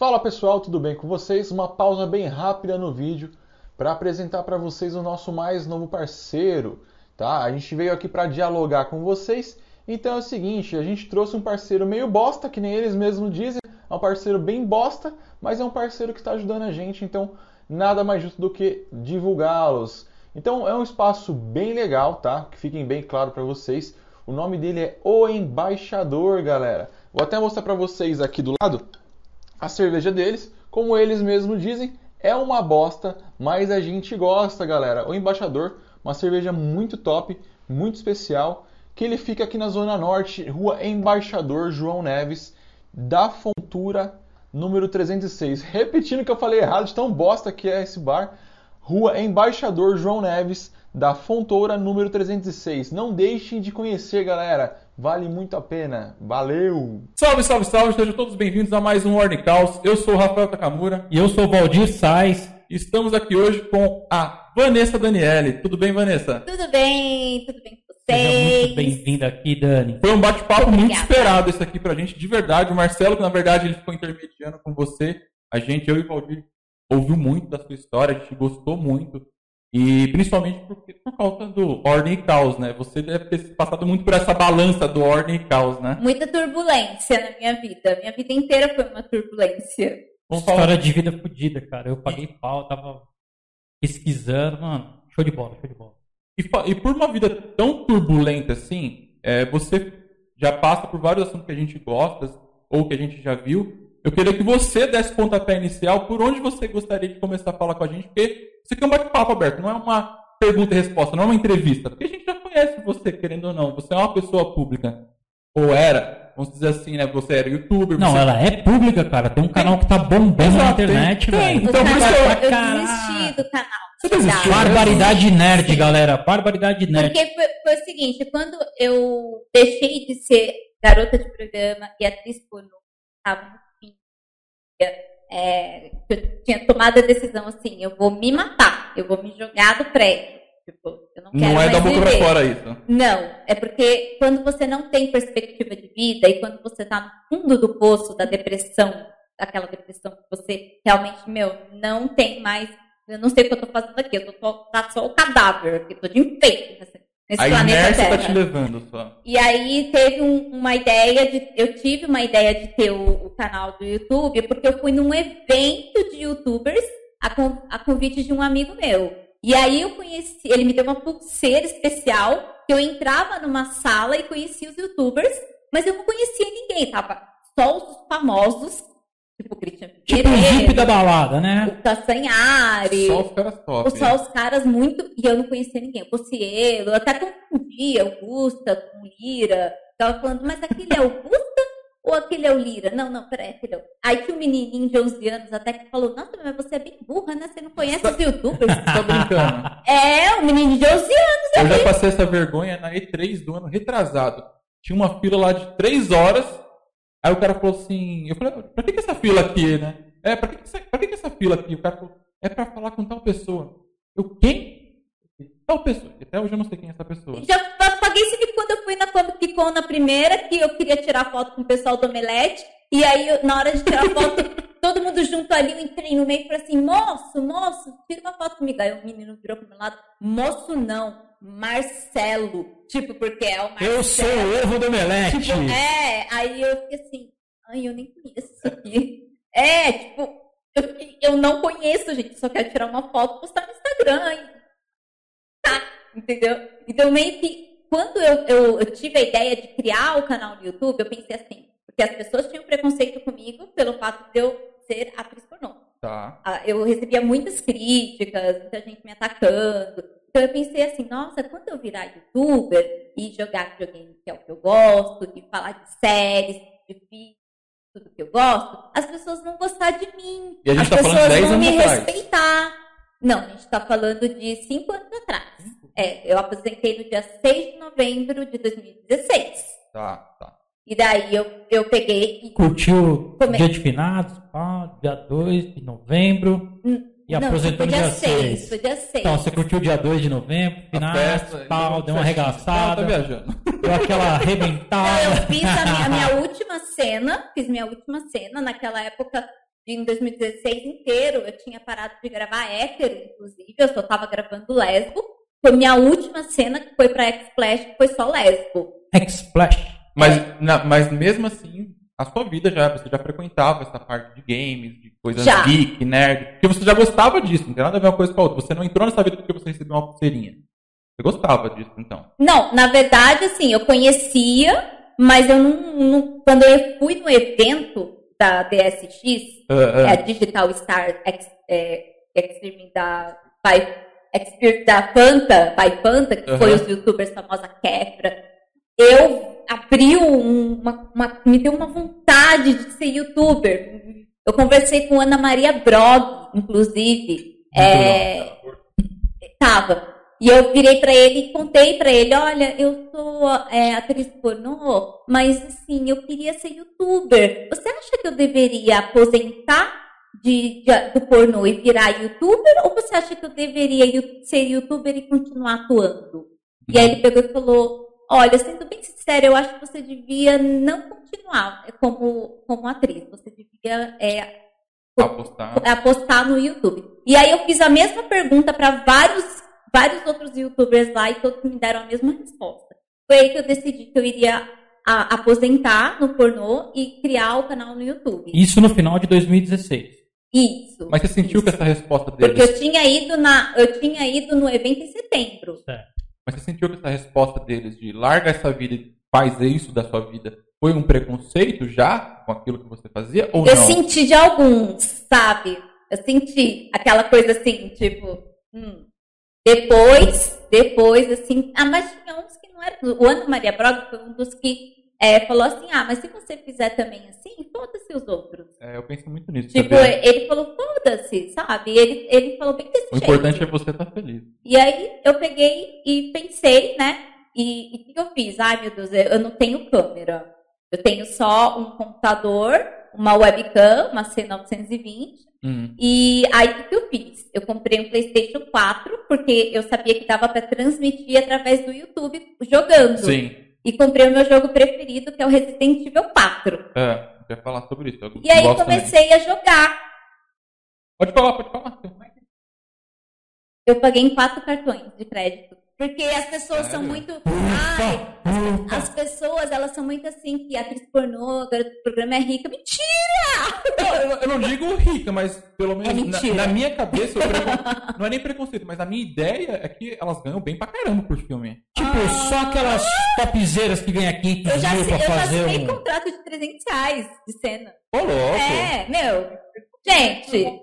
Fala pessoal, tudo bem com vocês? Uma pausa bem rápida no vídeo para apresentar para vocês o nosso mais novo parceiro, tá? A gente veio aqui para dialogar com vocês. Então é o seguinte, a gente trouxe um parceiro meio bosta, que nem eles mesmos dizem, é um parceiro bem bosta, mas é um parceiro que está ajudando a gente, então nada mais justo do que divulgá-los. Então é um espaço bem legal, tá? Que fiquem bem claro para vocês. O nome dele é O Embaixador, galera. Vou até mostrar para vocês aqui do lado a cerveja deles, como eles mesmos dizem, é uma bosta, mas a gente gosta, galera. O Embaixador, uma cerveja muito top, muito especial, que ele fica aqui na Zona Norte, Rua Embaixador João Neves, da Fontura, número 306. Repetindo que eu falei errado, de tão bosta que é esse bar. Rua Embaixador João Neves, da Fontoura, número 306. Não deixem de conhecer, galera. Vale muito a pena. Valeu! Salve, salve, salve! Sejam todos bem-vindos a mais um Ordem Caos. Eu sou o Rafael Takamura. E eu sou o Valdir Sais. Estamos aqui hoje com a Vanessa Daniele. Tudo bem, Vanessa? Tudo bem, tudo bem com Seja vocês? muito bem-vinda aqui, Dani. Foi um bate-papo muito esperado esse aqui pra gente, de verdade. O Marcelo, que na verdade ele ficou intermediando com você. A gente, eu e o Valdir, ouviu muito da sua história, a gente gostou muito. E principalmente porque, por causa do Ordem e Caos, né? Você deve ter passado muito por essa balança do Ordem e Caos, né? Muita turbulência na minha vida. Minha vida inteira foi uma turbulência. Vamos falar História de vida fodida, cara. Eu paguei pau, tava pesquisando, mano. Show de bola, show de bola. E, e por uma vida tão turbulenta assim, é, você já passa por vários assuntos que a gente gosta ou que a gente já viu. Eu queria que você desse pontapé inicial por onde você gostaria de começar a falar com a gente, porque isso aqui é um bate-papo aberto, não é uma pergunta e resposta, não é uma entrevista, porque a gente já conhece você, querendo ou não. Você é uma pessoa pública. Ou era, vamos dizer assim, né? Você era youtuber. Não, você... ela é pública, cara. Tem um canal que tá bombando na Exato, internet, tem- tem. velho. Então, o por isso eu- desisti do canal. Você desistiu? Barbaridade nerd, galera. Barbaridade nerd. Porque foi, foi o seguinte, quando eu deixei de ser garota de programa e atriz pornô, estava no fim. É, eu tinha tomado a decisão assim, eu vou me matar, eu vou me jogar do prédio. Tipo, eu não quero Não é mais da boca pra fora isso. Não, é porque quando você não tem perspectiva de vida e quando você tá no fundo do poço da depressão, daquela depressão que você realmente, meu, não tem mais, eu não sei o que eu tô fazendo aqui, eu tô, tá só o cadáver, aqui, tô de enfeite nesse, nesse A planeta inércia Terra. tá te levando só. E aí teve um- uma ideia de. Eu tive uma ideia de ter o, o canal do YouTube, porque eu fui num evento de youtubers a, a convite de um amigo meu. E aí eu conheci, ele me deu uma pulseira especial, que eu entrava numa sala e conhecia os youtubers, mas eu não conhecia ninguém, tava só os famosos, tipo o Christian Tipo o VIP da balada, né? o Castanhari, Só os caras top. só os caras muito. E eu não conhecia ninguém. O Pocielo, eu até confundia Augusta com Lira. Tava falando, mas aquele é Augusta ou aquele é o Lira? Não, não, peraí, aquele é o... Aí tinha um menininho de 11 anos até que falou: Nossa, mas você é bem burra, né? Você não conhece os youtubers? Tô brincando. é, um menino de 11 anos. Eu já passei essa vergonha na E3 do ano retrasado. Tinha uma fila lá de 3 horas. Aí o cara falou assim: Eu falei, pra que, que essa fila aqui, né? É, pra que, que, essa, pra que, que essa fila aqui? O cara falou: É pra falar com tal pessoa. Eu, quem? Tal pessoa. Até hoje eu não sei quem é essa pessoa. Já pa- paguei esse mico quando eu fui na Comic Con na primeira, que eu queria tirar foto com o pessoal do Omelete. E aí, na hora de tirar foto, todo mundo junto ali, eu entrei no meio e falei assim: moço, moço, tira uma foto comigo. Aí o menino virou pro meu lado: moço não, Marcelo. Tipo, porque é o Marcelo. Eu sou o ovo do Melete. Tipo, é, aí eu fiquei assim, ai, eu nem conheço isso aqui. É, tipo, eu, fiquei- eu não conheço, gente, só quero tirar uma foto e postar no Instagram. E... Tá, entendeu? Então, meio que, quando eu, eu, eu tive a ideia de criar o canal no YouTube, eu pensei assim, porque as pessoas tinham preconceito comigo pelo fato de eu ser atriz pornô. Tá. Ah, eu recebia muitas críticas, muita gente me atacando. Então eu pensei assim, nossa, quando eu virar youtuber e jogar videogame, que é o que eu gosto, de falar de séries, de filmes, tudo que eu gosto, as pessoas vão gostar de mim. E a gente as tá falando pessoas 10 vão anos me atrás. respeitar. Não, a gente está falando de 5 anos atrás. É, eu aposentei no dia 6 de novembro de 2016. Tá, tá. E daí eu, eu peguei e Curtiu Come- dia de finados, pá, dia 2 de novembro. E não, aposentou no foi dia dia 6. 6. Foi dia 6. Então, você curtiu dia 2 de novembro, festa, pau, deu uma arregaçada, Não, tá viajando. deu aquela Não, arrebentada. eu fiz a minha, a minha última cena, fiz minha última cena. Naquela época, em 2016 inteiro, eu tinha parado de gravar hétero, inclusive, eu só tava gravando lesbo. Foi minha última cena que foi pra X-Flash, que foi só lesbo. X-Splash. Mas, na- mas mesmo assim, a sua vida já, você já frequentava essa parte de games, de coisas Já. geek, nerd. Porque você já gostava disso, não tem nada a ver uma coisa com a outra. Você não entrou nessa vida porque você recebeu uma pulseirinha. Você gostava disso, então. Não, na verdade, assim, eu conhecia, mas eu não, não- quando eu fui no evento da DSX, Ah, é ah. a Digital Star Ex, é, Extreme da by, Experience da Fanta, by Fanta, que foi Aham. os youtubers famosa Kefra, eu abri um- uma, uma- me deu uma vontade de ser youtuber. Eu conversei com Ana Maria Brog, inclusive, é, tava. E eu virei pra ele e contei pra ele, olha, eu sou é, atriz pornô, mas assim, eu queria ser youtuber. Você acha que eu deveria aposentar de, de- do pornô e virar youtuber? Ou você acha que eu deveria ser youtuber e continuar atuando? E aí ele pegou e falou, olha, sendo bem sincera, eu acho que você devia não continuar como, como atriz. Você devia é, Apostar. apostar no YouTube. E aí eu fiz a mesma pergunta para vários, vários outros YouTubers lá e todos me deram a mesma resposta. Foi aí que eu decidi que eu iria a- aposentar no pornô e criar o canal no YouTube. Isso no final de 2016. Isso. Mas você sentiu Isso. que essa resposta Porque deles. eu tinha ido na, eu tinha ido no evento em setembro. Mas você sentiu que essa resposta deles de larga essa vida e faz isso da sua vida foi um preconceito já com aquilo que você fazia? Ou Eu não? senti de alguns, sabe? Eu senti aquela coisa assim, tipo, hum. depois, depois, assim, ah, mas tinha uns que não eram. O Ana Maria Broga foi um dos que é, falou assim: ah, mas se você fizer também assim, foda-se os outros. É, eu penso muito nisso. Tipo, sabia? ele falou, foda-se, sabe? Ele, ele falou bem desse O jeito. importante é você estar feliz. E aí eu peguei e pensei, né? E o que eu fiz? Ai, meu Deus, eu não tenho câmera. Eu tenho só um computador, uma webcam, uma C920. Hum. E aí o que que eu fiz? Eu comprei um PlayStation 4, porque eu sabia que dava para transmitir através do YouTube jogando. Sim. E comprei o meu jogo preferido, que é o Resident Evil 4. É, eu quero falar sobre isso. E aí gosto também. comecei a jogar. Pode falar, pode falar. Eu paguei em quatro cartões de crédito. Porque as pessoas são Sério? muito. Ai, as, as pessoas, elas são muito assim, que atriz pornô, agora do programa é rica. Mentira! Não, eu, eu não digo rica, mas pelo menos É na, na minha cabeça, eu precon- não é nem preconceito, mas a minha ideia é que elas ganham bem pra caramba por filme. Tipo, só aquelas topzeiras que ganham 500 Eu já, mil pra eu já fazer assinei um... contrato de 300 reais de cena. Ô, louco! É, meu. Gente.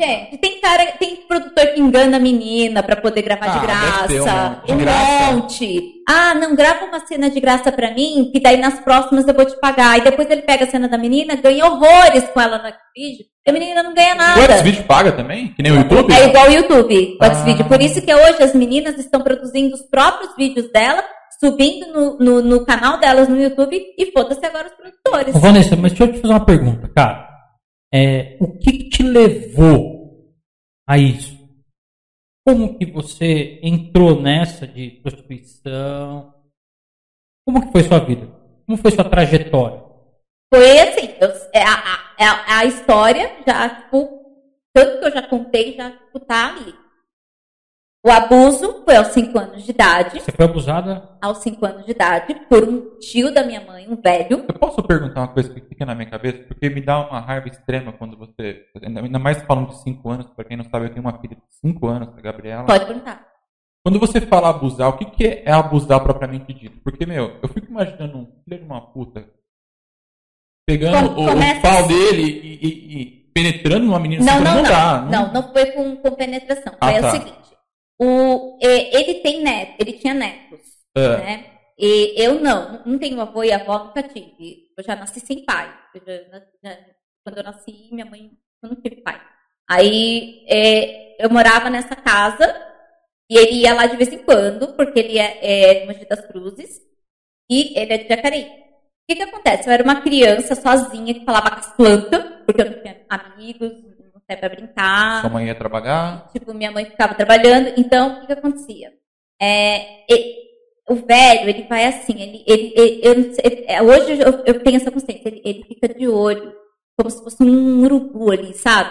Gente, tem cara, tem produtor que engana a menina pra poder gravar Ah, de graça. um- de Um graça. monte. Ah, não grava uma cena de graça pra mim, que daí nas próximas eu vou te pagar. E depois ele pega a cena da menina, ganha horrores com ela no vídeo, e a menina não ganha O nada. Xvideo paga também? Que nem o YouTube? É igual o YouTube, o Ah. Por isso que hoje as meninas estão produzindo os próprios vídeos dela, subindo no, no, no canal delas no YouTube e foda-se agora os produtores. Ô, Vanessa, mas deixa eu te fazer uma pergunta, cara. É, o que, te levou a isso? Como que você entrou nessa de prostituição? Como que foi sua vida? Como foi sua trajetória? Foi assim, eu- é a, é a história já, tipo, tanto que eu já contei, já tipo, tá ali. O abuso foi aos 5 anos de idade, Você foi abusada? aos 5 anos de idade, por um tio da minha mãe, um velho. Eu posso perguntar uma coisa que fica na minha cabeça? Porque me dá uma raiva extrema quando você. Ainda mais falando de 5 anos, pra quem não sabe, eu tenho uma filha de 5 anos, a Gabriela. Pode perguntar. Quando você fala abusar, o que, que é abusar propriamente dito? Porque, meu, eu fico imaginando um filho de uma puta pegando Com- o, o pau assim. dele e, e- e penetrando numa menina Não, assim, não, não, não. dá. Não, não foi com, com penetração. Ah, Foi tá. o seguinte. O, é, ele tem neto, ele tinha netos, É. né? E eu não, não tenho avô e avó, nunca tive. Eu já nasci sem pai. Eu já- já- quando eu nasci, minha mãe não teve pai. Aí é, eu morava nessa casa e ele ia lá de vez em quando, porque ele é, é de Mogi das Cruzes e ele é de Jacareí. O que que acontece? Eu era uma criança sozinha que falava com as plantas, porque eu não tinha amigos, não tinha pra brincar. Sua mãe ia trabalhar. Tipo, minha mãe ficava trabalhando. Então, o que, que acontecia? É, e- o velho, ele vai assim, ele, ele, ele- eu sei, ele- é, hoje eu, eu tenho essa consciência, ele, ele fica de olho como se fosse um urubu ali, sabe?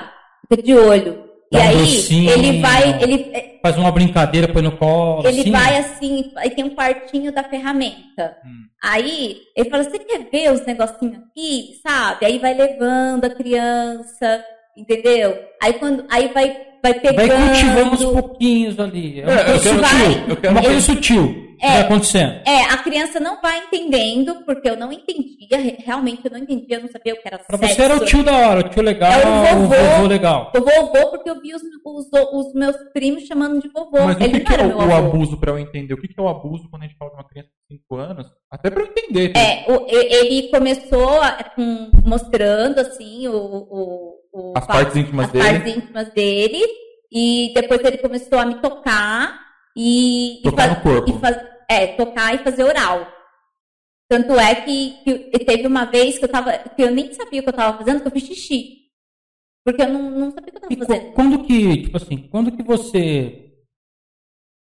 Fica de olho. Dá e um aí docinho. ele vai, ele, Faz uma brincadeira, põe no colo. ele assim. vai assim, aí tem um quartinho da ferramenta. Hum. Aí ele fala, você quer ver os negocinhos aqui, sabe? Aí vai levando a criança, entendeu? Aí quando, aí vai, vai pegando. Vai cultivando aos pouquinhos ali. É uma É, eu coisa quero- sutil. eu quero- uma coisa sutil. que É. Vai acontecendo. É, a criança não vai entendendo, porque eu não entendia, re- realmente eu não entendia, eu não sabia o que era Pra sexo. você era o tio da hora, o tio legal, É o o vovô. vovô legal. O vovô, porque eu vi os, os, os meus primos chamando de vovô. Mas o Ele que, não que é o, meu o abuso pra eu entender? O que, que é o abuso quando a gente fala de uma criança de 5 anos? Até pra eu entender. É, o- e- ele começou a- com- mostrando assim o, o, o- As partes íntimas as dele. partes íntimas dele e depois ele começou a me tocar e, e Tocar fa- no corpo. e faz- é tocar e fazer oral. Tanto é que, que teve uma vez que eu tava que eu nem sabia o que eu tava fazendo, que eu fiz xixi. Porque eu não, não sabia o que eu E tava qu- fazendo. quando que, tipo assim, quando que você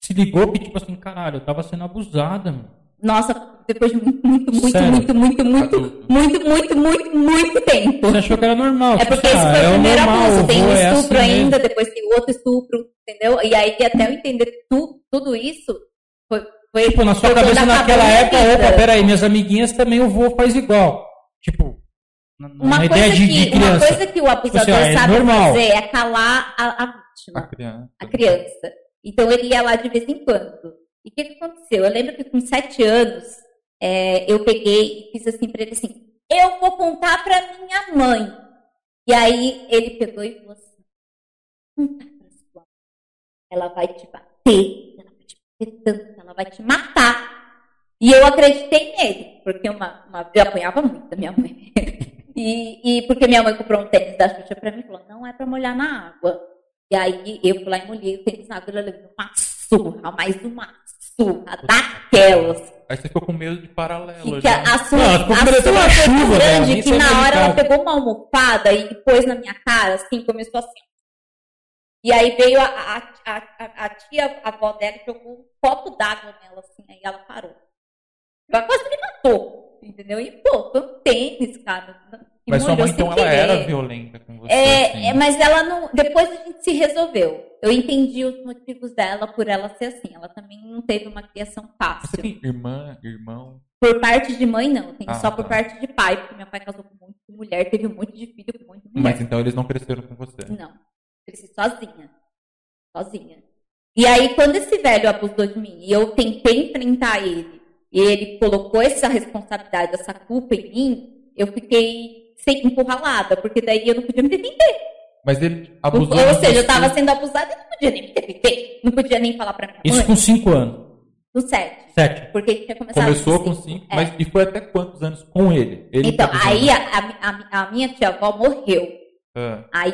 se ligou que, tipo assim, caralho, eu tava sendo abusada, mano? Nossa, depois de muito, muito, muito, muito, muito, muito, muito, muito, muito, muito tempo. Você achou que era normal? É tipo porque assim, esse ah, foi é o primeiro abuso. Tem um é estupro assim ainda, depois tem outro estupro, entendeu? E aí até eu entender tu, tudo isso foi. foi Tipo, na sua cabeça naquela época, opa, peraí, minhas amiguinhas também o vô faz igual. Tipo, Uma ideia coisa, de, que, de uma coisa que o abusador assim, ó, é sabe normal. fazer é calar a, a A vítima, criança. a criança. Então ele ia lá de vez em quando. E o que, que aconteceu? Eu lembro que com sete anos é, eu peguei e fiz assim pra ele assim: eu vou contar pra minha mãe. E aí ele pegou e falou assim: conta pra sua mãe. Ela vai te bater, ela vai te bater tanto, ela vai te matar. E eu acreditei nele, porque uma, uma, eu apanhava muito da minha mãe. E, e porque minha mãe comprou um tênis da Xuxa pra mim e falou: não é pra molhar na água. E aí eu fui lá e molhei o tênis na água e ela levou uma surra, mais uma surra daquelas. Aí você ficou com medo de paralelo. Que, que já. a, a sua, Não, a sua da foi tão chuva, né? grande Nem que na hora ela pegou uma almofada e pôs na minha cara, assim, começou assim. E aí veio a, a, a, a, a tia, a avó dela, e jogou um copo d'água nela, assim, aí ela parou. Ela quase me matou, entendeu? E, pô, foi um tênis, cara. Mas sua mãe, então, ela era violenta com você. É, assim. é, mas ela não. Depois a gente se resolveu. Eu entendi os motivos dela por ela ser assim. Ela também não teve uma criação Você fácil. tem irmã, irmão? Por parte de mãe, não. Tem Ah, só por tá. parte de pai, porque meu pai casou com muito de mulher, teve um monte de filho com muito de mulher. Mas então eles não cresceram com você. Não. Cresci sozinha. Sozinha. E aí, quando esse velho abusou de mim e eu tentei enfrentar ele, e ele colocou essa responsabilidade, essa culpa em mim, eu fiquei sem encurralada, porque daí eu não podia me defender. Mas ele abusou Ou de seja, eu estava sendo abusada e não podia nem me defender. Não podia nem falar pra minha Isso com 5 anos. No sete. 7. Porque ele tinha começado Começou com com cinco. 5, É. mas e foi até quantos anos com ele? ele Então, tá aí a, a- a minha tia-avó morreu. Ah, Aí,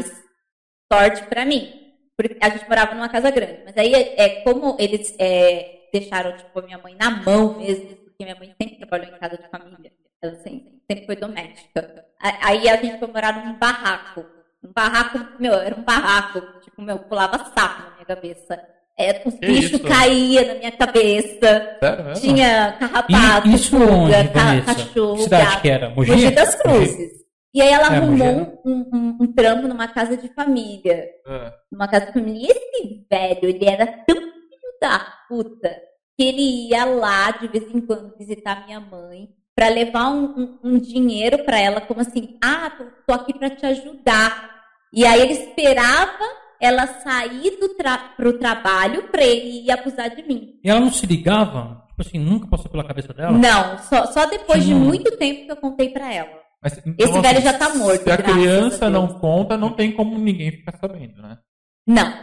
sorte pra mim. Porque a gente morava numa casa grande. Mas aí, é, como eles é, deixaram, tipo, a minha mãe na mão mesmo, porque minha mãe sempre trabalhou em casa de família. Ela sempre, sempre foi doméstica. Aí a gente foi morar num barraco. Um barraco, meu, era um barraco. Tipo, meu, pulava sapo na minha cabeça. É, os bichos caíam na minha cabeça. sério? Tinha carrapato, E isso pulga, onde, ca- cachorro, cidade gato. que era? Mogi? Mogi das Cruzes. E aí ela É, Mogi arrumou um, um, um trampo numa casa de família. Ah, Numa casa de família. E esse velho, ele era tão filho da puta que ele ia lá de vez em quando visitar minha mãe pra levar um, um- um dinheiro pra ela, como assim, ah, tô, aqui pra te ajudar. E aí ele esperava ela sair do tra pro trabalho pra ele ir abusar de mim. E ela não se ligava? Tipo assim, nunca passou pela cabeça dela? Não, só, só depois de Hum. muito tempo que eu contei pra ela. mas, então, Esse velho já tá morto, Se a criança a não conta, não tem como ninguém ficar sabendo, né? Não.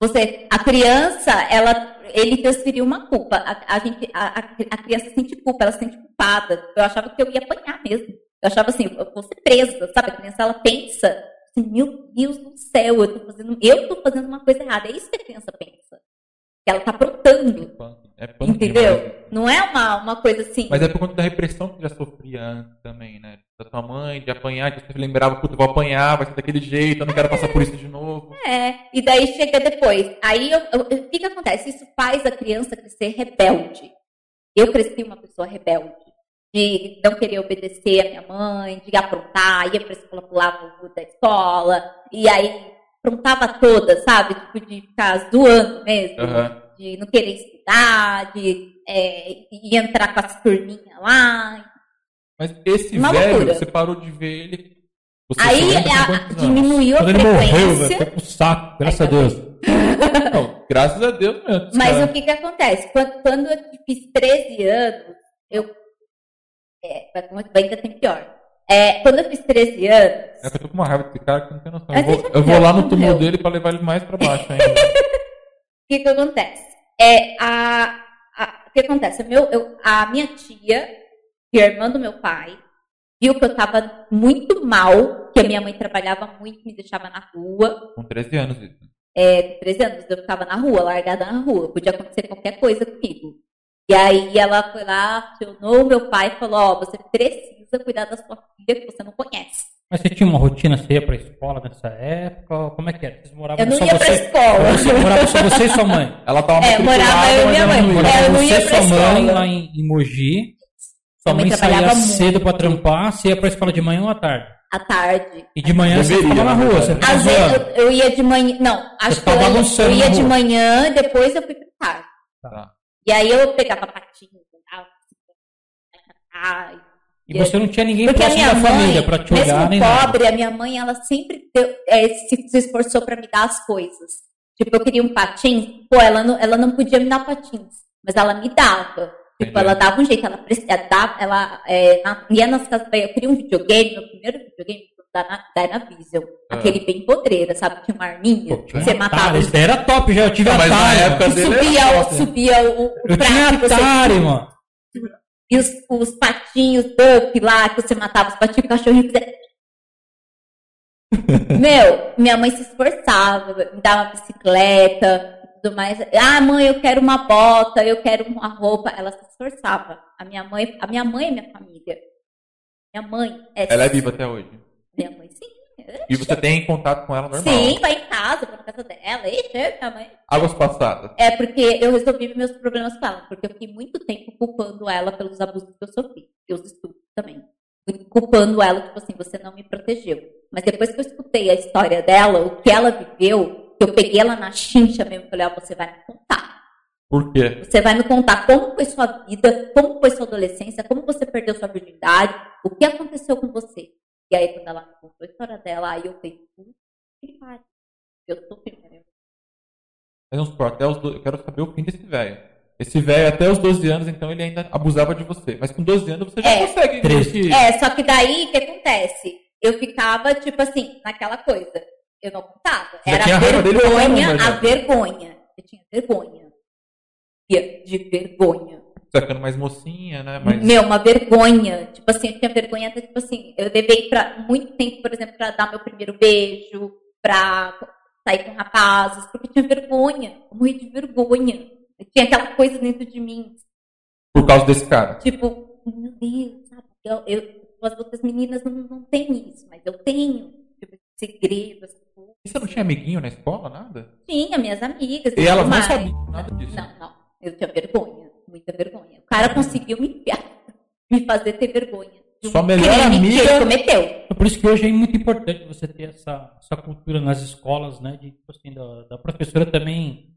Você, a criança, ela, ele transferiu uma culpa. A, a gente, a, a- criança sente culpa, ela se sente culpada. Eu achava que eu ia apanhar mesmo. Eu achava assim, eu vou ser presa, sabe? A criança, ela pensa, assim, meu Deus do céu, eu tô fazendo, eu tô fazendo uma coisa errada. É isso que a criança pensa. Que ela tá aprontando, É punk entendeu? demais. Não é uma, uma coisa assim. Mas é por conta da repressão que já sofria antes também, né? Da tua mãe, de apanhar, que você lembrava, puta, vou apanhar, vai ser daquele jeito, eu não quero passar por isso de novo. É, e daí chega depois. Aí o que, que acontece? Isso faz a criança crescer rebelde. Eu cresci uma pessoa rebelde. de não querer obedecer a minha mãe, de aprontar, ia pra escola, pulava o da escola, e aí aprontava toda, sabe? Tipo, de ficar zoando mesmo, Aham. De não querer estudar, de é, ir entrar com as turminhas lá. Mas esse Uma velho, loucura. você parou de ver ele. Aí lembra a- diminuiu a Quando ele morreu, velho, frequência. foi pro saco, graças a Aí, Deus. Não, graças a Deus mesmo. Mas cara. o que que acontece? Quando, quando eu fiz 13 anos, eu. É, vai- ainda tem pior. É, quando eu fiz 13 anos, É que eu tô com uma raiva desse cara que não tem noção. Mas Eu vou, eu vou lá no túmulo dele pra levar ele mais pra baixo ainda. o que que acontece? É, a, a- o que acontece? Meu, eu- a minha tia, que é a irmã do meu pai, viu que eu tava muito mal, que a minha mãe trabalhava muito, me deixava na rua. com 13 anos isso. É, com 13 anos, eu ficava na rua, largada na rua, podia acontecer qualquer coisa comigo. E aí ela foi lá, acionou o meu pai e falou, ó, você precisa cuidar da sua filha que você não conhece. Mas você tinha uma rotina, você ia pra escola nessa época? Como é que era? Vocês moravam Eu não só ia pra você? escola. Você morava só você e sua mãe? Ela tava É, morava eu e minha mãe. Morava É, eu não você e pra sua mãe lá em, em Mogi. Sua mãe mãe saía cedo pra trampar, você ia pra escola de manhã ou à tarde? À tarde. E de manhã você Deveria, ficava na rua, você Às vezes eu, eu ia de manhã. Não, acho que eu, eu ia de manhã, depois eu fui pra tarde. Tá. E aí eu pegava patinho, andava, E você não tinha ninguém Porque a próximo da mãe, família pra te olhar, mesmo nem nada. pobre, a minha mãe, ela sempre deu- é, se, se esforçou pra me dar as coisas. Tipo, eu queria um patins, pô, ela não, ela não podia me dar patins, mas ela me dava. Tipo, Entendi. ela dava um jeito, ela, ela, dava, ela é, na- ia nas casas, eu queria um videogame, meu primeiro videogame foi da, Na- da Dynavision, Ah. aquele bem podreira, sabe? Tinha uma arminha, Pô, que você um matava Atari, os Esse era top já, eu tive Não, mas na Atari. época dele subia, era o, top. subia o, o Eu prato tinha que você Atari, mano. E os, os patinhos duck lá, que você matava os patinhos, o cachorrinho. Meu, minha mãe se esforçava, me dava uma bicicleta tudo mais. Ah, mãe, eu quero uma bota, eu quero uma roupa. Ela se esforçava. A minha mãe, a minha mãe é minha família. Minha mãe é. Ela é viva até hoje. Minha mãe, sim. E você tem contato com ela normal. Sim, vai em casa, na casa dela. Ixi, é minha mãe. Águas passadas. É porque eu resolvi meus problemas com ela, porque eu fiquei muito tempo culpando ela pelos abusos que eu sofri, e os estupros também. Fui culpando ela, tipo assim, você não me protegeu. Mas depois que eu escutei a história dela, o que ela viveu, que eu peguei ela na chincha mesmo, falei, ó, você vai me contar. Por quê? Você vai me contar como foi sua vida, como foi sua adolescência, como você perdeu sua virgindade, o que aconteceu com você. E aí, quando ela me contou a história dela, aí eu falei, "Puta que pariu, eu sou primeiro. Mas vamos supor, até os do... eu quero saber o fim desse velho. Esse velho, até os 12 anos, então, ele ainda abusava de você. Mas com 12 anos você já É. consegue. Investir. É, só que daí, o que acontece? Eu ficava, tipo assim, naquela coisa. Eu não contava. Era a vergonha, a vergonha. Eu tinha vergonha. De vergonha. Você ficando mais mocinha, né? Mas Meu, uma vergonha. Tipo assim, eu tinha vergonha até, tipo assim, eu levei pra muito tempo, por exemplo, pra dar meu primeiro beijo, pra sair com rapazes, porque eu tinha vergonha. Eu morri de vergonha. Eu tinha aquela coisa dentro de mim, por causa desse cara. Tipo, meu Deus, sabe? Eu, eu, as outras meninas não, não têm isso, mas eu tenho. Tipo, segredo, essas coisas. E você não tinha amiguinho na escola, nada? Tinha, minhas amigas. E elas não mais. sabiam nada disso? Não, não. Eu tinha vergonha, muita vergonha. O cara conseguiu me enfiar, me fazer ter vergonha. de um Sua melhor crime amiga- Que ele cometeu. É por isso que hoje é muito importante você ter essa, essa cultura nas escolas, né? De, tipo assim, da, da professora também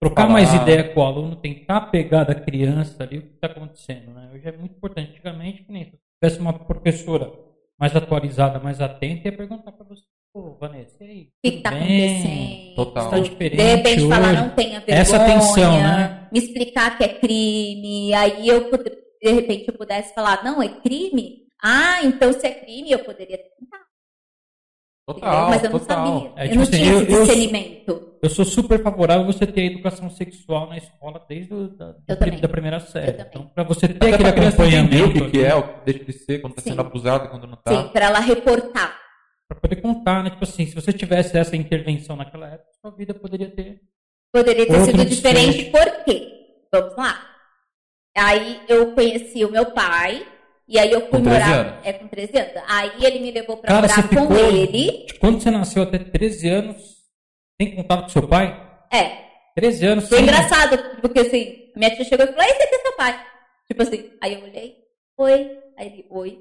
trocar Falar. mais ideia com o aluno, tentar pegar da criança ali o que está acontecendo, né? Hoje é muito importante. Antigamente, que nem se tivesse uma professora mais atualizada, mais atenta, ia perguntar para você, pô, Vanessa, e aí? O que está acontecendo? Total. Está diferente De repente falar, hoje. não tenha vergonha. Essa atenção, né? Me explicar que é crime. Aí eu, de repente, eu pudesse falar, não, é crime? Ah, então se é crime, eu poderia tentar. Total, Mas eu não total. sabia. É, eu tipo não assim, tinha eu- esse eu- discernimento. Eu sou super favorável a você ter educação sexual na escola desde o, da, Eu da primeira série. Eu. Então, para você ter Até aquele acompanhamento, o que, que é, o que deixa de ser, quando tá Sim. sendo abusado, quando não Sim, tá. para ela reportar. para poder contar, né? Tipo assim, se você tivesse essa intervenção naquela época, sua vida poderia ter. Poderia ter Outro sido diferente, por quê? Vamos lá. Aí eu conheci o meu pai, e aí eu fui Com 13 morar. anos? É, com 13 anos. Aí ele me levou pra Cara, morar você com ele. de Quando você nasceu até 13 anos, tem contato com seu pai? É, 13 anos. foi sem- engraçado, porque assim, minha tia chegou e falou: Esse aqui é seu pai. Tipo assim, aí eu olhei, oi. Aí ele, oi.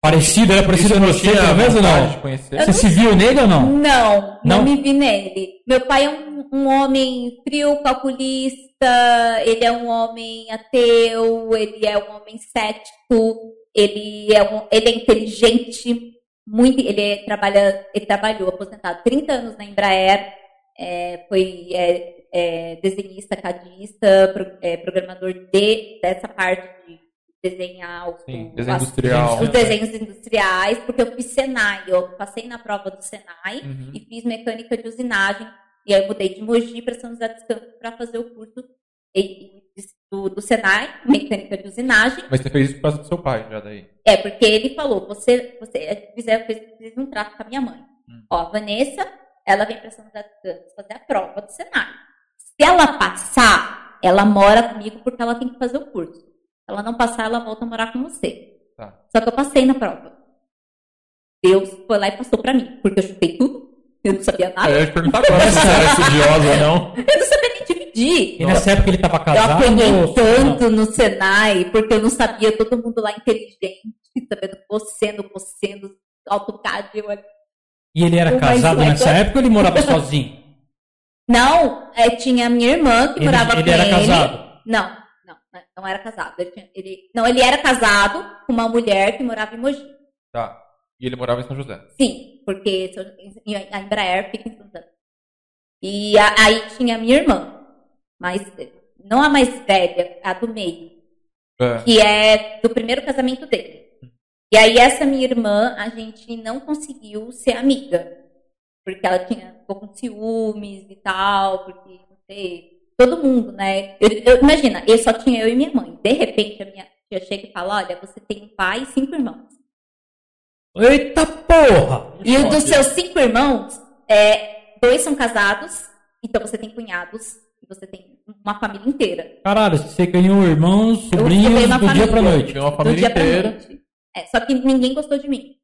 Parecido, era parecido com você, pelo menos ou não? Você se viu nele ou não? não, não, Não? me vi nele. Meu pai é um, um homem frio, calculista, ele é um homem ateu, ele é um homem cético, ele é, um, ele é inteligente, muito, ele é- trabalha, ele trabalhou aposentado 30 anos na Embraer, é, foi é, é, desenhista, cadista, pro- é, programador de, dessa parte de desenhar o, Sim, desenho as- industrial. os desenhos industriais, porque eu fiz Senai, eu passei na prova do Senai Uhum. e fiz mecânica de usinagem. E aí eu mudei de Mogi para São José dos Campos para fazer o curso do, do Senai, mecânica de usinagem. Mas você fez isso por causa do seu pai, já daí. É, porque ele falou, você, você fizer, fez, fez um trato com a minha mãe. Hum. Ó, a Vanessa, ela vem para São José dos Campos fazer a prova do Senai. Se ela passar, ela mora comigo porque ela tem que fazer o curso. Se ela não passar, ela volta a morar com você. Tá. Só que eu passei na prova. Deus foi lá e passou pra mim, porque eu chutei tudo. Eu não sabia nada. Ah, eu ia te perguntar agora se você era estudiosa ou não. Eu não sabia nem dividir. E nessa época ele tava Eu casado? apanhei ou- tanto no Senai, porque eu não sabia, todo mundo lá inteligente, sabendo cossendo, cossendo, AutoCAD. Eu... E ele era casado é nessa época ou ele morava sozinho? Não, é, tinha a minha irmã que Ele, morava ele com era ele. casado. Não, não, era casado. Ele, tinha- ele- não, ele era casado com uma mulher que morava em Mogi. Tá. E ele morava em São José. Sim, porque a Embraer fica em São José. E a- aí tinha a minha irmã, mas não a mais velha, a do meio, É. que é do primeiro casamento dele. E aí essa minha irmã, a gente não conseguiu ser amiga, porque ela tinha ficou com ciúmes e tal, porque não sei, todo mundo, né? Eu, eu- imagina, eu só tinha eu e minha mãe. De repente a minha tia chega e fala, olha, você tem um pai e cinco irmãos. Eita porra! E o dos seus cinco irmãos, é, dois são casados, então você tem cunhados e você tem uma família inteira. Caralho, você ganhou irmãos, sobrinhos do dia pra família. noite. Uma Do família inteira. noite. É, só que ninguém gostou de mim.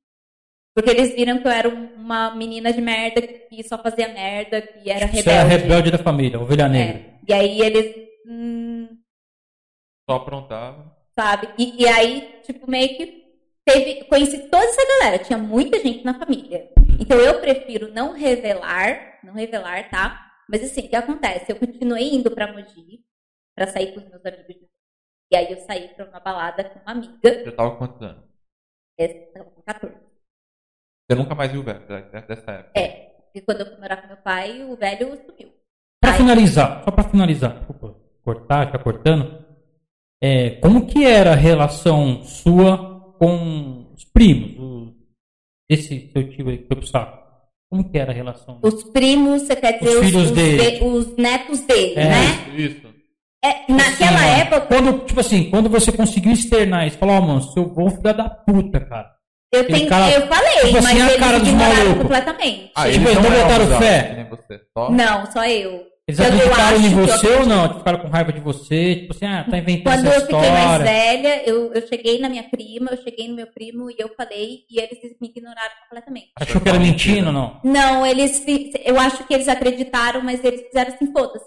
Porque eles viram que eu era um- uma menina de merda que só fazia merda, que era Você era rebelde. rebelde da família, ovelha negra. É. E aí eles. hum, Só aprontava. sabe? E, e aí, tipo, meio que teve. Conheci toda essa galera, tinha muita gente na família. Então eu prefiro não revelar, não revelar, tá? Mas assim, o que acontece? Eu continuei indo pra Mogi pra sair com os meus amigos. E aí eu saí pra uma balada com uma amiga, Já tava com quantos anos? essa tava com 14. Você nunca mais viu o velho de- dessa época. É, e quando eu fui morar com meu pai, o velho sumiu. Pra Aí- finalizar, só pra finalizar, desculpa, cortar, ficar cortando. É, como que era a relação sua com os primos? O, esse seu tio aí que foi pro saco. Como que era a relação? Os primos, você quer dizer Os os, filhos os dele. de- os netos dele, É. né? Isso. É, naquela Assim, época, Quando, tipo assim, quando você conseguiu externar isso, falou, ó, mano, seu avô é filho da puta, cara. eu, tenho, cara- eu falei, tipo assim, mas a eles cara dos ignoraram completamente. Ah, Tipo, eles não botaram fé? Só... Não, só eu. Eles Eu- acreditaram acho em que eu você ou não? Ficaram com raiva de você? Tipo assim, ah, tá inventando Quando essa eu fiquei mais história. velha, eu, eu cheguei na minha prima, eu cheguei no meu primo e eu falei, e eles me ignoraram completamente. Achou que era mentindo ou não? Não, eles. Eu acho que eles acreditaram, mas eles fizeram assim, foda-se.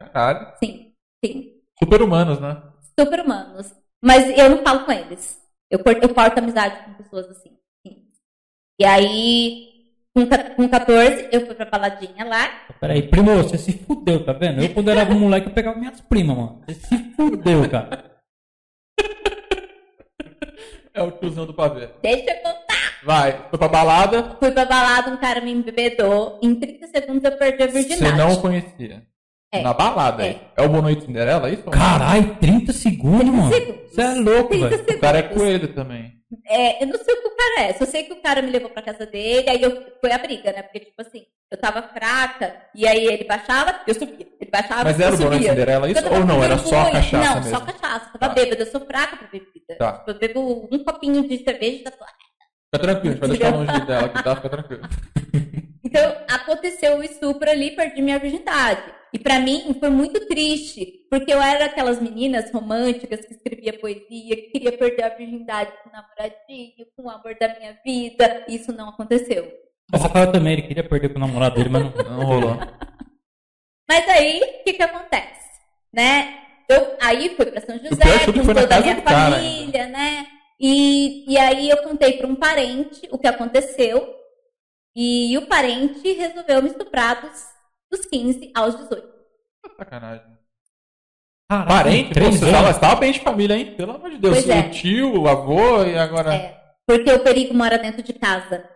Caralho. Sim, sim. Super humanos, né? Super humanos. Mas eu não falo com eles. Eu corto, eu corto amizade com pessoas assim. sim. E aí, com, ca- com 14, eu fui pra baladinha lá. Peraí, primo, você se fudeu, tá vendo? Eu, quando era moleque, eu pegava minhas primas, mano. Você se fudeu, cara. É o tiozão do pavê. Deixa eu contar. Vai, foi pra balada, Fui pra balada, um cara me embebedou. Em 30 segundos eu perdi a virgindade. você não o conhecia. É. Na balada É. aí. É o Boa Noite Cinderela, é isso? Caralho, 30 segundos, mano. segundos. Você é louco, 30 velho. segundos. O cara é coelho também. É, eu não sei o que o cara é. Só sei que o cara me levou pra casa dele, aí eu, foi a briga, né? Porque, tipo assim, eu tava fraca, e aí ele baixava, eu subia. Ele baixava, Mas era eu o subia. Cinderela isso? Ou não? Era só vergonha. cachaça Não, mesmo? só cachaça. Eu tava Tá. bêbada, eu sou fraca pra bebida. Tá. Tipo, eu bebo um copinho de cerveja e tá suave. Fica tranquilo, a gente vai deixar longe dela aqui, tá? Fica tranquilo. Então, aconteceu o estupro ali, perdi minha virgindade. E pra mim foi muito triste, porque eu era aquelas meninas românticas que escrevia poesia, que queria perder a virgindade com o namoradinho, com o amor da minha vida. Isso não aconteceu. O Rafael também, ele queria perder com o namorado dele, mas não. Não rolou. Mas aí, o que que acontece? Né? eu aí fui para São José, é com toda a minha cara família, né? E, e aí eu contei para um parente o que aconteceu. E o parente resolveu me estuprar dos, dos 15 aos 18. Sacanagem. Caraca, Parente, pô, três você anos. tava, você tava bem de família, hein? Pelo amor de Deus. Pois é. O tio, o avô e agora. É, porque o perigo mora dentro de casa.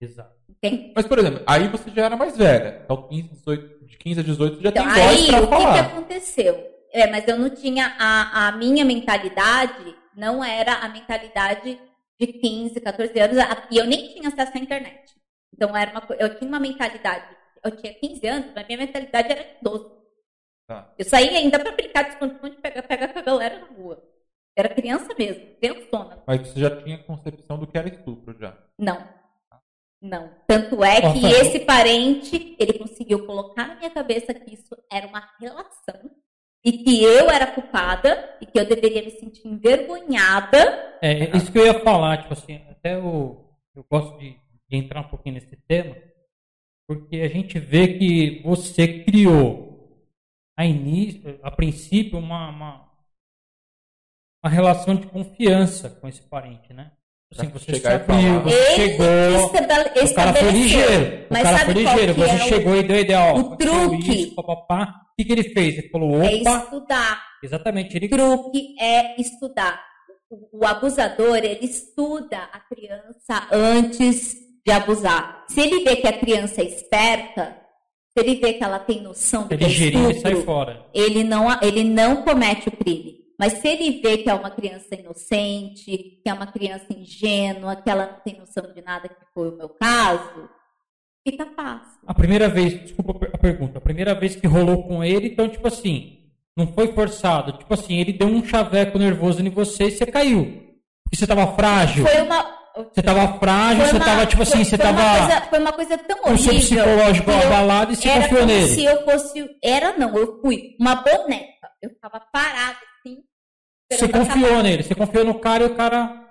Exato. Entende? Mas, por exemplo, aí você já era mais velha. Então, 15, 18, de 15 a 18, você já Então, tem voz aí, pra o que, que falar. aconteceu? É, mas eu não tinha. A, a minha mentalidade não era a mentalidade de 15, 14 anos. E eu nem tinha acesso à internet. Então, era uma, eu tinha uma mentalidade. Eu tinha 15 anos, mas minha mentalidade era de 12. Tá. Eu saía ainda pra brincar de esconde-esconde e pegar, com a galera na rua. Era criança mesmo, criançona. Mas você já tinha concepção do que era estupro já. Não. Não. Tanto é que esse parente, ele conseguiu colocar na minha cabeça que isso era uma relação e que eu era culpada e que eu deveria me sentir envergonhada. É, isso que eu ia falar, tipo assim, até eu, eu gosto de, de entrar um pouquinho nesse tema, porque a gente vê que você criou a, início, a princípio uma, uma, uma relação de confiança com esse parente, né? Assim, Pra você chegar e sabia, falar. você Ele chegou, o cara foi ligeiro, Mas o cara sabe foi ligeiro, você é o- chegou e deu a ideia, ó, o truque? isso, papapá. O que, que ele fez? Ele falou, É opa, estudar. exatamente, ele truque é estudar. O, o abusador, ele estuda a criança antes de abusar. Se ele vê que a criança é esperta, se ele vê que ela tem noção do que é ligeirinho e sai fora. ele não, ele não comete o crime. Mas se ele vê que é uma criança inocente, que é uma criança ingênua, que ela não tem noção de nada, que foi o meu caso, fica fácil. A primeira vez, desculpa a pergunta, a primeira vez que rolou com ele, então, tipo assim, não foi forçado. Tipo assim, ele deu um chaveco nervoso em você e você caiu. Porque você tava frágil. Foi uma. Você tava frágil, foi você uma- tava, tipo assim, foi- você foi uma tava coisa- foi uma coisa tão com o seu horrível. psicológico abalado e você era confiou como nele. se eu fosse. Era não, eu fui uma boneca. Eu ficava parada assim. Você confiou acabar. nele, você confiou no cara e o cara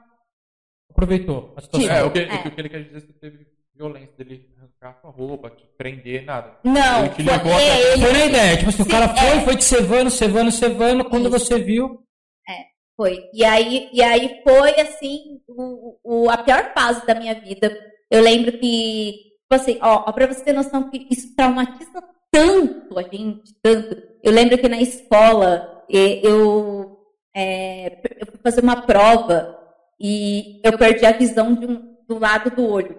aproveitou a situação. É, o que, É. o que- ele quer dizer é que você teve violência dele arrancar sua roupa, te prender, nada. Não, Ele te foi, é, ele Foi na ideia, tipo assim, o cara foi, é. foi te cevando, cevando, cevando, quando Isso. você viu, foi. E aí, e aí foi assim o, o- a pior fase da minha vida. Eu lembro que, tipo assim, ó, ó, pra você ter noção que isso traumatiza tanto a gente, tanto. Eu lembro que na escola eu, é, eu fui fazer uma prova e eu perdi a visão de um- do lado do olho.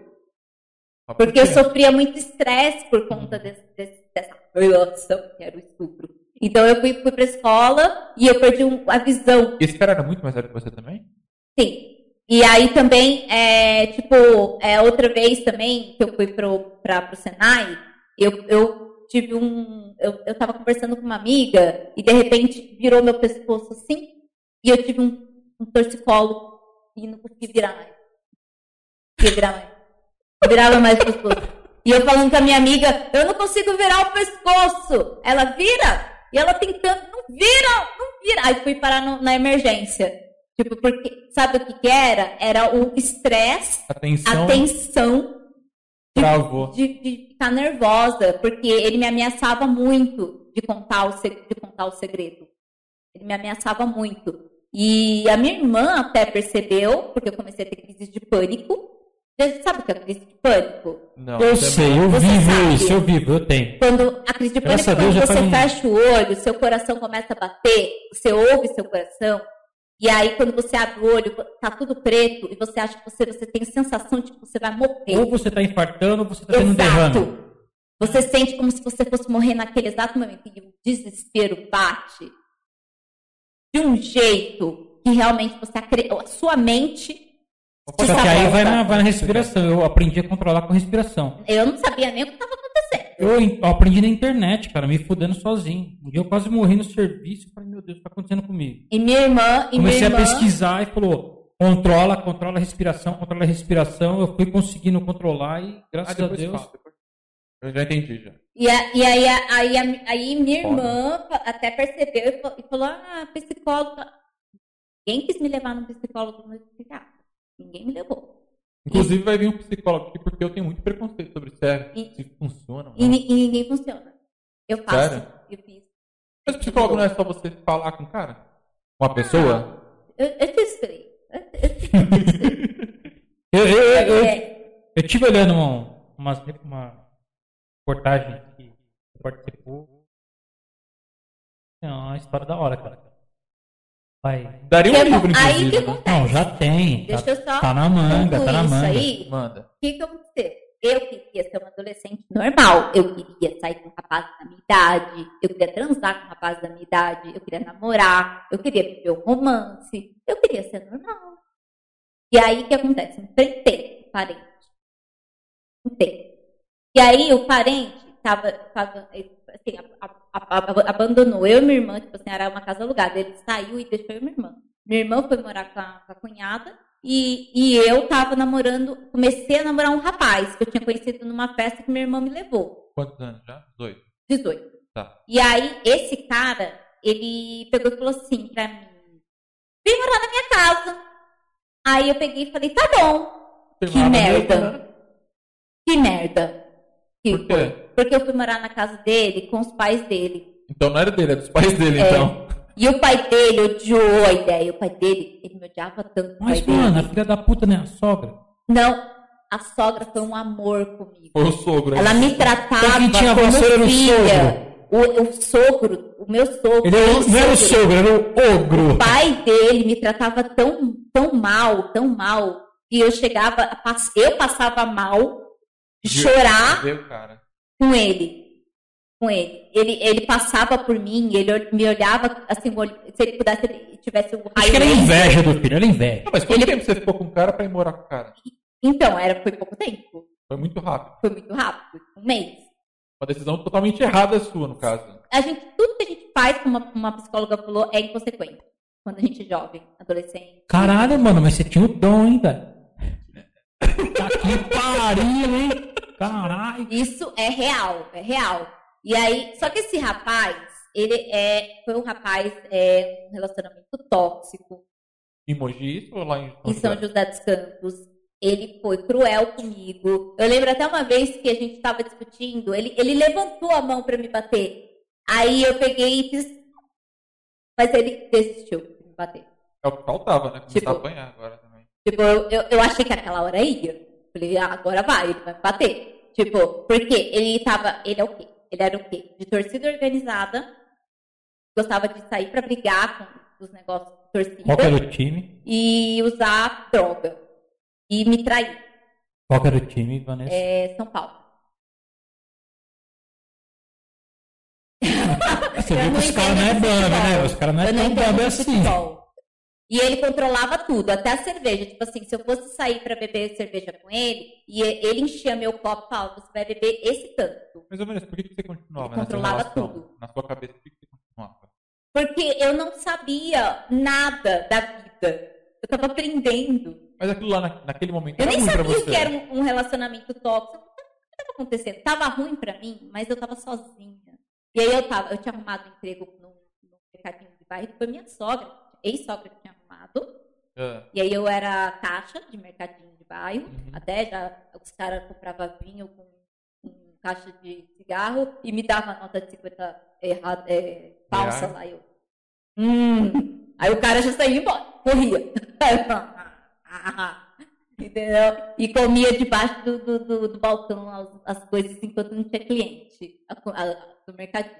Porque eu sofria muito estresse por conta desse, desse- dessa relação que era o estupro. Então eu fui, fui pra escola e eu perdi um- a visão. Esse cara era muito mais velho que você também? Sim. E aí também, é, tipo, é, outra vez também que eu fui pro, pra, pro Senai, eu, eu tive um. Eu, eu tava conversando com uma amiga e de repente virou meu pescoço assim e eu tive um, um torcicolo e não consegui virar mais. Não conseguia virar mais. Virava mais o pescoço. E eu falando com a minha amiga, eu não consigo virar o pescoço. Ela vira e ela tentando, não vira, não vira. Aí fui parar no- na emergência. Tipo, porque, sabe o que que era? Era o estresse, a tensão travou. de, de ficar nervosa, porque ele me ameaçava muito de contar, o, de contar o segredo. Ele me ameaçava muito. E a minha irmã até percebeu, porque eu comecei a ter crise de pânico. Você sabe o que é crise de pânico? Não, eu sei, eu Você vivo sabe. isso, eu vivo, eu tenho. Quando a crise de pânico, Deus, quando você faz um- fecha o olho, seu coração começa a bater, você ouve seu coração, e aí quando você abre o olho, tá tudo preto, e você acha que você, você tem a sensação de que você vai morrer. Ou você tá infartando, ou você tá tendo um derrame. Exato. Você sente como se você fosse morrer naquele exato momento e o desespero bate de um jeito que realmente você a sua mente Só que aí vai na, vai na respiração. Eu aprendi a controlar com respiração. Eu não sabia nem o que estava acontecendo. Eu, eu aprendi na internet, cara, me fudendo sozinho. Um dia eu quase morri no serviço. Falei, meu Deus, o que tá acontecendo comigo? E minha irmã, e Comecei minha a irmã, pesquisar e falou, controla, controla a respiração, controla a respiração. Eu fui conseguindo controlar e, Ah, graças a depois Deus, fala, depois. Eu já entendi já. E, a- e aí, a- aí, a- aí minha Foda. irmã até percebeu e fa- e falou, ah, psicóloga. Ninguém quis me levar no psicólogo no psiquiatra. Ninguém me levou. Inclusive vai vir um psicólogo aqui porque eu tenho muito preconceito sobre se, é, E- se funciona. E, e ninguém funciona. Eu faço, Sério? eu fiz. Mas psicólogo não é só você falar com o cara? Com a pessoa? Eu, eu te explico. Eu, eu Eu, eu, É, eu tive olhando uma, uma, uma reportagem que participou. É uma história da hora, cara. Vai. Daria um Que livro, bom. Aí inclusive. que né? acontece? Não, já tem. Deixa Tá, eu só tá na manga, tá na manga. Isso aí, Manda. o que que aconteceu? Eu queria ser uma adolescente normal. Eu queria sair com um rapaz da minha idade. Eu queria transar com um rapaz da minha idade. Eu queria namorar. Eu queria viver um romance. Eu queria ser normal. E aí o que acontece? Enfrentei o parente. Enfrentei. E aí o parente tava, tava assim, a- a- a- abandonou eu e minha irmã, tipo assim, era uma casa alugada. Ele saiu e deixou eu e minha irmã. Minha irmã foi morar com a, com a cunhada e, e eu tava namorando, comecei a namorar um rapaz que eu tinha conhecido numa festa que minha irmã me levou, Quantos anos já? Dois. 18. Tá. E aí, esse cara, ele pegou e falou assim pra mim: vem morar na minha casa. Aí eu peguei e falei: tá bom. Tem Que merda. né? Que merda. Por quê? foi. Porque eu fui morar na casa dele com os pais dele. Então não era dele, é dos pais dele, É. então. E o pai dele odiou a ideia. O pai dele, ele me odiava tanto. Mas, mano, a dele. filha da puta, né? A sogra. Não, a sogra foi um amor comigo. Foi o sogro. Ela me tratava Quem tinha como era filha. O, o sogro, o meu sogro. Ele era, não era o sogro, era o ogro. O pai dele me tratava tão, tão mal, tão mal, que eu chegava, a eu passava mal? Chorar com ele. Com ele. Ele, ele passava por mim, ele me olhava assim, se ele pudesse, ele tivesse o Acho que era laser. inveja do filho, era inveja. Não, mas quanto Ele- tempo você ficou com o cara pra ir morar com o cara? Então, era, foi pouco tempo. Foi muito rápido. Foi muito rápido, um mês. Uma decisão totalmente errada sua, no caso. A gente, tudo que a gente faz, como uma, uma psicóloga falou, é inconsequente. Quando a gente é jovem, adolescente. Caralho, mano, mas você tinha o dom, hein, velho? Tá que pariu, hein? Caralho. Isso é real, é real. E aí, só que esse rapaz, ele é, foi um rapaz, é, um relacionamento tóxico Em Mogi ou lá em em São José dos Campos. Ele foi cruel comigo. Eu lembro até uma vez que a gente estava discutindo, ele, ele levantou a mão para me bater. Aí eu peguei e fiz. Mas ele desistiu de me bater. É o que faltava, né? Começar Tipo- a apanhar agora também. Tipo, eu, eu, eu achei que aquela hora ia. Falei, ah, agora vai, ele vai me bater. Tipo, porque ele tava. Ele é o quê? Ele era o quê? De torcida organizada. Gostava de sair pra brigar com os negócios de torcida. Qual que era o time? E usar droga. E me trair. Qual era o time, Vanessa? É São Paulo. Você viu que os caras não é banda, né? Os caras não é tão banda assim. futebol. E ele controlava tudo, até a cerveja. Tipo assim, se eu fosse sair pra beber cerveja com ele, e ele enchia meu copo e falava, você vai beber esse tanto. Mas, Vanessa, por que você continuava Ele controlava relação? tudo. Na sua cabeça, por que você continuava? Porque eu não sabia nada da vida. Eu tava aprendendo. Mas aquilo lá, na- naquele momento, Eu nem sabia que era um, um relacionamento tóxico. O que estava acontecendo? Tava ruim pra mim, mas eu tava sozinha. E aí eu tava, eu tinha arrumado um emprego no, no mercadinho de bairro, foi minha sogra, ex-sogra Ah, E aí eu era caixa de mercadinho de bairro, Uhum. até já os caras compravam vinho com, com caixa de cigarro e me dava nota de 50 errada, é, falsa lá. Eu, hum. Aí o cara já saía embora, corria. Entendeu? E comia debaixo do, do, do, do balcão as, as coisas enquanto não tinha cliente a, a, do mercadinho.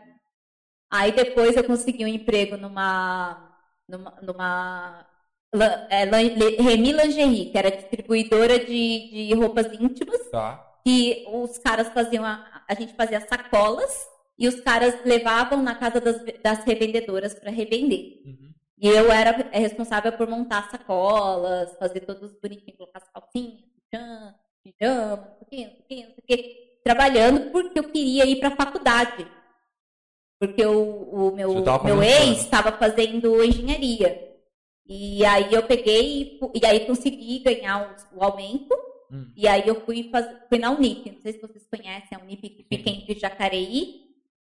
Aí depois eu consegui um emprego numa, numa, numa Remy Lingerie, que era distribuidora de, de roupas íntimas, tá. que os caras faziam, a, a gente fazia sacolas e os caras levavam na casa das, das revendedoras para revender. Uhum. E eu era responsável por montar sacolas, fazer todos bonitinhos, colocar as calcinhas, sutiã, pijama, não sei o sei o trabalhando porque eu queria ir para a faculdade. Porque o, o meu, meu ex estava fazendo engenharia. E aí eu peguei e, e aí consegui ganhar o, o aumento. Hum. E aí eu fui, faz, fui na Unip. Não sei se vocês conhecem a Unip, que fica entre Jacareí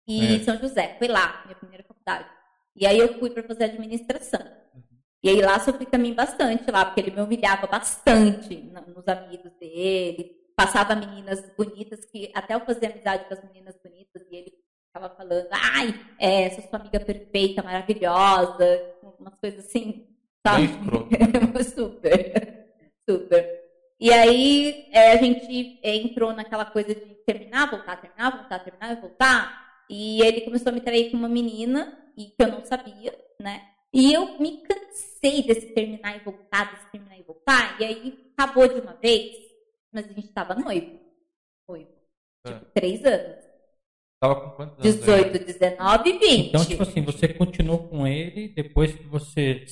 e É. São José. Foi lá, minha primeira faculdade. E aí eu fui para fazer administração. Uhum. E aí lá sofri também bastante lá, porque ele me humilhava bastante nos amigos dele. Passava meninas bonitas, que até eu fazia amizade com as meninas bonitas e ele ficava falando, ai, é, essa sua amiga perfeita, maravilhosa, umas coisas assim, sabe? super, super. E aí é, a gente entrou naquela coisa de terminar, voltar, terminar, voltar, terminar e voltar. E ele começou a me trair com uma menina, e que eu não sabia, né? E eu me cansei desse terminar e voltar, desse terminar e voltar. E aí acabou de uma vez, mas a gente tava noivo. Noivo. É. Tipo, três anos. Tava com quantos anos? 18, 19 e 20. Então, tipo assim, você continuou com ele depois que você.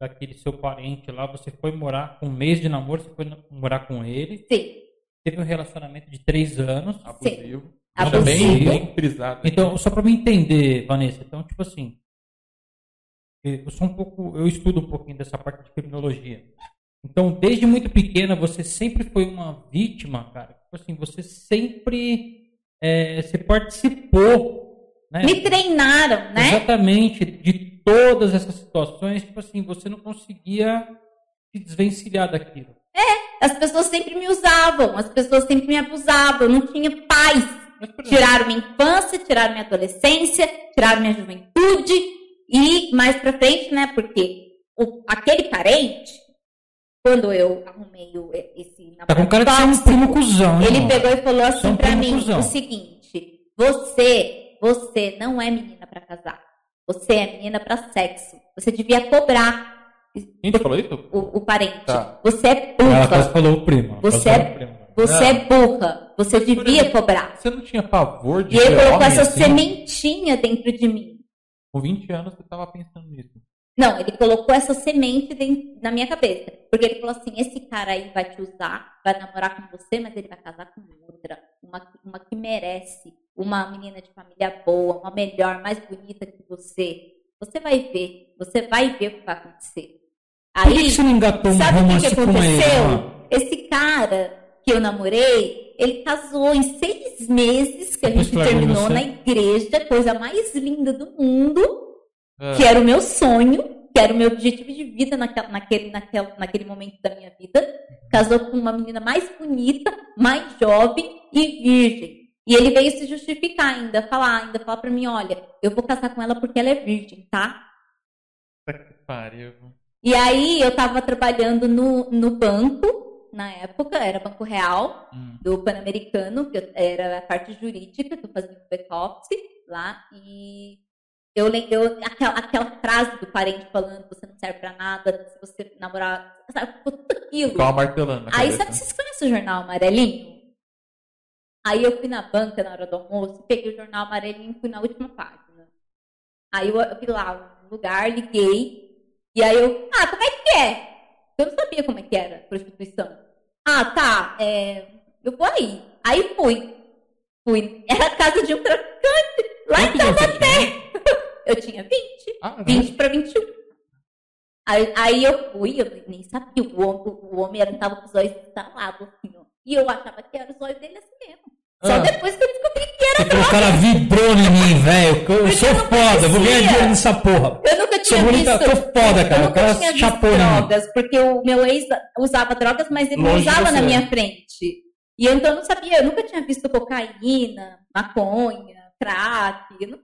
Daquele seu parente lá, você foi morar com um mês de namoro, você foi morar com ele. Sim. Teve um relacionamento de três anos. Abusivo. Abusivo. Bem, bem frisado. Então, só pra me entender, Vanessa, então, tipo assim, eu sou um pouco, eu estudo um pouquinho dessa parte de criminologia. Então, desde muito pequena, você sempre foi uma vítima, cara. Tipo assim, você sempre, é, você participou, né? Me treinaram, né? Exatamente, de todas essas situações, tipo assim, você não conseguia se desvencilhar daquilo. As pessoas sempre me usavam, as pessoas sempre me abusavam, eu não tinha paz. Mas, Tiraram minha infância, tiraram minha adolescência, tiraram minha juventude e mais pra frente, né? Porque o- aquele parente, quando eu arrumei o- esse tá com cara de ser um tóxico, primo cuzão, ele irmão? pegou e falou é assim um pra mim cuzão. o seguinte: você, você não é menina pra casar. Você é menina pra sexo. Você devia cobrar Quem te falou isso? o, o parente. Tá. Ela Você é quase burra. falou o primo. ela Você quase é- primo. Você Não. é burra. Você devia exemplo, cobrar. Você não tinha pavor de E ele colocou essa assim? sementinha dentro de mim. Com 20 anos você tava pensando nisso. Não, ele colocou essa semente dentro, na minha cabeça. Porque ele falou assim: esse cara aí vai te usar, vai namorar com você, mas ele vai casar com outra. Uma, uma que merece. Uma menina de família boa, uma melhor, mais bonita que você. Você vai ver. Você vai ver o que vai acontecer. Por que, Aí, você não engatou um sabe o que, romance aconteceu? Esse cara que eu namorei, ele casou em seis meses que a gente terminou você? na igreja, coisa mais linda do mundo É. que era o meu sonho, que era o meu objetivo de vida naquela, naquele, naquela, naquele momento da minha vida. Casou com uma menina mais bonita, mais jovem e virgem. E ele veio se justificar ainda, falar, ainda falar pra mim, olha, eu vou casar com ela porque ela é virgem, tá? Puta que pariu. E aí eu tava trabalhando no, no banco, na época, era Banco Real, Hum. do Pan-Americano, que era a parte jurídica, que eu fazia o back-office lá, e eu lembro aquela, aquela frase do parente falando você não serve pra nada, se você namorar, sabe, tudo aquilo. Ficava martelando Aí cabeça. sabe, vocês conhecem o jornal amarelinho? Aí eu fui na banca na hora do almoço, peguei o jornal amarelinho e fui na última página. Aí eu, eu fui lá no lugar, liguei, e aí eu, ah, como é que é? Eu não sabia como é que era prostituição. Ah, tá, é, eu vou aí. Aí fui. Fui. Era a casa de um traficante, lá em? Taubaté. Eu tinha 20. Ah, 20 para 21. Aí, aí eu fui, eu nem sabia, o homem, o homem era, tava com os olhos instalados, assim, ó. E eu achava que era os olhos dele assim mesmo. Só Ah. depois que eu descobri que era falou, o cara vibrou em mim, velho. Eu Porque sou eu não foda, eu vou ganhar dinheiro nessa porra. Eu nunca Sou tinha bonita, visto. tô foda, cara. Eu O nunca cara tinha visto chapou drogas, porque o meu ex usava drogas, mas ele não Longe de usava na minha frente. E eu, então eu não sabia, eu nunca tinha visto cocaína, maconha, crack, eu nunca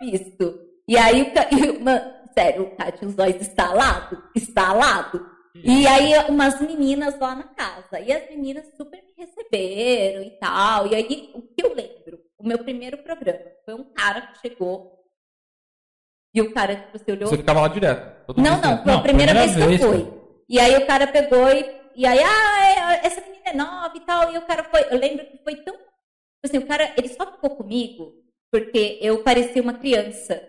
tinha visto. E aí, o mano, sério, o cara tinha os olhos estalados, estalado. E aí, umas meninas lá na casa. E as meninas super me receberam e tal. E aí, o que eu lembro? O meu primeiro programa foi um cara que chegou. E o cara, tipo, você olhou. Você ficava lá direto. todo Não, não, foi Não, a primeira, primeira vez que eu fui. E aí o cara pegou e, e aí, ah, é, essa menina é nova e tal. E o cara foi, eu lembro que foi tão. tipo Assim, o cara, ele só ficou comigo porque eu parecia uma criança.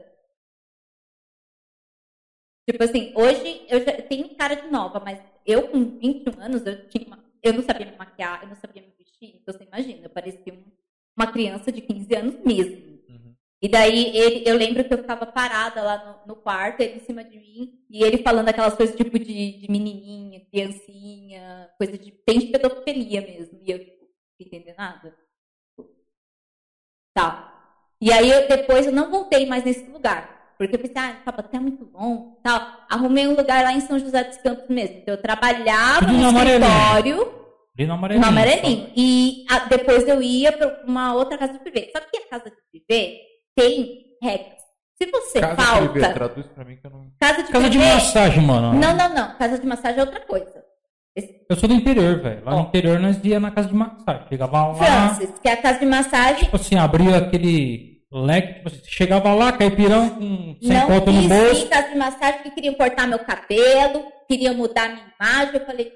Tipo assim, hoje eu já tenho cara de nova, mas eu com 21 anos, eu tinha uma- eu não sabia me maquiar, eu não sabia me vestir. Então você imagina, eu parecia um- uma criança de 15 anos mesmo. Uhum. E daí ele, eu lembro que eu ficava parada lá no, no quarto, ele em cima de mim, e ele falando aquelas coisas tipo de, de menininha, criancinha, coisa de. tem de pedofilia mesmo. E eu, tipo, não entendi nada. Tá. E aí eu, depois eu não voltei mais nesse lugar. Porque eu pensei, ah, Taubaté é muito bom, tal. Arrumei um lugar lá em São José dos Campos mesmo. Então eu trabalhava no escritório no amarelinho. no amarelinho. E a- depois eu ia para uma outra casa de privê. Só que a casa de privê tem regras. Se você Casa falta. privê, traduz pra mim que eu não. Casa de Casa de massagem, mano. Não, não, não. Casa de massagem é outra coisa. Eu sou do interior, velho. Lá Ó. no interior nós ia na casa de massagem. Chegava lá, Francis, que é a casa de massagem. tipo assim, abria aquele leque, chegava lá, caipirão com 100 Não conto no bolso. ir casa de massagem que queriam cortar meu cabelo, queriam mudar minha imagem. Eu falei.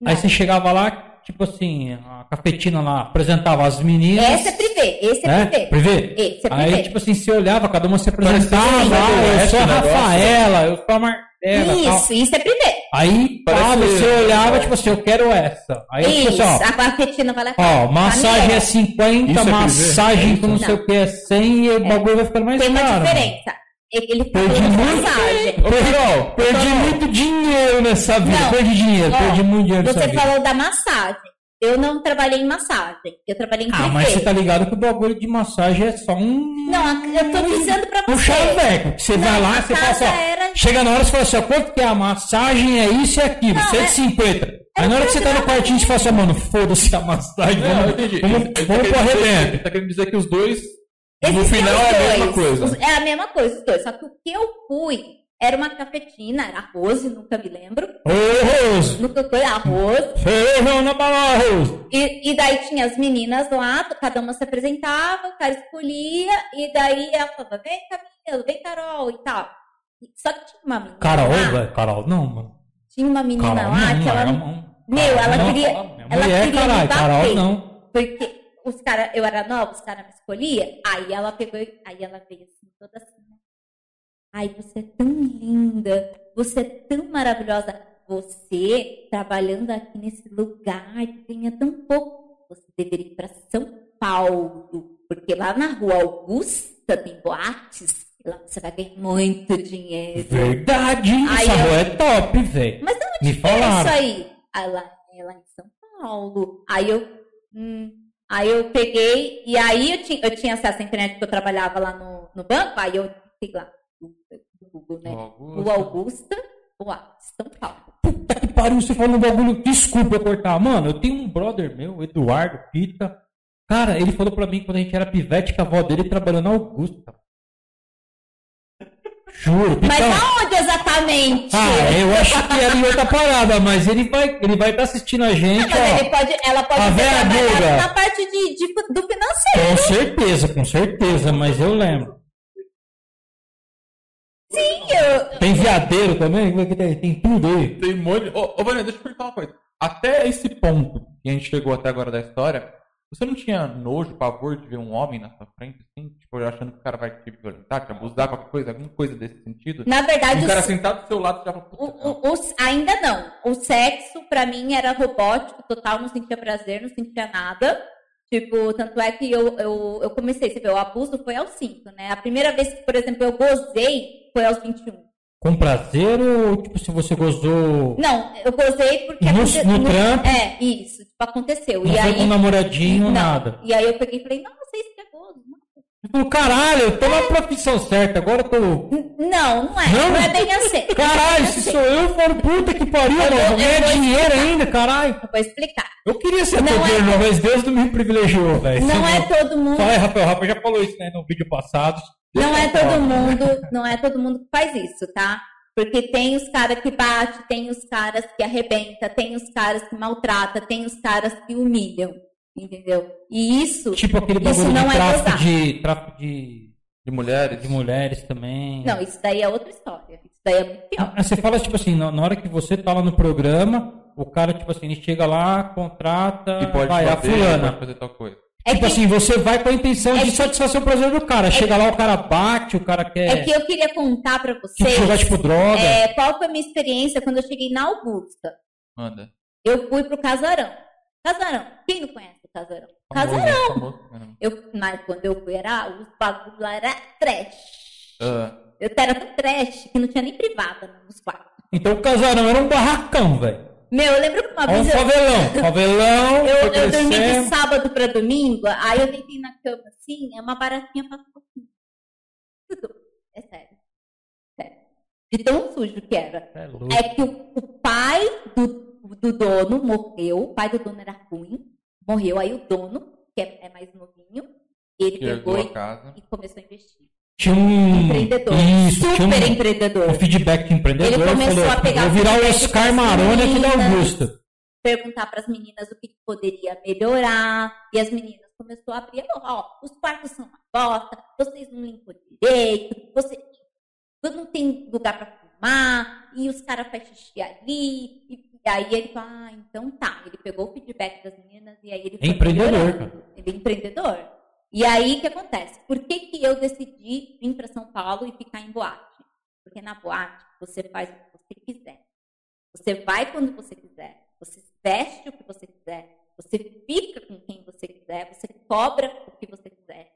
Não. Aí você chegava lá, tipo assim, a cafetina lá apresentava as meninas. Esse é privê, esse é né? privê. Privê? Esse é Aí, privê. tipo assim, você olhava, cada uma se apresentava. Parecia Ah, eu sou a negócio. Rafaela, eu sou a Martela. tal. Isso, isso é privê. Aí, pá, você olhava, tipo assim, eu quero essa. Aí, tipo Isso, assim, ó. a cafetina vai lá. Ó, massagem "Camila, é 50, Isso é massagem com não Isso? sei o que é 100 e o bagulho vai ficando mais Tem uma caro. diferença. Ele Perdi muito. massagem. Ô, Carol, Perdi muito dinheiro nessa vida. Não. Perdi dinheiro, Ó, perdi muito dinheiro nessa Você vida. falou da massagem. Eu não trabalhei em massagem. Eu trabalhei em Ah, mas você tá ligado que o bagulho de massagem é só um. Não, eu tô dizendo pra Um você. chaveco. que Você Não, vai lá, você ó, era- Chega na hora você fala assim, ó, quanto que é a massagem, é isso e aquilo, Não, 150. Aí na hora que você tá no quartinho, você fala assim, mano, foda-se a massagem, Não, eu vamos, entendi. vamos, Ele tá vamos pro arrebento. Ele tá querendo dizer que os dois, no final, os é a mesma dois. coisa. É a mesma coisa, os dois. Só que o que eu fui era uma cafetina, era Rose, nunca me lembro. Rose, Nunca foi a Rose. feijão na Rose. E, e daí tinha as meninas lá, cada uma se apresentava, o cara escolhia, e daí ela falava, vem Camila, vem Carol e tal. Só que tinha uma menina Carol, velho, Carol, não, mano. tinha uma menina Carol, lá não, que ela, um- Meu, Carol, ela não, queria- Carol, minha ela mulher, queria me bater. Carol, não. porque os cara, eu era nova, os caras me escolhiam, aí ela pegou, aí ela veio assim, toda assim, né? Ai, você é tão linda, você é tão maravilhosa. Você, trabalhando aqui nesse lugar que ganha tão pouco, você deveria ir para São Paulo, porque lá na rua Augusta tem boates, e lá você vai ganhar muito dinheiro. Verdade, Aí essa eu- rua é top, velho. Mas não Me é falaram. isso aí. Aí lá, é lá em São Paulo. Aí eu, hum, aí eu peguei, e aí eu tinha, eu tinha acesso à internet porque eu trabalhava lá no, no banco, aí eu fiquei lá Google, né? O Augusta, Boa, São Paulo. Puta que pariu, você falou um bagulho. Desculpa eu cortar. Mano, eu tenho um brother meu, Eduardo Pita. Cara, ele falou pra mim quando a gente era pivete que a avó dele trabalhou na Augusta. Juro, Mas Pitão. aonde exatamente? Ah, eu acho que era em outra parada, mas ele vai ele vai estar assistindo a gente, Não, mas ó. ele pode, ela pode A Duda. na parte de, de- do financeiro. Com certeza, com certeza, mas eu lembro. Sim, eu, Tem viadeiro também? Como é que tem? Tem tudo aí. Tem um monte. Ô, ô Vânia, deixa eu perguntar uma coisa. Até esse ponto que a gente chegou até agora da história, você não tinha nojo, pavor de ver um homem na sua frente, assim? Tipo, achando que o cara vai te violentar, te abusar, qualquer coisa, alguma coisa desse sentido? na verdade, Um o cara sentado do seu lado já fala, O- não. o- o- ainda não. O sexo, pra mim, era robótico, total, não sentia prazer, não sentia nada. Tipo, tanto é que eu, eu, eu comecei, você vê, o abuso foi aos 5, né? A primeira vez que, por exemplo, eu gozei foi aos 21. Com prazer ou, tipo, se você gozou... Não, eu gozei porque... No- aconte- no trampo? É, isso, tipo, aconteceu. Não e foi aí... com um namoradinho, não. nada. E aí eu peguei e falei, nossa, isso que é gozo. Não. Ele falou, caralho, eu tô na profissão certa, agora eu tô... Não, não é. Não? Não, é bem assim. Caralho, Não é se assim. sou eu, eu falo, puta que pariu, Eu mano, ganhar dinheiro explicar. ainda, caralho. Eu vou explicar. Eu queria ser Não ator é- pornô, mas Deus não me privilegiou, velho. Não Você é todo mundo... Fala aí, Rafael, Rafael já falou isso, né, no vídeo passado. Não é todo falar. mundo, não é todo mundo que faz isso, tá? Porque tem os caras que bate, tem os caras que arrebenta, tem os caras que maltrata, tem os caras que humilham, entendeu? E isso, Tipo aquele Isso bagulho não de é tráfico gozar. de, tráfico de, De mulheres. de mulheres também. não, isso daí é outra história. Isso daí é muito pior. Ah, Você fala, tipo assim, na na hora que você tá lá no programa, o cara, tipo assim, ele chega lá, contrata, E pode vai, a bater, fulana. pode fazer tal coisa. É tipo que, assim, você vai com a intenção É de que- satisfazer o prazer do cara. Chega lá, o cara bate, o cara quer é que eu queria contar pra te vocês jogar, tipo, droga. é, qual foi a minha experiência quando eu cheguei na Augusta. Manda. Eu fui pro Casarão. Casarão. Quem não conhece Casarão? Casarão. Famoso, famoso. Caramba. Eu, mas quando eu fui, era, os bagulhos lá era trash. Ah, Eu era tão trash que não tinha nem privada nos quartos. Então o casarão era um barracão, velho. Meu, eu lembro que uma É um vez eu, favelão. Favelão, eu, eu dormi de sábado pra domingo, aí eu deitei na cama assim, é uma baratinha passou assim. Tudo. É sério. Sério. De tão sujo que era. É louco. É que o, o pai do do dono morreu, o pai do dono era ruim, morreu, aí o dono, que é, é mais novinho, ele Que pegou e, e começou a investir. Tinha um. Empreendedor. Isso, super um, empreendedor. um feedback de empreendedor. Ele começou falou, a pegar Vou virar o Oscar Maroni aqui da. Augusta. perguntar para as meninas o que poderia melhorar. E as meninas começaram a abrir, ó, os quartos são uma bosta, vocês não limpam direito, você não tem lugar para fumar, e os caras fazem xixi ali. E, e aí ele falou, ah, então tá. Ele pegou o feedback das meninas e aí ele foi Empreendedor. Ele é empreendedor. E aí o que acontece? Por que, que eu decidi vir para São Paulo e ficar em boate? Porque na boate você faz o que você quiser. Você vai quando você quiser. Você veste o que você quiser. Você fica com quem você quiser. Você cobra o que você quiser.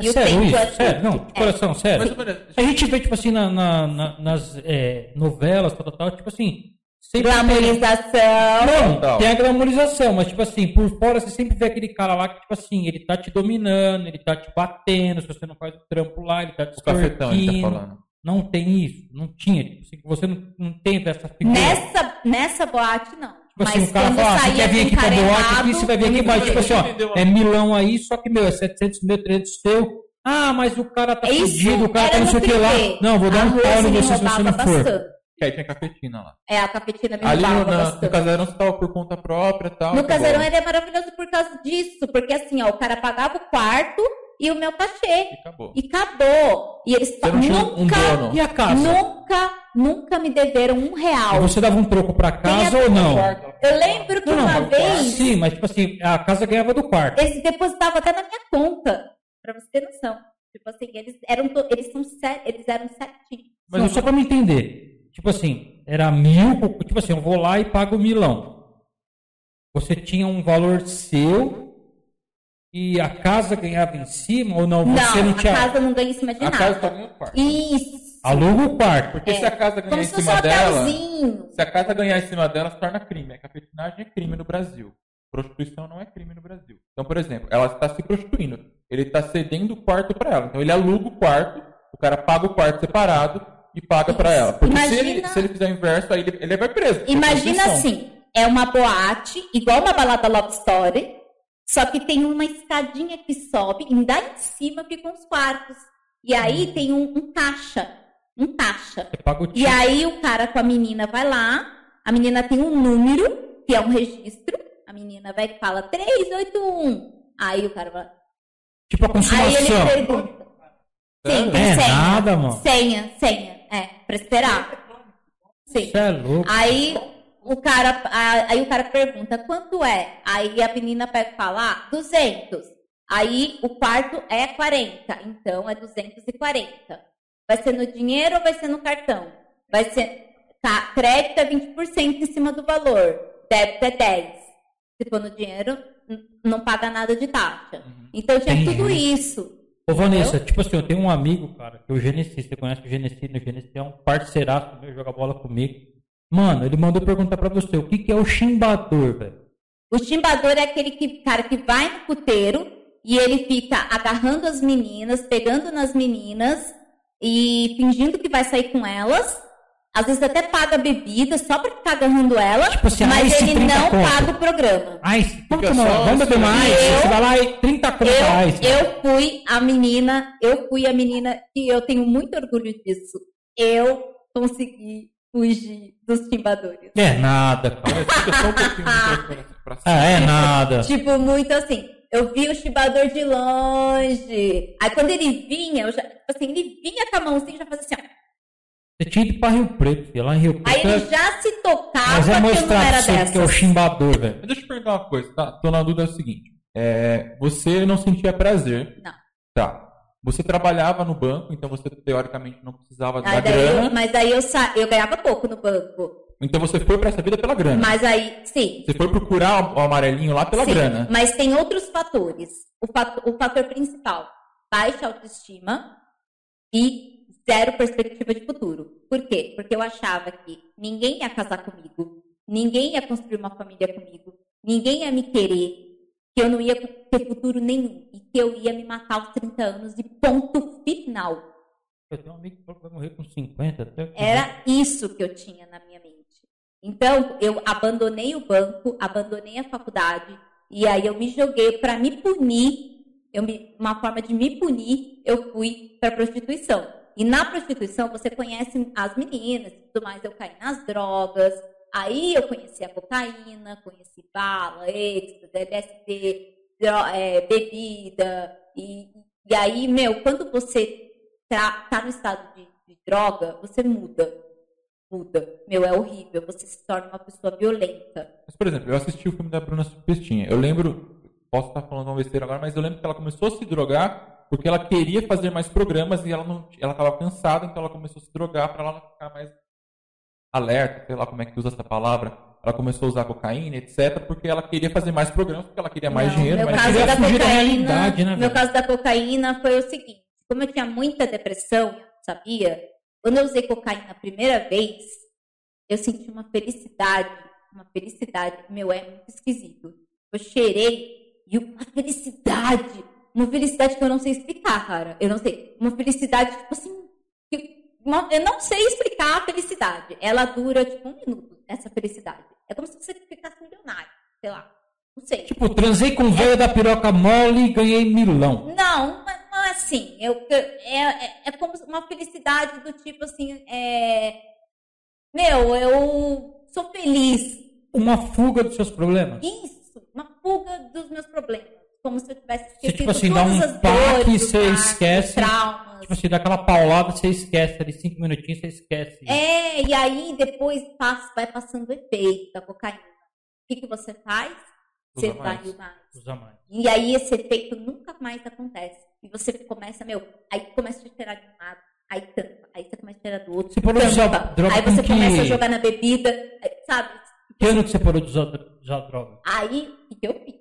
É E o sério isso? é- Sério? Não, de é. coração, sério. Mas, A gente vê, tipo assim, na, na- na- nas é, novelas, tal, tal, tal, tipo assim. Sempre tem- Glamorização. Não, Total. tem a glamorização, mas tipo assim, por fora você sempre vê aquele cara lá que, tipo assim, ele tá te dominando, ele tá te batendo, se você não faz o trampo lá, ele tá te o cafetão, ele tá falando. Não tem isso, não tinha. Tipo assim, você não, não teve essa figura. Nessa, nessa boate, não. Tipo assim, Mas o cara fala, ah, você quer vir aqui pra boate aqui, você vai vir aqui, mas tipo assim, ó, é milão aí, só que, meu, é 700 mil, 300 seu. Ah, mas o cara tá fudido, o cara tá não sei o que lá. Não, vou dar um pau em você se você não for. bastante. Que aí tinha cafetina lá. É, a cafetina me Ali no, na, no casarão você tava por conta própria e tal. No acabou. casarão ele é maravilhoso por causa disso. Porque assim, ó, o cara pagava o quarto e o meu cachê. E acabou. E acabou. E eles Você não tinha um nunca, dono. E a casa? nunca, nunca me deveram um E real. você dava um troco pra casa ou não? Eu lembro que Não, não, uma mas- vez Sim, mas tipo assim, a casa ganhava do quarto. eles depositavam até na minha conta. Pra você ter noção. Tipo assim, eles eram, eles são eles eram certinhos. Mas só pra me entender. Tipo assim, era mil, tipo assim, eu vou lá e pago milão. Você tinha um valor seu e a casa ganhava em cima ou não? Você não, Não, a tinha. casa não ganha em cima de A nada. casa tá no quarto. Isso. Aluga o quarto. Porque É. se a casa ganhar Como em cima dela. Se a casa ganhar em cima dela, se torna crime. A cafetinagem é crime no Brasil. Prostituição não é crime no Brasil. Então, por exemplo, ela está se prostituindo. Ele está cedendo o quarto para ela. Então, ele aluga o quarto, o cara paga o quarto separado e paga para ela. Porque se, ele, Imagina- se ele fizer o inverso, aí ele, ele vai preso. por Imagina assim, é uma boate, igual uma balada love story, só que tem uma escadinha que sobe e ainda em cima ficam os quartos. E aí Hum. tem um, um caixa, um caixa. O E tipo. aí o cara com a menina vai lá, a menina tem um número, que é um registro, a menina vai e fala 381. Aí o cara vai. Tipo a Aí ele consumação. pergunta. Sim, tem É senha. nada, mano. Senha, senha. É, pra esperar. Sim. É louco. Aí o cara, aí o cara pergunta quanto é? Aí a menina pega e fala, ah, 200. Aí o quarto é 40, então é 240. Vai ser no dinheiro ou vai ser no cartão? Vai ser ca- crédito é 20% em cima do valor, débito é 10. Se for no dinheiro, não paga nada de taxa. Então tinha Entendi. tudo isso. Ô, Vanessa, tipo assim, eu tenho um amigo, cara, que é o Genesi. Você conhece o Genesi? O Genesi é um parceiraço meu, joga bola comigo. Mano, ele mandou perguntar pra você, o que, que é o chimbador, velho? O chimbador é aquele que, cara que vai no puteiro e ele fica agarrando as meninas, pegando nas meninas e fingindo que vai sair com elas. Às vezes até paga bebida só pra ficar agarrando elas, Tipo assim, mas ele 30 não conto. paga o programa. Ai, vamos Fica tomar, só vamos beber assim, mais. eu- Você vai lá e 30 conto Eu, reais. eu fui a menina, eu fui a menina que eu tenho muito orgulho disso. Eu consegui fugir dos chimbadores. É nada, cara. Mas fica só um pouquinho pra cima. Ah, é nada. Tipo, muito assim. Eu vi o chibador de longe. Aí quando ele vinha, eu já, tipo assim, ele vinha com a mãozinha e já fazia assim, ó. Você tinha ido pra Rio Preto, filho. Lá em Rio Aí Preto. ele é- já se tocava Mas que é eu não mostrar era você que é o chimbador, velho. Mas deixa eu perguntar uma coisa, tá? Tô na dúvida é o seguinte. É, você não sentia prazer. Não. Tá. Você trabalhava no banco, então você teoricamente não precisava da Aí daí grana. eu- mas aí eu, sa... eu ganhava pouco no banco. Então você foi pra essa vida pela grana. Mas aí, sim. Você foi procurar o amarelinho lá pela sim. grana. Mas tem outros fatores. O fator, o fator principal, baixa autoestima e zero perspectiva de futuro. Por quê? Porque eu achava que ninguém ia casar comigo, ninguém ia construir uma família comigo, ninguém ia me querer, que eu não ia ter futuro nenhum e que eu ia me matar aos 30 anos e ponto final. Eu tenho um amigo que falou que vai morrer com 50 até. Era isso que eu tinha na minha mente. Então, eu abandonei o banco, abandonei a faculdade, e aí eu me joguei para me punir, eu me, uma forma de me punir, eu fui para prostituição. E na prostituição você conhece as meninas e tudo mais, eu caí nas drogas, aí eu conheci a cocaína, conheci bala, êxtase, LSD, é, bebida, e, e aí, meu, quando você tá, tá no estado de, de droga, você muda. Muda. Meu, é horrível. Você se torna uma pessoa violenta. Mas, por exemplo, eu assisti o filme da Bruna Surfistinha. Eu lembro, posso estar falando uma besteira agora, mas eu lembro que ela começou a se drogar porque ela queria fazer mais programas e ela não, ela estava cansada, então ela começou a se drogar para ela ficar mais alerta, sei lá como é que usa essa palavra. Ela começou a usar cocaína, etc, porque ela queria fazer mais programas, porque ela queria mais Não, dinheiro, mais caso queria da fugir da realidade, né, meu velho? caso da cocaína foi o seguinte: como eu tinha muita depressão, sabia? Quando eu usei cocaína a primeira vez, eu senti uma felicidade, uma felicidade, meu, é muito esquisito. Eu cheirei e uma felicidade, uma felicidade que eu não sei explicar, cara. Eu não sei, uma felicidade tipo assim, uma- eu não sei explicar a felicidade. Ela dura tipo um minuto, essa felicidade. É como se você ficasse milionário, sei lá. Não sei. Tipo, transei com velho da piroca mole e ganhei milão. Não, mas não é assim. Eu, eu- é, é, é como uma felicidade do tipo assim, é... Meu, eu sou feliz. Uma fuga dos seus problemas. Isso, uma fuga dos meus problemas. Como se eu tivesse Você, esquecido tipo assim, dá um as do você esquece. traumas. Tipo assim, dá aquela paulada, você esquece ali, cinco minutinhos, você esquece. É, e aí depois passa, vai passando o efeito da cocaína. O que, que você faz? Você Usa vai mais. mais. Usa mais. E aí esse efeito nunca mais acontece. E você começa, meu, aí começa a cheirar de um lado, aí tampa, aí você começa a cheirar do outro, Você parou de usar droga aí você que- começa a jogar na bebida, aí, sabe? Que ano que você parou de usar, usar droga? Aí, o que eu fiz?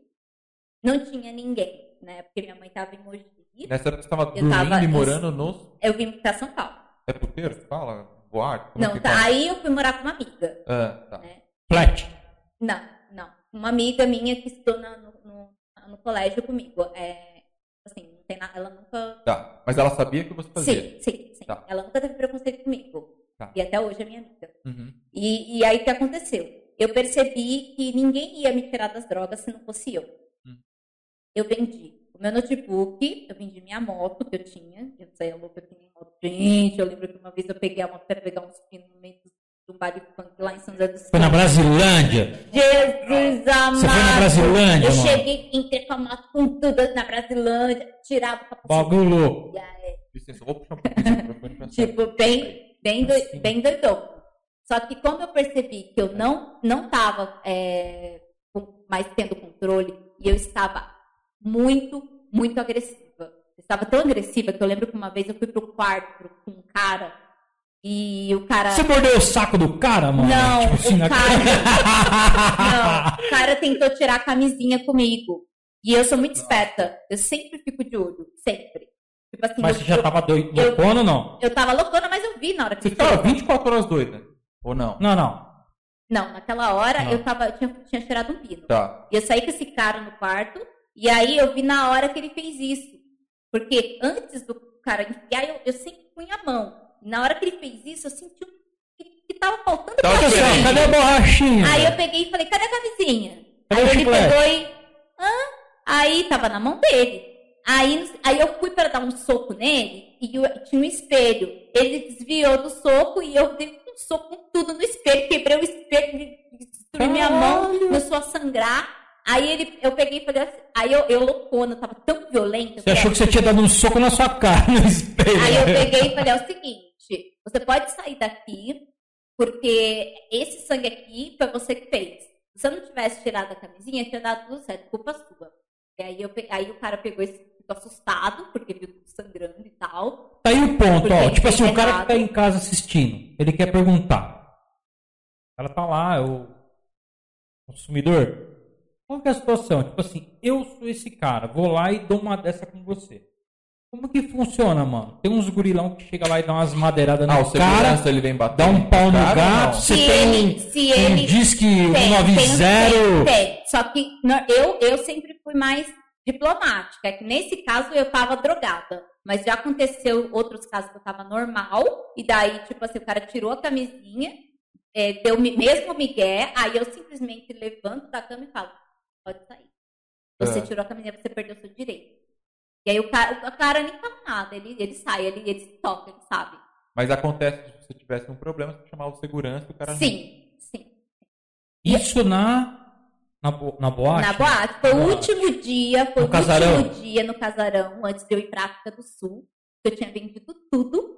Não tinha ninguém, né? Porque minha mãe tava em Mogi. Nessa época você estava dormindo tava- e morando no... Eu vim pra São Paulo. É puteiro? Fala? Boate? Como é Não, tá. fala? Aí eu fui morar com uma amiga, Ah, tá. né? Flat. Não, não. Uma amiga minha que estudou na- no, no, no colégio comigo. É, assim, não tem nada, ela nunca Tá. Mas ela sabia que você fazia. Sim, sim, sim. Tá. Ela nunca teve preconceito comigo. Tá. E até hoje é minha amiga. Uhum. E, e aí o que aconteceu? Eu percebi que ninguém ia me tirar das drogas se não fosse eu. Eu vendi o meu notebook, eu vendi minha moto que eu tinha. Eu saía louca que nem moto. Gente, eu lembro que uma vez eu peguei a moto para pegar uns pinos no meio de um baile funk lá em São José dos Foi na Campos. Brasilândia. Jesus amado! Você foi na Brasilândia, Eu mano? cheguei, entrei com a moto com tudo na Brasilândia, tirava o capacete. Bagulho louco. Licença, eu vou puxar um. Tipo, bem, bem, Assim. bem doidão. Só que como eu percebi que eu não não estava mais tendo controle e eu estava muito, muito agressiva. Eu estava tão agressiva que eu lembro que uma vez eu fui pro quarto com um cara e o cara. Você mordeu o saco do cara, mano? Não, Tipo assim, o na- cara. Não, o cara tentou tirar a camisinha comigo. E eu sou muito esperta. Eu sempre fico de olho. Sempre. Tipo assim, Mas eu, você já tava doido, eu- loucona ou não? eu tava loucona, mas eu vi na hora que Você ficava tirou. 24 horas doida? Ou não? Não, não. Não, naquela hora Não. eu tava, eu tinha, tinha cheirado um pino. Tá. E eu saí com esse cara no quarto, e aí eu vi na hora que ele fez isso. Porque antes do cara enfiar, eu, eu sempre punha a mão. E na hora que ele fez isso, eu senti que, que tava faltando diferente. coisa. Cadê a borrachinha? Aí eu peguei e falei, cadê a camisinha? Cadê aí ele chiclete? pegou e. Hã? Aí tava na mão dele. Aí, aí eu fui para dar um soco nele e eu, tinha um espelho. Ele desviou do soco e eu dei um soco com tudo no espelho, quebrei o espelho, destruí minha mão, começou a sangrar. Aí ele, eu peguei e falei assim, aí eu, eu loucona, eu tava tão violenta. eu Você achou que você tinha dado um soco na sua cara no espelho. Aí eu peguei e falei, é o seguinte, você pode sair daqui, porque esse sangue aqui foi você que fez. Se você não tivesse tirado a camisinha, tinha dado tudo certo, culpa sua. E aí, eu, aí o cara pegou esse ficou assustado, porque viu tudo sangrando e tal. Tá aí o ponto, ó. Tipo assim, o cara que tá em casa assistindo, ele quer perguntar. Cara tá lá, é o consumidor. Qual que é a situação? Tipo assim, eu sou esse cara, vou lá e dou uma dessa com você. Como que funciona, mano? Tem uns gurilão que chega lá e dá umas madeiradas Ah, o no cara, segurança ele vem bater. dá um pau no Cara, gato, não. você Se tem ele- se um ele- disque Tem, tem, 190. tem, tem. Só que não, eu, eu sempre fui mais diplomática. É que nesse caso eu tava drogada. Mas já aconteceu outros casos que eu tava normal. E daí, tipo assim, o cara tirou a camisinha. é, deu mesmo migué, aí eu simplesmente levanto da cama e falo, pode sair. Você É. tirou a camiseta, você perdeu seu direito. E aí o cara, o cara nem fala nada, ele, ele sai, ele, ele toca, ele sabe. Mas acontece que se você tivesse um problema, você chamava o segurança e o cara não. Sim, sim. Isso na, na, bo- na boate? Na boate. Foi Na o boate. último dia, foi No o casarão? último dia no casarão, antes de eu ir pra África do Sul. Eu tinha vendido tudo,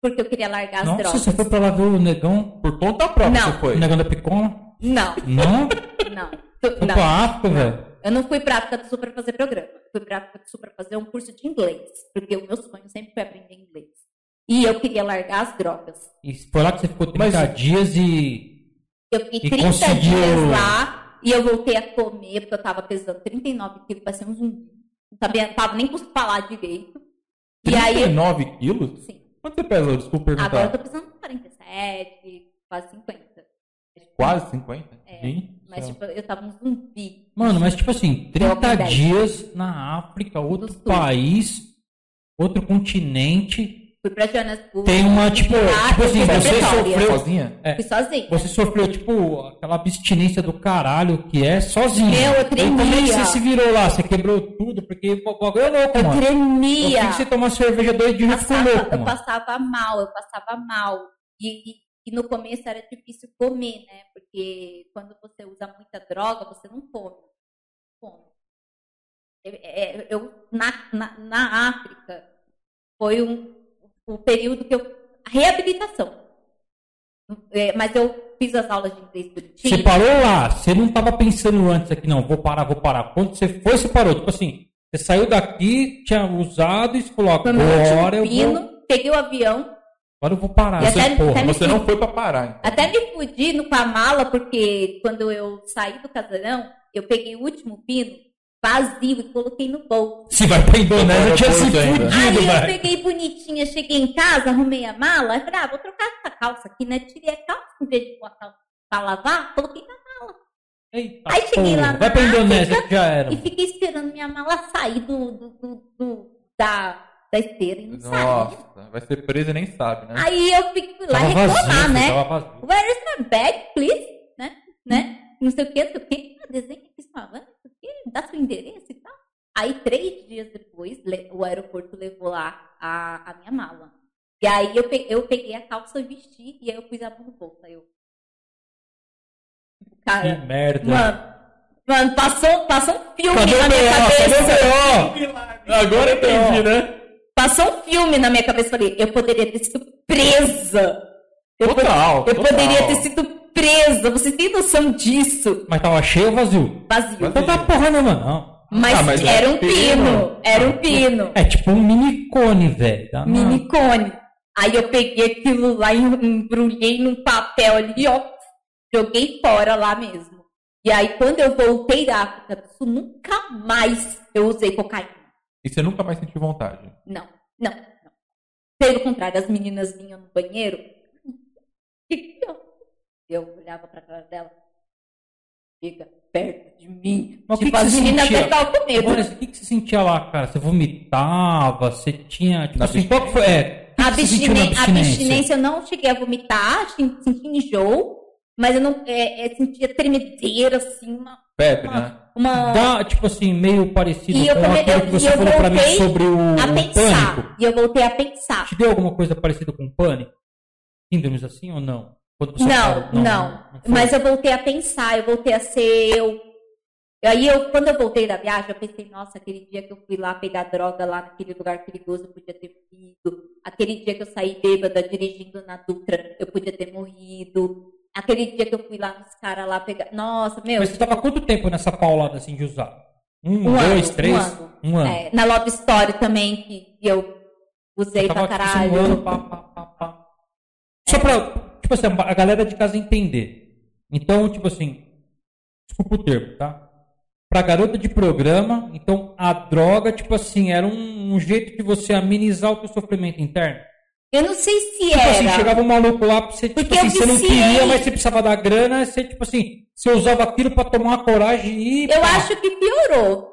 porque eu queria largar as Nossa, drogas. você foi pra lá ver o negão, Por conta própria Não. você foi. o negão da Picona? Não, Não? não. Foi não. África, velho? Eu não fui pra África do Sul pra fazer programa. Eu fui pra África do Sul pra fazer um curso de inglês. Porque o meu sonho sempre foi aprender inglês. E eu queria largar as drogas. E foi lá que você ficou 30 Mas- dias e. Eu fiquei E 30 conseguiu- dias lá e eu voltei a comer, porque eu tava pesando 39 quilos, parecia um zumbi. Não sabia, não tava nem conseguindo falar direito. E aí, eu- 39 quilos? sim. Quanto você pesa? Desculpa perguntar. Agora eu tô pesando 47, quase 50. Quase 50? É, do Mas, céu. tipo, eu tava um zumbi. Mano, mas tipo assim, 30 Walking Dead. dias na África, outro país, outro continente. Fui pra Joanesburgo. Tem uma, tipo, lá, tipo eu assim, você Pretória. sofreu- Sozinha? É. Fui sozinha. Você sofreu, tipo, aquela abstinência do caralho que é sozinho. Meu, eu Aí Como é que tremia. você se virou lá? Você quebrou tudo? Porque o bagulho é louco, Eu mano. Eu tremia. vi que você tomar cerveja dois dias já ficou passava, louco, eu mano. passava mal, eu passava mal. E, e, e no começo era difícil comer, né? Porque quando você usa muita droga, você não come. Come. Eu, é, eu- na, na, na África, foi um, o período que eu. a reabilitação. É, mas eu fiz as aulas de inglês bonitinho. Você parou lá, você não tava pensando antes aqui, não, vou parar, vou parar. Quando você foi, você parou. Tipo assim, você saiu daqui, tinha usado e você falou, Foi meu agora eu vou, peguei o avião, agora eu vou parar. Essa até- porra. até Você não foi pra parar, então. Até me fudi no- com a mala, porque quando eu saí do casarão, eu peguei o último pino vazio e coloquei no bolso. Se vai pra Indonésia, eu tinha se fudido, Aí eu peguei bonitinha, cheguei em casa, arrumei a mala, aí falei, ah, vou trocar essa calça aqui, né? Tirei a calça, em vez de pôr a calça pra lavar, coloquei na Eita, Aí cheguei porra. lá na Vai pra Indonésia já era. e fiquei esperando minha mala sair do, do, do- do- da, da esteira e não. Nossa, vai ser presa e nem sabe, né? Aí eu fui lá Tava reclamar, vazio, né? vazio. Where is my bag, please? Né? né? Não sei o que, não sei o que. Ah, desenha aqui sua van, não sei o que, dá seu endereço e tal. Aí, três dias depois, o aeroporto levou lá a, a minha mala. E aí, eu peguei, eu peguei a calça e vesti, e aí eu pus a. Aí eu... Que Cara, merda. mano, mano, passou, passou um filme Cadê na minha B.O.? Cadê cabeça. o? Agora entendi, né? Passou um filme na minha cabeça. Falei, eu poderia ter sido presa. Eu, Total, eu total. poderia ter sido presa. Você tem noção disso? Mas tava cheio ou vazio? Vazio. Então tá porra nenhuma, não. Mas, Ah, mas era é um pino. pino. Era um pino. É tipo um mini cone, velho. Tá? Mini cone. Aí eu peguei aquilo lá e embrulhei num papel ali, ó. Joguei fora lá mesmo. E aí, quando eu voltei da África do Sul, nunca mais eu usei cocaína. E você nunca mais sentiu vontade. Não, não, não. Pelo contrário, as meninas vinham no banheiro. "Que que eu-" Eu olhava pra cara dela. Fica perto de mim. Mas o que tipo, que as você meninas ficavam com medo. Vanessa, o que, que você sentia lá, cara? Você vomitava? Você tinha. Tipo assim, qual que foi? É, abstinência, a abstinência eu não cheguei a vomitar, sen- senti enjoo, mas eu não é, é, sentia tremedeira, assim, uma. Febre, uma, né? uma- Dá, tipo assim, meio parecido E com come- aquilo que você e falou pra mim sobre o, o pânico. E eu voltei a pensar. Te deu alguma coisa parecida com pânico? Síndromes assim ou não? Quando você parou? Não, não. foi? Mas eu voltei a pensar, eu voltei a ser eu. Aí eu, quando eu voltei da viagem, eu pensei, nossa, aquele dia que eu fui lá pegar droga lá naquele lugar perigoso, eu podia ter ido. Aquele dia que eu saí bêbada dirigindo na Dutra, eu podia ter morrido. Aquele dia que eu fui lá nos caras lá pegar. Nossa, meu. Mas você tava quanto tempo nessa paulada assim de usar? Um, Um dois, ano, três? um ano. Um ano. É, na Love Story também, que eu usei Tava, pra tipo assim, caralho. um ano, pá, pá, pá, pá. Só pra, tipo assim, a galera de casa entender. Então, tipo assim, desculpa o termo, tá? Pra garota de programa, então a droga, tipo assim, era um, um jeito de você amenizar o teu sofrimento interno. Eu não sei se Tipo assim, era. chegava um maluco lá, pra você, tipo Porque assim, você não queria, mas você precisava da grana, você, tipo assim, você usava aquilo pra tomar uma coragem e ir. Eu pá. acho que piorou,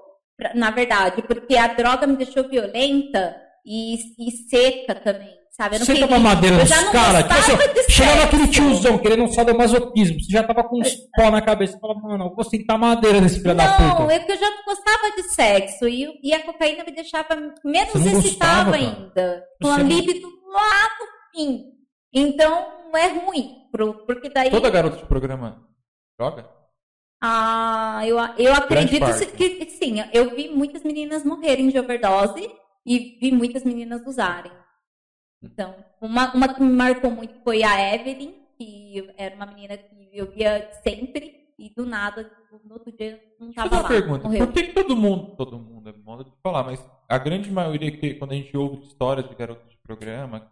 na verdade, porque a droga me deixou violenta e, e seca também, sabe? Eu não Você queria. tava madeira nos não caras. Tipo assim, chegava aquele tiozão querendo um sadomasoquismo. Você já tava com uns pó na cabeça. Você fala, mano, eu vou sentar madeira nesse filho da Não, puta. é que eu já não gostava de sexo e, e a cocaína me deixava menos não cara? ainda. Com a não- libido lá no fim. Então é ruim, porque daí. Toda garota de programa joga? Ah, eu, eu acredito que, que sim. Eu vi muitas meninas morrerem de overdose e vi muitas meninas usarem. Então, uma, uma que me marcou muito foi a Evelyn, que era uma menina que eu via sempre e do nada, no outro dia, não Deixa eu tava fazer lá. uma pergunta. Morreu. Por que, todo mundo, todo mundo é moda de falar, mas a grande maioria que quando a gente ouve histórias de garotas de programa,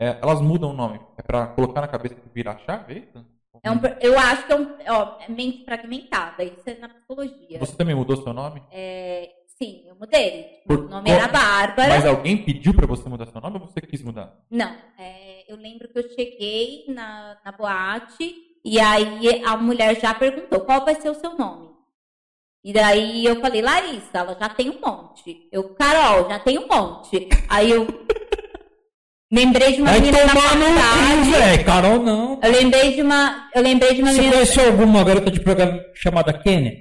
é, elas mudam o nome. É pra colocar na cabeça que vira chave, é isso? É um, eu acho que é, um, ó, é mente fragmentada, isso é na psicologia. Você também mudou seu nome? É, sim, eu mudei. Por o nome era Bárbara. Mas alguém pediu pra você mudar seu nome ou você quis mudar? Não, é, eu lembro que eu cheguei na, na boate e aí a mulher já perguntou qual vai ser o seu nome. E daí eu falei, Larissa, ela já tem um monte. Eu, Carol, já tem um monte. Aí eu lembrei de uma Vai menina cu, faculdade. velho. Carol, não. Eu lembrei de uma. Eu lembrei de uma Você menina. conheceu alguma garota de programa chamada Kênia?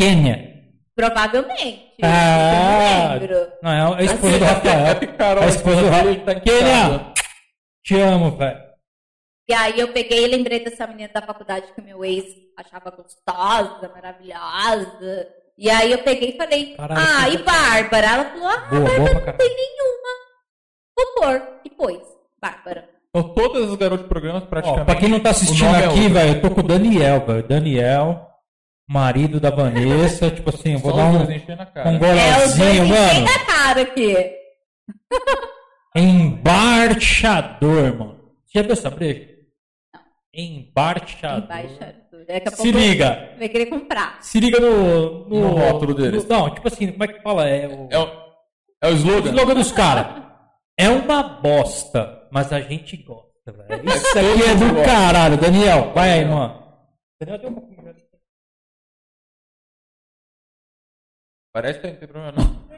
Kênia? Provavelmente. Ah, eu não lembro. Não, é a esposa do Rafael. Carol, É a esposa do Rafael. tá Kênia, te amo, velho. E aí eu peguei e lembrei dessa menina da faculdade que o meu ex achava gostosa, maravilhosa. E aí eu peguei e falei, Caralho, ah, e Bárbara? Ela falou, ah, Boa, boa pra caralho. tem nenhuma. Pôr. E pôs, Bárbara. Então todas as garotas de programas Ó, praticamente. pra quem não tá assistindo o é aqui, outro. velho, eu tô com o Daniel, velho. Daniel, marido da Vanessa. tipo assim, eu vou Só dar um, um É, golazinho, mano. na cara aqui. Embarchador, mano. Você já viu essa breja? Embarchador. Embaixador. Daqui a Se pouco liga. Vai querer comprar. Se liga no... No rótulo deles. no- não, tipo assim, como é que fala? É o... É o, é o O slogan? slogan dos caras. É uma bosta, mas a gente gosta, velho. Isso aqui é do caralho. Daniel, vai aí, mano. Daniel tem pouquinho. Parece que não tem problema não.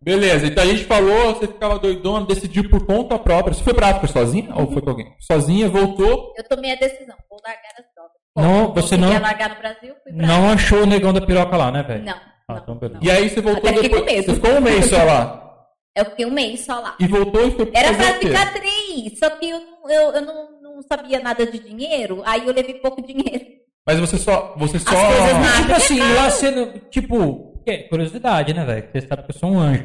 Beleza, então a gente falou, você ficava doidona, decidiu por conta própria. Você foi pra África sozinha ou foi com alguém? Sozinha, voltou. Eu tomei a decisão, vou largar as drogas. Não, você não- largar no Brasil, fui pra Não achou o negão da piroca lá, né, velho? Não. Ah, não, então beleza. não. E aí você voltou Até depois. com medo. Você ficou um mês só lá. Eu fiquei um mês só lá. E voltou e foi Era pra o quê? ficar três, só que eu, não- eu, eu não, não sabia nada de dinheiro, aí eu levei pouco dinheiro. Mas você só. Você só. coisas Tipo assim, lá sendo. Tipo, curiosidade, né, velho? Você sabe que eu sou um anjo.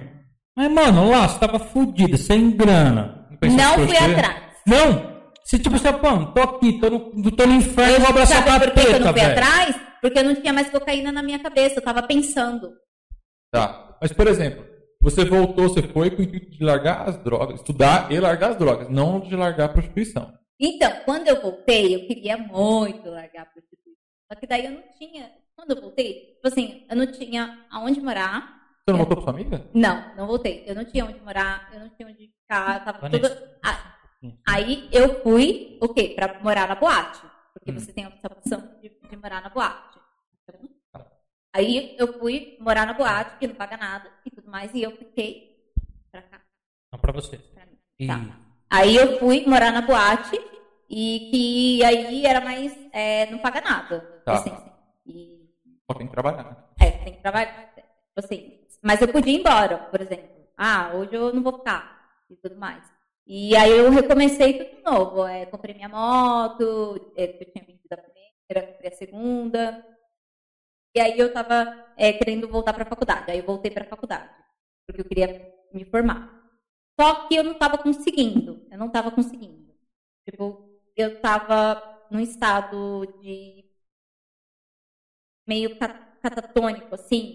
Mas, mano, lá você tava fudido, sem grana. não fui atrás. Não! Se tipo, você, pô, tô aqui, tô no, tô no inferno, eu vou abraçar o Sabe por que que eu capeta, não fui velho. atrás? Porque eu não tinha mais cocaína na minha cabeça, eu tava pensando. Tá. Mas, por exemplo, você voltou, você foi com o intuito de largar as drogas, estudar e largar as drogas, não de largar a prostituição. Então, quando eu voltei, eu queria muito largar a prostituição. Só que daí eu não tinha. Quando eu voltei, tipo assim, eu não tinha aonde morar. Você não voltou pra sua amiga? Não, não voltei. Eu não tinha onde morar, eu não tinha onde ficar, eu tava Vanessa. tudo. Ah, Aí eu fui, o quê? Pra morar na boate. Porque Hum. você tem a opção de, de morar na boate. Aí eu fui morar na boate, que não paga nada e tudo mais, e eu fiquei pra cá, Não pra você. pra mim. E... Tá. Aí eu fui morar na boate e que aí era mais. é, não paga nada. Tá. Assim, assim. E, Só tem que trabalhar. é, tem que trabalhar. Assim, mas eu podia ir embora, por exemplo. Ah, hoje eu não vou ficar e tudo mais. E aí eu recomecei tudo novo. É, comprei minha moto, é, eu tinha vendido a primeira, comprei a segunda. E aí eu tava é, querendo voltar para a faculdade. Aí eu voltei para a faculdade, porque eu queria me formar. Só que eu não estava conseguindo. Eu não estava conseguindo. Tipo, eu estava num estado de meio ca- catatônico, assim.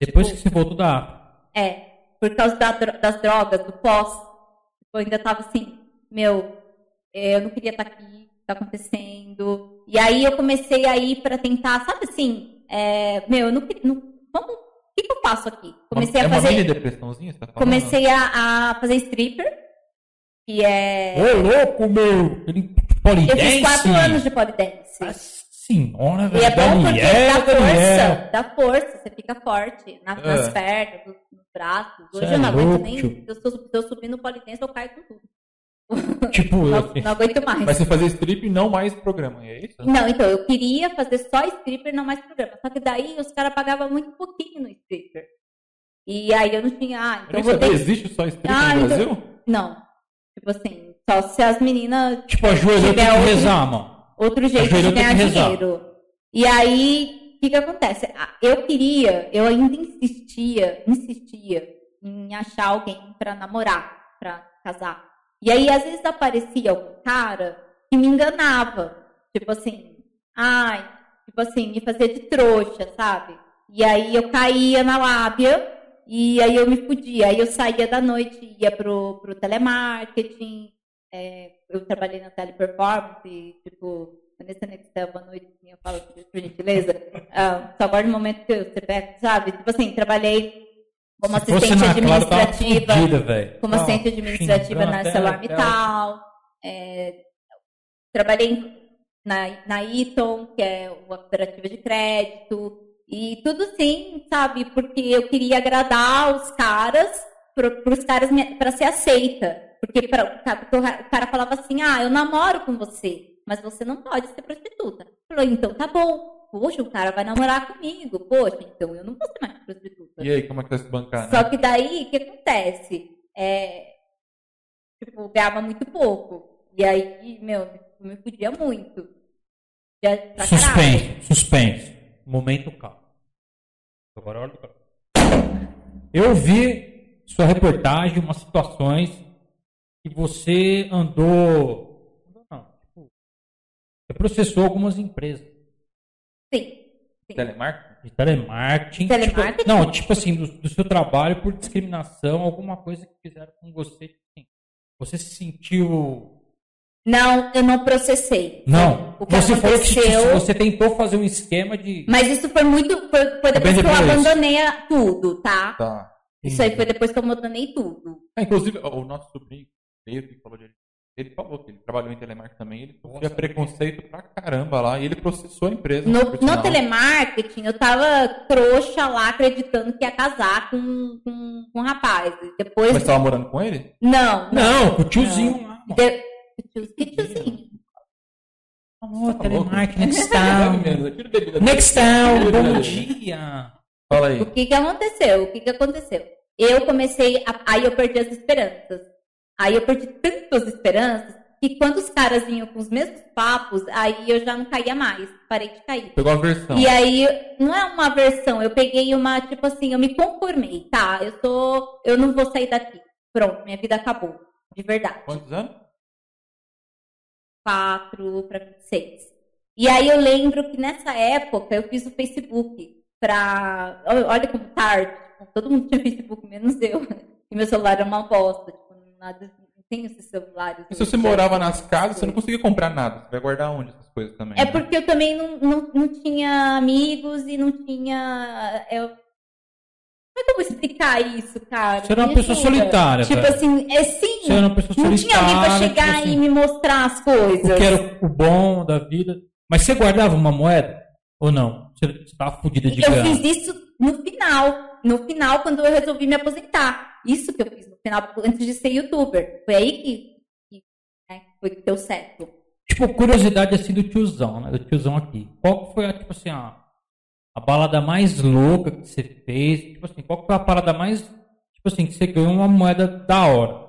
Depois que você voltou da. É, por causa da das drogas, do pós. Eu ainda tava assim, meu, é, eu não queria estar aqui, tá acontecendo. E aí eu comecei a ir pra tentar, sabe assim, é, meu, eu não queria. Não, vamos, o que, que eu faço aqui? Comecei é a uma mini fazer. depressãozinha, você tá falando? Comecei a, a fazer stripper, que é. Ô, louco, meu! Ele Eu fiz quatro anos de polidense. Senhora, E velho. é bom porque Daniel, dá Daniel. força, dá força, você fica forte na- É. nas pernas, nos, nos braços. Hoje é eu não aguento nem. tio. Eu, se eu subir no polidense, eu caio com tudo. Tipo, Não, eu- não aguento mais. Mas você fazia strip e não mais programa, é isso? Não, então, eu queria fazer só stripper, não mais programa. Só que daí os caras pagavam muito pouquinho no stripper. E aí eu não tinha. Ah, então eu vou ter. existe só strip Ah, no então- Brasil? Não. Tipo assim, só se as meninas tipo, ajoelhou, tem tiver que rezar, mano. Outro jeito de ganhar dinheiro. E aí, o que que acontece? Eu queria, eu ainda insistia, insistia em achar alguém pra namorar, pra casar. E aí, às vezes, aparecia algum cara que me enganava. Tipo assim, ai, tipo assim, me fazia de trouxa, sabe? E aí eu caía na lábia e aí eu me fudia. Aí eu saía da noite, ia pro, pro telemarketing, é, eu trabalhei na teleperformance, tipo, Vanessa Nextel, boa noite, eu falo por gentileza. Ah, só agora no momento que você pega, sabe? Tipo assim, trabalhei como Se assistente na Claro, administrativa, fudida, como assistente administrativa na ArcelorMittal. É, trabalhei na, na Eaton, que é uma cooperativa de crédito. E tudo sim, sabe? Porque eu queria agradar os caras, para os caras para ser aceita. Porque, pra, o cara falava assim: ah, eu namoro com você, mas você não pode ser prostituta. Falou, então tá bom. Poxa, o cara vai namorar comigo. Poxa, então eu não vou ser mais prostituta. E aí, como é que tá se bancando? Só que daí, o que acontece? É, tipo, eu ganhava muito pouco. E aí, meu, me fudia muito. Suspense, suspense. Momento calmo. Agora é hora do calmo. Eu vi sua reportagem, umas situações que você andou. Não, tipo, você processou algumas empresas Sim. sim. Telemarketing? de telemarketing. Telemarketing? Tipo, não, tipo assim, do, do seu trabalho por discriminação, alguma coisa que fizeram com você. tipo assim, você se sentiu. Não, eu não processei. Não, O que você que aconteceu- você tentou fazer um esquema de. Mas isso foi muito. Foi, foi depois que eu abandonei tudo, tá? Tá. Isso aí foi depois que eu abandonei tudo. Ah, inclusive, o nosso sobrinho, Que falou de ele falou que ele trabalhou em telemarketing também, ele sofria preconceito pra caramba lá, e ele processou a empresa. No, no telemarketing, eu tava trouxa lá, acreditando que ia casar com, com, com um rapaz. E Depois. Mas você tava morando com ele? Não, Não, não. com o tiozinho lá. De... Que tiozinho? Amor, Tá telemarketing, next Bebe town. menos, tira bebida. Next town, Tira bom dia. Fala aí. O que que aconteceu? O que que aconteceu? Eu comecei, a... aí eu perdi as esperanças. Aí eu perdi tantas esperanças que quando os caras vinham com os mesmos papos, aí eu já não caía mais. Parei de cair. Pegou a versão. E aí, não é uma versão, eu peguei uma, tipo assim, eu me conformei, tá? Eu tô, eu não vou sair daqui. Pronto, minha vida acabou. De verdade. Quantos anos? 4 para 26. E aí eu lembro que nessa época eu fiz o Facebook pra. Olha como tarde. Todo mundo tinha Facebook, menos eu. E meu celular era uma bosta. Nada, não tem esses celulares. E se você morava nas casas, você não conseguia comprar nada. Você vai guardar onde essas coisas também? É né? porque eu também não, não, não tinha amigos e não tinha. Eu... Como é que eu vou explicar isso, cara? Você era uma pessoa ajuda. solitária, Tipo assim, é sim. Você era uma pessoa não tinha alguém pra solitária, chegar tipo e assim, me mostrar as coisas. O que era o bom da vida. Mas você guardava uma moeda? Ou não? Você estava fodida de Eu grana? fiz isso no final. No final, quando eu resolvi me aposentar. Isso que eu fiz no final, antes de ser youtuber. Foi aí que, que, né, foi que deu certo. Tipo, curiosidade assim do tiozão, né? Do tiozão aqui. Qual foi a, tipo assim, a, a balada mais louca que você fez? Tipo assim, qual foi a parada mais, tipo assim, que você ganhou uma moeda da hora?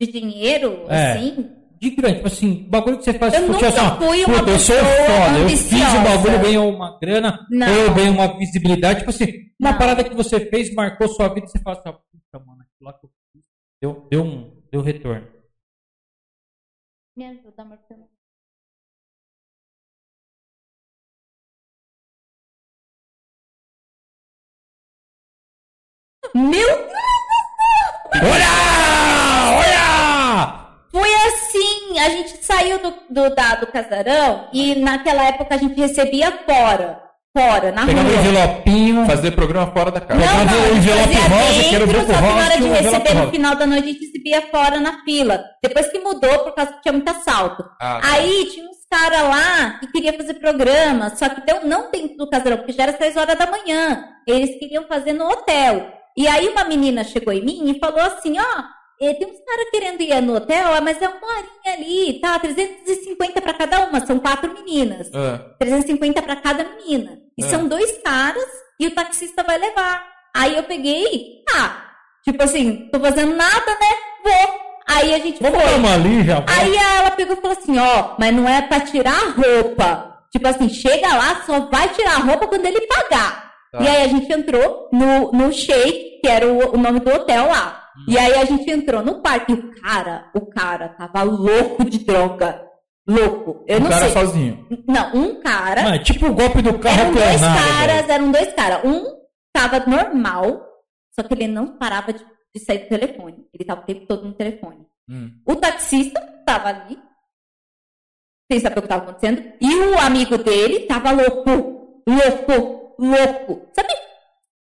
De dinheiro, É. assim, De grande, tipo assim, bagulho que você faz. Eu tipo nunca assim, fui uma puta, eu sou pessoa foda, eu fiz o bagulho, ganhei uma grana, Não. eu ganhei uma visibilidade, tipo assim, uma Não. parada que você fez, marcou sua vida, você fala assim, puta, mano, aquilo lá que eu fiz, deu, deu um, deu retorno. me ajuda. Meu Deus! Olha! Olha! A gente saiu do, do, da- do casarão e naquela época a gente recebia fora. Fora, na Pegava um rua. envelopinho, Fazer programa fora da casa. Não, não, gente envelope fazia rosa, que era o dentro, grupo só que rosa, na hora de um receber no final da noite a gente recebia fora na fila. Depois que mudou, por causa que tinha muito assalto. Ah, tá. Aí tinha uns cara lá que queria fazer programa, só que deu, não dentro do casarão, porque já era seis horas da manhã. Eles queriam fazer no hotel. E aí uma menina chegou em mim e falou assim, ó, tem uns caras querendo ir no hotel, ah, mas é uma horinha ali, tá? 350 para cada uma, são quatro meninas. Ah, 350 para cada menina. E É. são dois caras e o taxista vai levar. Aí eu peguei, ah, tipo assim, tô fazendo nada, né? Vou. Aí a gente Vamos foi. uma ali já. Aí ela pegou e falou assim, ó, mas não é pra tirar a roupa. Tipo assim, chega lá, só vai tirar a roupa quando ele pagar. Tá. E aí a gente entrou no, no Shake, que era o, o nome do hotel lá. E aí a gente entrou no parque e o cara, o cara tava louco de droga. Louco. Eu o não cara sei. sozinho. Não, um cara. Mano, tipo o golpe do carro Eram dois clonado, caras, velho. eram dois caras. Um tava normal, só que ele não parava de, de sair do telefone. Ele tava o tempo todo no telefone. Hum. O taxista tava ali, sem saber o que tava acontecendo, e o amigo dele tava louco, louco, louco. Sabe?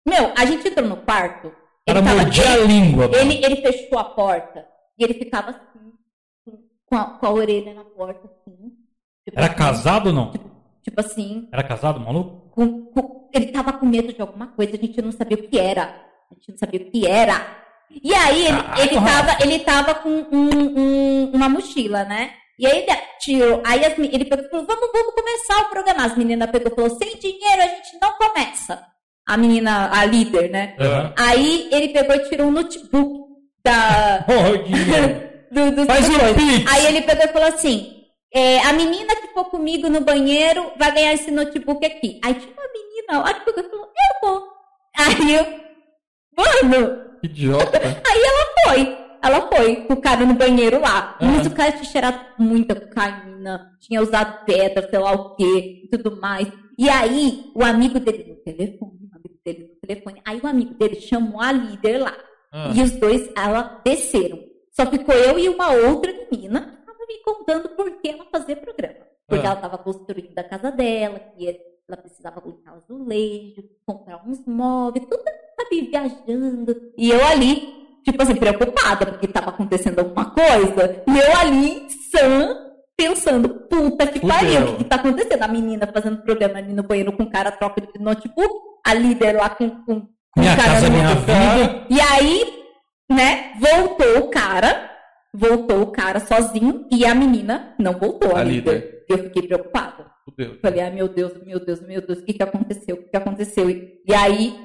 Meu, a gente entrou no quarto, cara mordia a língua. ele, ele fechou a porta e ele ficava assim, com a, com a orelha na porta, assim. Tipo Era assim, casado ou não? Tipo assim, Era casado, maluco? com- com- ele tava com medo de alguma coisa, a gente não sabia o que era. A gente não sabia o que era. E aí ele, Caraca, ele, tava, ele tava com um- um- uma mochila, né? E aí ele tirou, aí as ele pegou e falou, vamos, vamos começar o programa. As meninas pegou e falou, sem dinheiro a gente não começa. A menina, a líder, né? Aham. Aí ele pegou e tirou um notebook da, dinheiro. do, do, Faz do um pix. Aí ele pegou e falou assim: é, a menina que for comigo no banheiro vai ganhar esse notebook aqui. Aí tinha uma menina lá que pegou e falou: Eu vou. Aí eu, mano, idiota. aí ela foi. Ela foi com o cara no banheiro lá. Aham. Mas o cara tinha cheirado muita cocaína, tinha usado pedra, sei lá o quê, e tudo mais. E aí, o amigo dele no telefone, o amigo dele no telefone. Aí o amigo dele chamou a líder lá. Ah, E os dois, ela desceram. Só ficou eu e uma outra menina que estava me contando por que ela fazia programa. Porque Ah. ela estava construindo a casa dela, que ela precisava colocar azulejo, comprar uns móveis, tudo, sabe, viajando. E eu ali, tipo assim, preocupada, porque estava acontecendo alguma coisa. E eu ali, sã, pensando, puta que Fudeu. pariu, o que, que tá acontecendo? A menina fazendo programa ali no banheiro com o cara, troca de notebook, a líder lá com, com, com Minha o cara casa, no minha vida. E aí, né, voltou o cara, voltou o cara sozinho e a menina não voltou, a, A líder. líder. Eu fiquei preocupada. fudeu. Falei, ai meu Deus, meu Deus, meu Deus, o que que aconteceu? O que que aconteceu? E, e aí,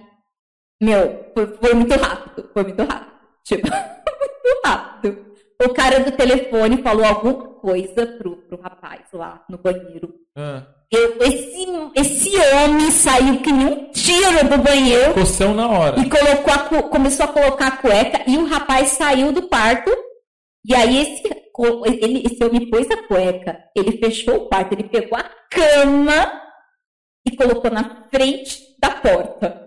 meu, foi, foi muito rápido, foi muito rápido. Tipo, muito rápido. O cara do telefone falou alguma coisa pro, pro rapaz lá no banheiro. Ah, Eu, esse, esse homem saiu que nem um tiro do banheiro coção na hora. e colocou a começou a colocar a cueca e o rapaz saiu do quarto. E aí esse, ele, esse homem pôs a cueca, ele fechou o quarto, ele pegou a cama e colocou na frente da porta.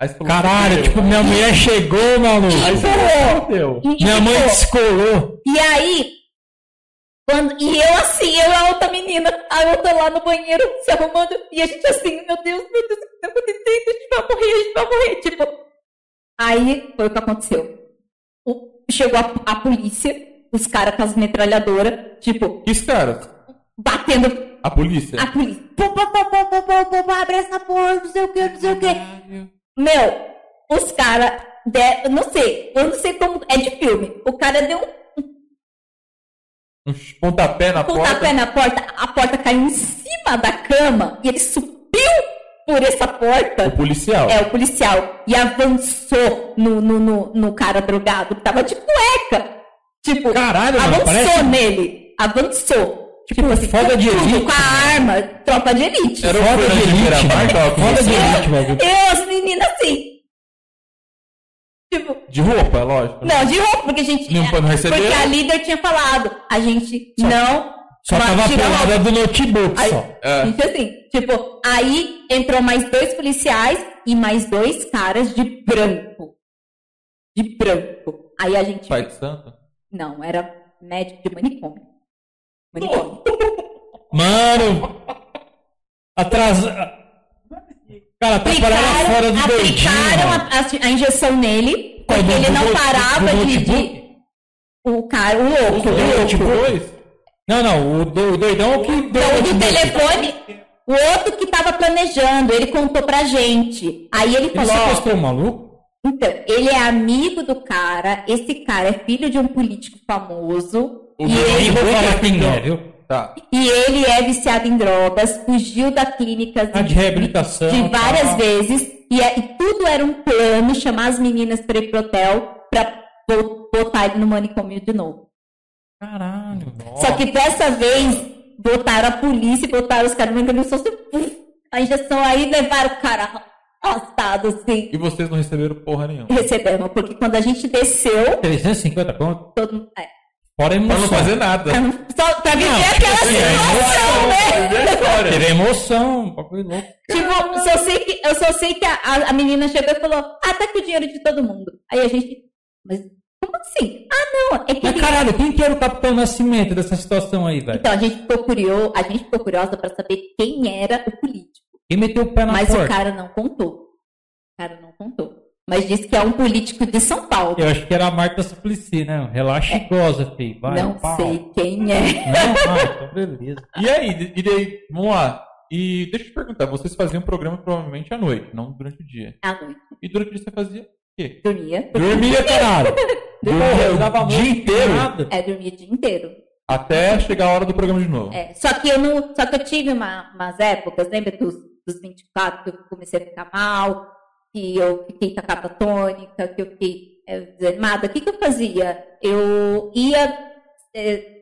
Aí você falou, Caralho, tipo, minha mulher chegou, maluco. Aí você falou, fudeu. E, Minha mãe descolou. E aí, quando, e eu assim, eu e a outra menina, a outra lá no banheiro se arrumando, e a gente assim, meu Deus, meu Deus, o que tá acontecendo? A gente vai morrer, a gente vai morrer. Tipo, aí foi o que aconteceu. O- chegou a, a polícia, os caras com as metralhadoras, tipo, Que os caras? batendo A polícia? a polícia. Pô, pô, pô, pô, pô, pô, pô, pô, abre essa porra, não sei o que, não sei o que. Meu, os caras, de- eu não sei, eu não sei como, é de filme. O cara deu um Um pontapé na pontapé porta. na porta, a porta caiu em cima da cama e ele subiu por essa porta. O policial. É, o policial. E avançou no, no, no, no cara drogado, que tava de cueca. Tipo, Caralho, mano, avançou parece- nele. Avançou. Tipo, assim, foda com de elite, Com a arma, tropa de elite. Era Foda de elite, com Foda de elite, velho. Eu, as meninas assim. Tipo, De roupa, é lógico. não, de roupa, porque a gente. Não, não recebeu? Porque a líder tinha falado. A gente não. Só tava pelada do notebook, Aí, só. É. Gente, assim, tipo, aí entrou mais dois policiais e mais dois caras de branco. De branco. Aí a gente. Pai de santo? Não, era médico de manicômio. Manicômio. Mano, atrasa... Cara, atrapalharam fora do aplicaram a, a- a injeção nele, Qual, porque ele não parava de, de- O cara, o louco, o tipo, louco. dois? Não, não, o, do- o doidão é o que deu Então, do telefone, o outro que tava planejando, ele contou pra gente. Aí ele Ele falou, ó, sequestrou o maluco? então, ele é amigo do cara, esse cara é filho de um político famoso, e ele, vou falar quem é, viu? Tá. e ele é viciado em drogas, fugiu da clínica Tá de reabilitação, de várias tal. vezes, e, é- e tudo era um plano, chamar as meninas pra ir pro hotel, pra bo- botar ele no manicômio de novo. Caralho. Só que dessa vez, botaram a polícia, botaram os caras, mas ele só se... A injeção aí levaram o cara arrastado, assim. E vocês não receberam porra nenhuma. Recebemos, porque quando a gente desceu, 350 conto? todo mundo... É, Fora a Pra emoção. não fazer nada. só pra viver Não, aquela assim, situação, né? Teve emoção, bagulho louco. Tipo, só sei que, eu só sei que a, a- menina chegou e falou, ah, tá aqui o dinheiro de todo mundo. Aí a gente, mas como assim? Ah, não, é que... Mas caralho, quem que era o Capitão Nascimento dessa situação aí, velho? Então, a gente ficou curioso, a gente ficou curiosa pra saber quem era o político. Quem meteu o pé na Mas porta? o cara não contou. O cara não contou. Mas disse que é um político de São Paulo. Eu acho que era a Marta Suplicy, né? Relaxa e goza, filho. Vai, não pau. sei quem é. Não, ah, então beleza. E aí, e daí, vamos lá. E deixa eu te perguntar, vocês faziam programa provavelmente à noite, não durante o dia. À noite. E durante o dia você fazia o quê? Dormia. Dormia, caralho. Dormia, eu dava O dia inteiro? Nada. É, dormia o dia inteiro. Até chegar a hora do programa de novo. É, só que eu não. Só que eu tive uma- umas épocas, lembra dos, dos 24 que eu comecei a ficar mal, que eu fiquei catatônica, que eu fiquei é, desanimada. O que, que eu fazia? Eu ia é,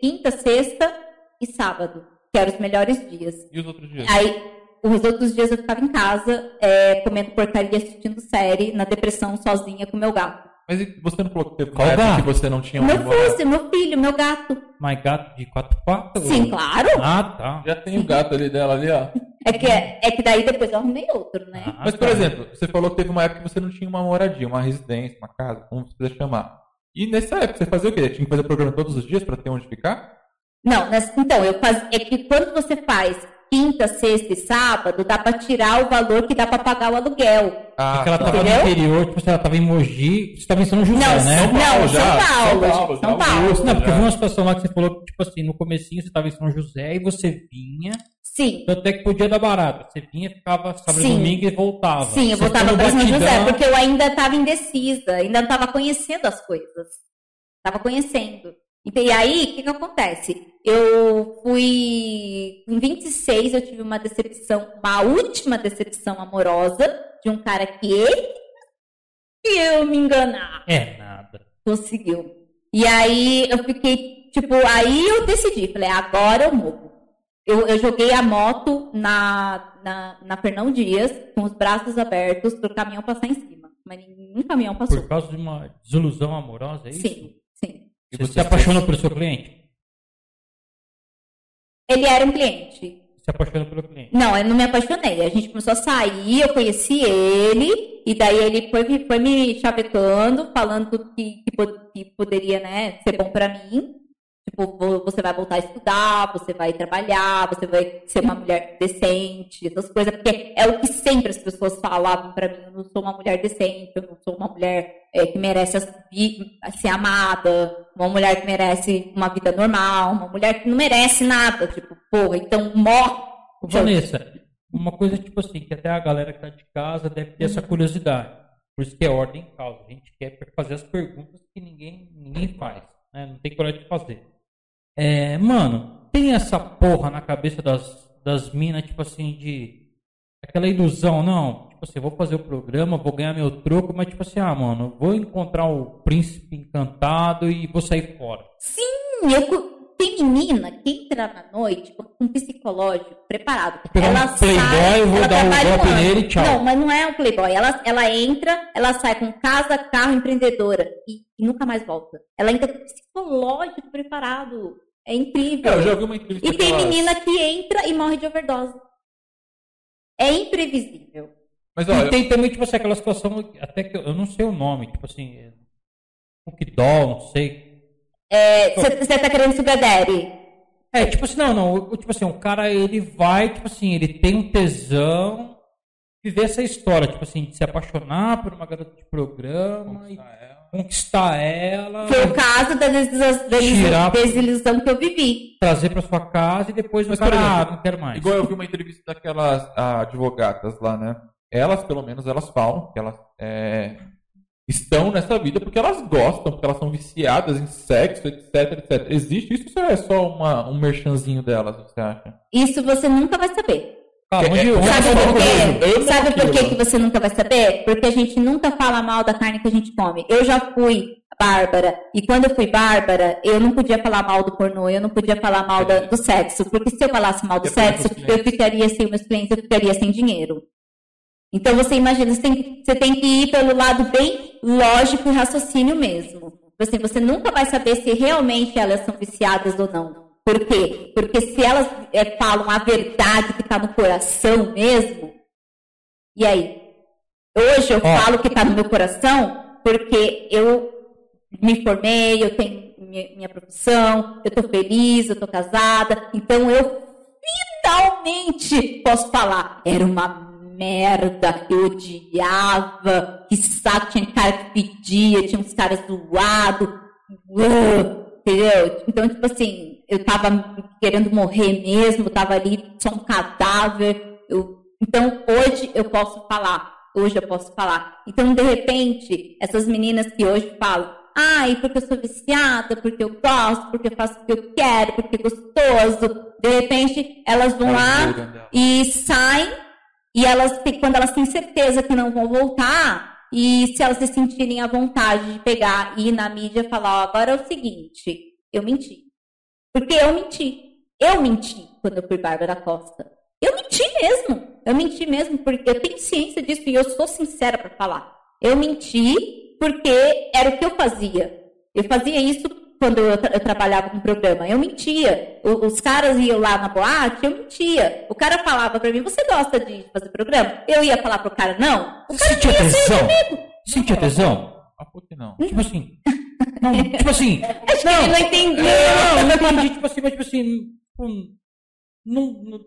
quinta, sexta e sábado, que eram os melhores dias. E os outros dias? Aí, os outros dias eu ficava em casa, é, comendo porcaria, assistindo série, na depressão, sozinha com meu gato. Mas e você não falou que teve uma que você não tinha um meu? Fúcio, meu filho, meu gato. Mas gato de quatro patas? Sim, ou- claro. Ah, tá. Já tem o gato ali dela ali, ó. É que, é que daí depois eu arrumei outro, né? Ah, Mas, por tá. exemplo, você falou que teve uma época que você não tinha uma moradia, uma residência, uma casa, como você quiser chamar. E nessa época você fazia o quê? Tinha que fazer programa todos os dias pra ter onde ficar? Não, mas- então, eu faz, é que quando você faz quinta, sexta e sábado, dá pra tirar o valor que dá pra pagar o aluguel. Ah, Porque ela tá. tava Entendeu? no interior, tipo, ela tava em Mogi, você tava em São José, Não, né? São Paulo, já. São Paulo, São Paulo, São Paulo. Não, porque eu vi uma situação lá que você falou que, tipo assim, no comecinho você tava em São José e você vinha, Sim, tanto é que podia dar barato. Você vinha, ficava sábado e Sim. domingo e voltava. sim, eu Você voltava pra São José, porque eu ainda estava indecisa, ainda não estava conhecendo as coisas. Estava conhecendo. E e aí, o que, que acontece? Eu fui. Em 26, eu tive uma decepção, uma última decepção amorosa de um cara que ele eu me enganar. É, nada. Conseguiu. E aí eu fiquei, tipo, aí eu decidi, falei, agora eu morro. Eu, eu joguei a moto na, na, na Fernão Dias, com os braços abertos, pro caminhão passar em cima. Mas nenhum caminhão passou. Por causa de uma desilusão amorosa, é isso? Sim, sim. E Você se apaixonou pelo seu cliente? Ele era um cliente. Se apaixonou pelo cliente. Não, eu não me apaixonei. A gente começou a sair, eu conheci ele, e daí ele foi, foi me chavecando, falando que, que, que poderia né, ser bom pra mim. Tipo, vo- você vai voltar a estudar, você vai trabalhar, você vai ser uma mulher decente, essas coisas, porque é o que sempre as pessoas falavam pra mim. Eu não sou uma mulher decente, eu não sou uma mulher é, que merece ser amada, uma mulher que merece uma vida normal, uma mulher que não merece nada. Tipo, porra, então morre. Vanessa, uma coisa tipo assim, que até a galera que tá de casa deve ter essa curiosidade. Por isso que é ordem em causa. A gente quer fazer as perguntas que ninguém, ninguém faz. Né? Não tem coragem de fazer. É, mano, tem essa porra na cabeça das, das minas, tipo assim, de. Aquela ilusão, não. Tipo assim, vou fazer o programa, vou ganhar meu troco, mas tipo assim, ah, mano, vou encontrar o príncipe encantado e vou sair fora. Sim, eu, tem menina que entra na noite com um psicológico preparado. pegar um ela playboy, sai, vou dar um golpe ano. nele e tchau. Não, mas não é um playboy. Ela, ela entra, ela sai com casa, carro, empreendedora e, e nunca mais volta. Ela entra com psicológico preparado. É incrível. É, eu já vi uma entrevista E tem menina que entra e morre de overdose. É imprevisível. Mas E olha, tem também, tipo assim, aquela situação, até que eu, eu não sei o nome, tipo assim, é, o que dó, não sei. Você tá querendo sugar daddy? É, tipo assim, não, não, o- tipo assim, o cara, ele vai, tipo assim, ele tem um tesão, viver essa história, tipo assim, de se apaixonar por uma garota de programa e, conquistar ela. conquistar ela, Foi o caso da desil- da Tirar- desilusão que eu vivi. trazer pra sua casa e depois Mas, o cara, ah, exemplo, não quero mais. Igual eu vi uma entrevista daquelas ah, advogadas lá, né? Elas, pelo menos, elas falam que elas é, estão nessa vida porque elas gostam, porque elas são viciadas em sexo, etc, etc. Existe isso ou é só uma, um merchanzinho delas, você acha? Isso você nunca vai saber. Cara, onde, É, onde Sabe eu por quê? Eu Sabe por que, aquilo. que você nunca vai saber? Porque a gente nunca fala mal da carne que a gente come. Eu já fui Bárbara, e quando eu fui Bárbara, eu não podia falar mal do pornô, eu não podia falar mal da- do sexo, porque se eu falasse mal do perder sexo, eu ficaria sem meus clientes, eu ficaria sem dinheiro. Então você imagina, você tem, você tem que ir pelo lado bem lógico e raciocínio mesmo. Assim, você nunca vai saber se realmente elas são viciadas ou não. Por quê? Porque se elas é, falam a verdade que está no coração mesmo, e aí? Hoje eu Ó. falo que está no meu coração porque eu me formei, eu tenho minha, minha profissão, eu estou feliz, eu estou casada, então eu finalmente posso falar. Era uma merda, eu odiava, que saco, tinha cara que pedia, tinha uns caras zoados, entendeu? Então, tipo assim, eu tava querendo morrer mesmo, eu tava ali, só um cadáver. Eu... Então, hoje eu posso falar, hoje eu posso falar. Então, de repente, essas meninas que hoje falam, ai, porque eu sou viciada, porque eu gosto, porque eu faço o que eu quero, porque é gostoso. De repente, elas vão lá e saem e elas quando elas têm certeza que não vão voltar e se elas se sentirem à vontade de pegar e ir na mídia falar, ó, agora é o seguinte, eu menti. Porque eu menti. Eu menti quando eu fui Bárbara Costa. Eu menti mesmo. Eu menti mesmo porque eu tenho ciência disso e eu sou sincera para falar. Eu menti porque era o que eu fazia. Eu fazia isso quando eu, tra- eu trabalhava no programa. Eu mentia. O- os caras iam lá na boate, eu mentia. O cara falava pra mim, você gosta de fazer programa? Eu ia falar pro cara, não. O Você cara comigo. Sentia tesão? Ah, por que não? Tipo assim. Não, tipo assim. Acho que ele não entendeu. Não, não, não entendi, tipo assim, mas tipo assim. tipo, Não. não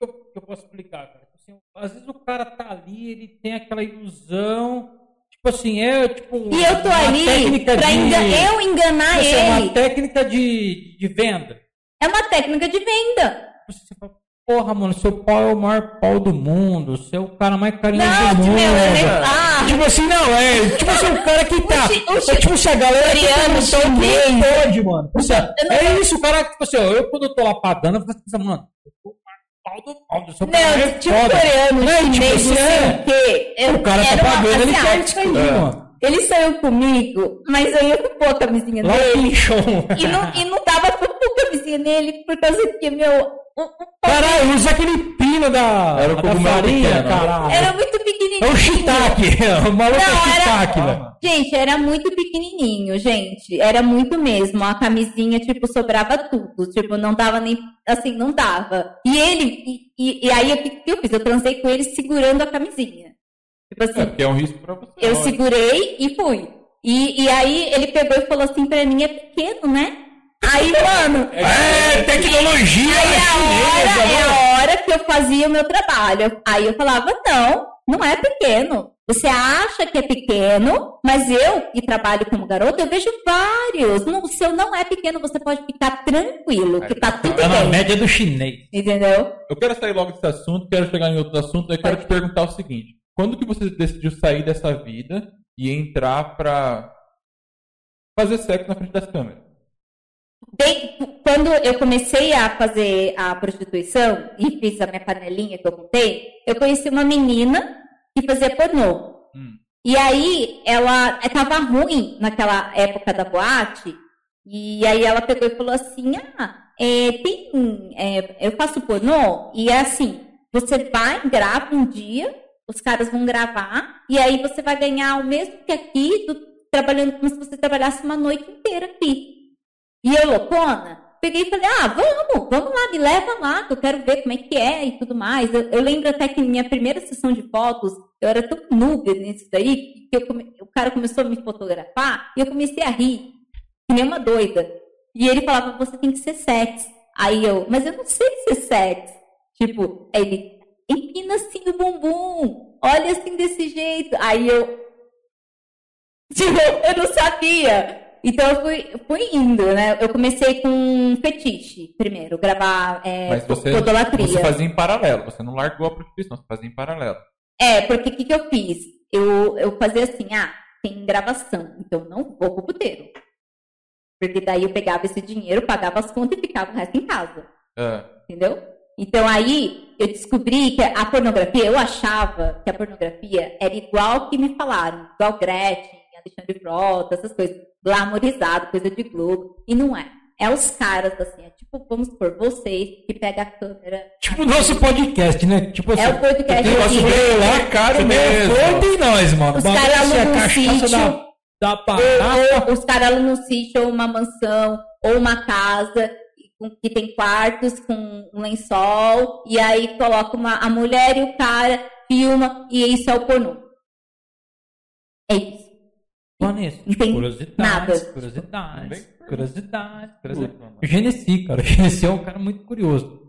eu, eu posso explicar, cara. Tipo assim, às vezes o cara tá ali, ele tem aquela ilusão. Tipo assim, é tipo. E eu tô ali técnica pra de- enga- eu enganar tipo assim, é ele. uma técnica de, de venda. É uma técnica de venda. Você fala, porra, mano, seu pau é o maior pau do mundo, você é o cara mais carinhoso Não, do meu, mundo. ele tá. Tipo assim, não, é. Tipo assim, o cara que tá. O chi- o chi- é tipo se a galera que tá no chinês. nem pode, mano. Tipo assim, não- é isso, o cara, tipo assim, eu quando eu tô lá pagando, eu fico pensando, mano, eu tô pau do pau, eu sou o cara Não, mais tipo foda. coreano, Não, tipo chinês, assim, não sei é. o cara tá pagando, ele quer isso aí, É. mano. Ele saiu comigo, mas eu ia pôr a camisinha Lá o dele. E não, e não dava pôr a camisinha nele, por causa que, meu, o, o pau Caralho, usa aquele pino da, Era o da farinha, pequeno. caralho. era muito pequenininho. É o shiitake, o maluco Não, é era- shiitake, Ah, velho. mano. Gente, era muito pequenininho, gente. Era muito mesmo. A camisinha, tipo, sobrava tudo. Tipo, não dava nem. Assim, não dava. E ele. E, e- e aí, o que eu fiz? Eu transei com ele segurando a camisinha. Tipo assim, É, porque é um risco pra você. eu segurei e fui. E, e aí, ele pegou e falou assim pra mim: é pequeno, né? Aí, mano. É, tecnologia Aí é a hora, é mano. a hora que eu fazia o meu trabalho. Aí eu falava, não, não é pequeno. Você acha que é pequeno, mas eu, que trabalho como garota, eu vejo vários. Não, o seu não é pequeno, você pode ficar tranquilo, que tá tudo Tá na bem. média do chinês. Entendeu? Eu quero sair logo desse assunto, quero chegar em outros assuntos, eu quero te perguntar o seguinte: quando que você decidiu sair dessa vida e entrar pra fazer sexo na frente das câmeras? Bem, quando eu comecei a fazer a prostituição e fiz a minha panelinha que eu contei, eu conheci uma menina que fazia pornô. Hum. E aí ela estava ruim naquela época da boate, e aí ela pegou e falou assim: Ah, é, tem, é, eu faço pornô, e é assim, você vai, grava um dia, os caras vão gravar, e aí você vai ganhar o mesmo que aqui, do- trabalhando como se você trabalhasse uma noite inteira aqui. E eu, loucona, peguei e falei, ah, vamos, vamos lá, me leva lá, que eu quero ver como é que é e tudo mais. Eu, eu lembro até que minha primeira sessão de fotos, eu era tão noob nisso daí, que come- o cara começou a me fotografar e eu comecei a rir, que nem uma doida. E ele falava, você tem que ser sexy. Aí eu, mas eu não sei ser sexy. Tipo, aí ele, empina assim o bumbum, olha assim desse jeito. Aí eu, Tipo, eu não sabia. Então eu fui, fui indo, né? Eu comecei com fetiche primeiro, gravar é, Mas você, podolatria. você fazia em paralelo, você não largou a prostituição, você fazia em paralelo. É, porque o que, que eu fiz? Eu, eu fazia assim, ah, tem gravação, então não vou pro puteiro. Porque daí eu pegava esse dinheiro, pagava as contas e ficava o resto em casa. É. Entendeu? Então aí eu descobri que a pornografia, eu achava que a pornografia era igual que me falaram, igual Gretchen, Alexandre Frota, essas coisas, glamorizado, coisa de Globo, e não é. É os caras, assim, é tipo, vamos supor, vocês que pega a câmera. Tipo o nosso podcast, né? Tipo assim. É o podcast tem nosso veio lá, mesmo. forte em nós, mano. Os caras assim, a alugam um cachaça sítio. da, da. Ou, os caras alugam um sítio, ou uma mansão, ou uma casa que tem quartos com um lençol, e aí coloca uma, a mulher e o cara, filma, e isso é o pornô. É isso. Vanessa, Não tem curiosidades, nada. curiosidades, curiosidades, curiosidades. O Genesi, cara, o Genesi é um cara muito curioso.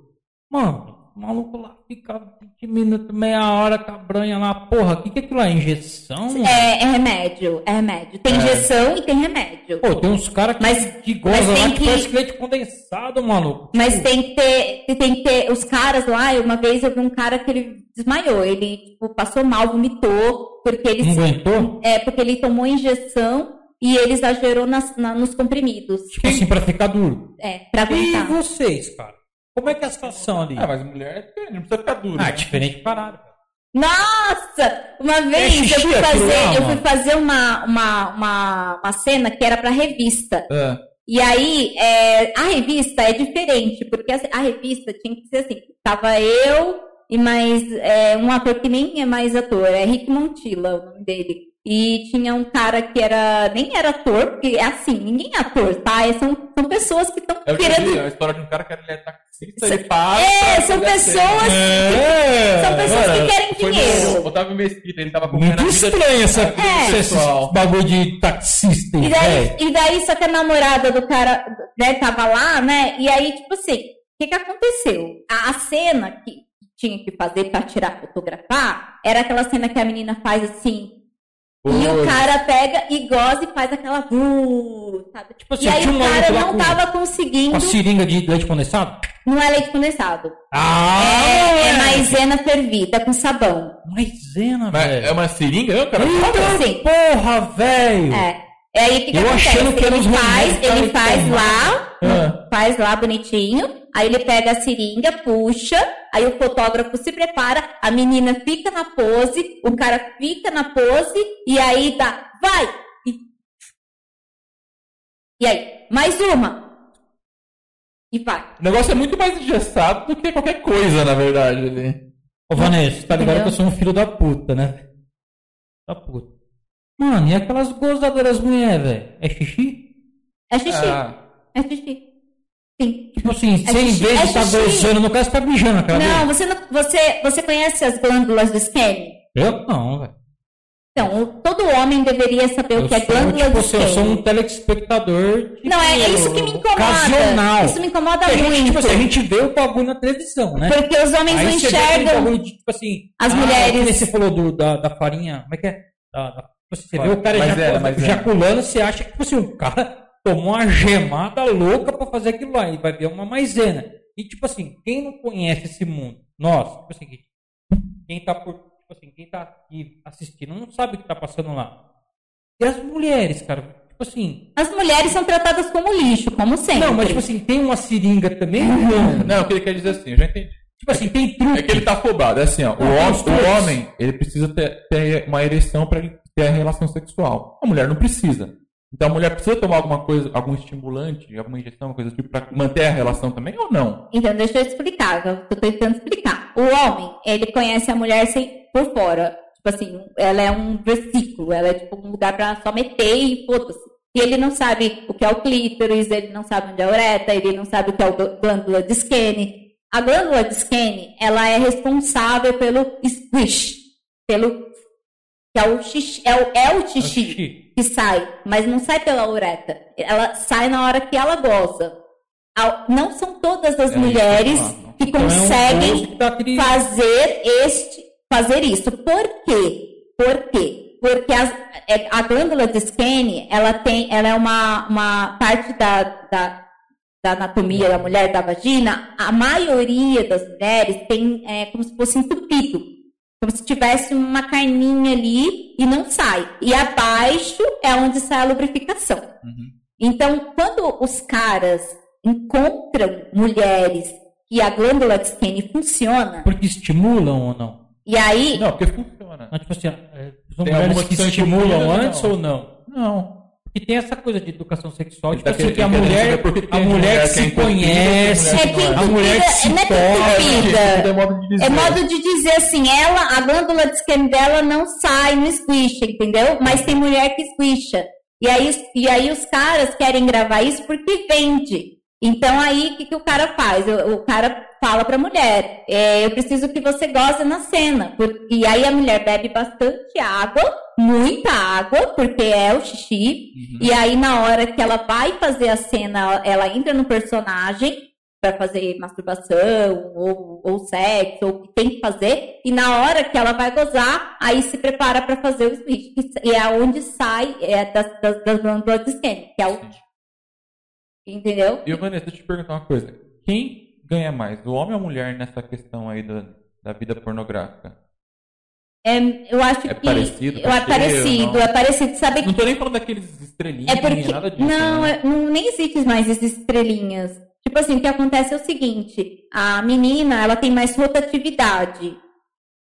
Mano, o maluco lá fica 20 minutos, meia hora com a branha lá. Porra, o que, que é aquilo lá? Injeção? É, é remédio, é remédio. Tem É. injeção e tem remédio. Pô, tem uns caras que, Mas- que gozam lá que que- parece leite condensado, maluco. Mas Tipo, tem que ter, tem que ter os caras lá. Uma vez eu vi um cara que ele desmaiou, ele tipo, passou mal, vomitou, porque ele Não aguentou? é porque ele tomou injeção e ele exagerou nas, na- nos comprimidos. Tipo assim, pra ficar duro. É, pra E aguentar. vocês, cara? Como é que é a situação ali? Ah, mas mulher é diferente, não precisa ficar duro. Ah, né? diferente parado. Nossa! Uma vez xixi eu fui aquilo fazer, eu fui fazer uma, uma, uma, uma cena que era pra revista. É. E aí, é, a revista é diferente, porque a, a revista tinha que ser assim, tava eu e mais é, um ator que nem é mais ator, é Rick Montilla o nome dele. E tinha um cara que era, nem era ator, porque é assim, ninguém é ator, tá? É, São, são pessoas que estão É que querendo... vi, é a história de um cara que ele é taxista, ele paga. É, são pessoas. É, são pessoas que querem dinheiro. no Otávio Mesquita, ele tava acompanhando Muito estranho essa, do esse, bagulho de taxista, E daí, e daí, só que a namorada do cara, né, tava lá, né? E aí, tipo assim, o que que aconteceu? A, a cena que tinha que fazer pra tirar, fotografar, era aquela cena que a menina faz assim, e o cara pega e goza e faz aquela... Uh, sabe? Tipo assim, e aí o cara não com- tava Com conseguindo... a seringa de leite condensado? Não é leite condensado. Ah, é, é maisena fervida com sabão. Maisena, velho. é uma seringa, não, cara? Eita Sim. porra, velho. É. E aí o que, que Eu acontece? achando que era ele faz, ele faz tomar. lá, Ah. faz lá bonitinho, aí ele pega a seringa, puxa, aí o fotógrafo se prepara, a menina fica na pose, o cara fica na pose, e aí dá, vai! E, e aí, mais uma! E vai. O negócio é muito mais engessado do que qualquer coisa, na verdade. Ali. Ô, Vanessa, tá ligado Entendeu? que eu sou um filho da puta, né? Da puta. Mano, e aquelas gozadoras mulheres, velho? É xixi? É xixi, Ah, é xixi. Sim. Tipo assim, você em vez é de estar gozando no caso, você tá mijando aquela Não, vez. você, não, você, você conhece as glândulas do Skene? Eu não, velho. Então, o- todo homem deveria saber o Eu que é glândula tipo do assim, eu sou um telespectador. tipo, Não, é, é isso que me incomoda. Ocasional. Isso me incomoda a gente, muito. tipo assim, a gente vê o bagulho na televisão, né? Porque os homens não Aí você vê aquele enxergam. bagulho tipo assim, As ah, mulheres- que nem Você falou do, da, da farinha, como é que é? Da- da- tipo assim, você vê o cara ejacu- maisena. ejaculando, você acha que tipo assim, o cara tomou uma gemada louca pra fazer aquilo lá, e vai ver uma maisena. E tipo assim, quem não conhece esse mundo, nós, tipo assim, quem tá por, tipo assim, quem tá aqui assistindo não sabe o que tá passando lá. E as mulheres, cara, tipo assim, As mulheres são tratadas como lixo, como sempre. não, mas tipo assim, tem uma seringa também, não. não, o que ele quer dizer assim, eu já entendi. Tipo assim, tem truque. É que ele tá afobado. É assim, ó. O, hom- os o homem, ele precisa ter, ter uma ereção para ele ter a relação sexual. A mulher não precisa. Então a mulher precisa tomar alguma coisa, algum estimulante, alguma injeção, coisa tipo, pra manter a relação também ou não? Então, deixa eu explicar, eu tô tentando explicar. O homem, ele conhece a mulher sem, por fora. Tipo assim, ela é um versículo, ela é tipo um lugar pra só meter e foda-se. E ele não sabe o que é o clítoris, ele não sabe onde é a uretra, ele não sabe o que é o glândula de Skene. A glândula de Skene, ela é responsável pelo squish, pelo que é o xixi, é o, é o xixi Xixi. Que sai, mas não sai pela uretra. Ela sai na hora que ela goza. Não são todas as É, mulheres que que Então é um conseguem dá aquele- fazer este, fazer isso. Por quê? Por quê? porque as- é, a glândula de Skene, ela tem, ela é uma, uma parte da, da, da anatomia da mulher, da vagina, a maioria das mulheres tem é, como se fosse entupido. Como se tivesse uma carninha ali e não sai. E abaixo é onde sai a lubrificação. Uhum. Então, quando os caras encontram mulheres que a glândula de Skene funciona, Porque estimulam ou não? e aí Não, porque funciona. Não, tipo assim, é, são Tem mulheres algumas que que estimulam antes não. ou não? Não. Porque tem essa coisa de educação sexual, tipo tá assim, que a mulher, que a mulher que que se conhece, É que a mulher que se é que toca. É modo de dizer. É modo de dizer assim, ela, a glândula de Skene dela não sai, não esguicha, entendeu? Mas tem mulher que esguicha. E aí, e aí os caras querem gravar isso porque vende. Então aí, o que, que o cara faz? O, o cara fala pra mulher, é, eu preciso que você goze na cena. E aí a mulher bebe bastante água, muita água, porque é o xixi. Uhum. E aí na hora que ela vai fazer a cena, ela entra no personagem para fazer masturbação ou, ou sexo, ou o que tem que fazer, e na hora que ela vai gozar, aí se prepara para fazer o switch, que é onde sai é, das, das, das glândulas de Skene, que é o. Entendeu? E Vanessa, deixa eu te perguntar uma coisa. Quem ganha mais, o homem ou a mulher nessa questão aí da, da vida pornográfica? É, eu acho É que. parecido, eu- é cheio, parecido, é parecido. Sabe Não tô nem falando daqueles estrelinhos, É porque. nada disso. não, né? é- não, nem existe mais essas estrelinhas. Tipo assim, o que acontece é o seguinte: a menina, ela tem mais rotatividade.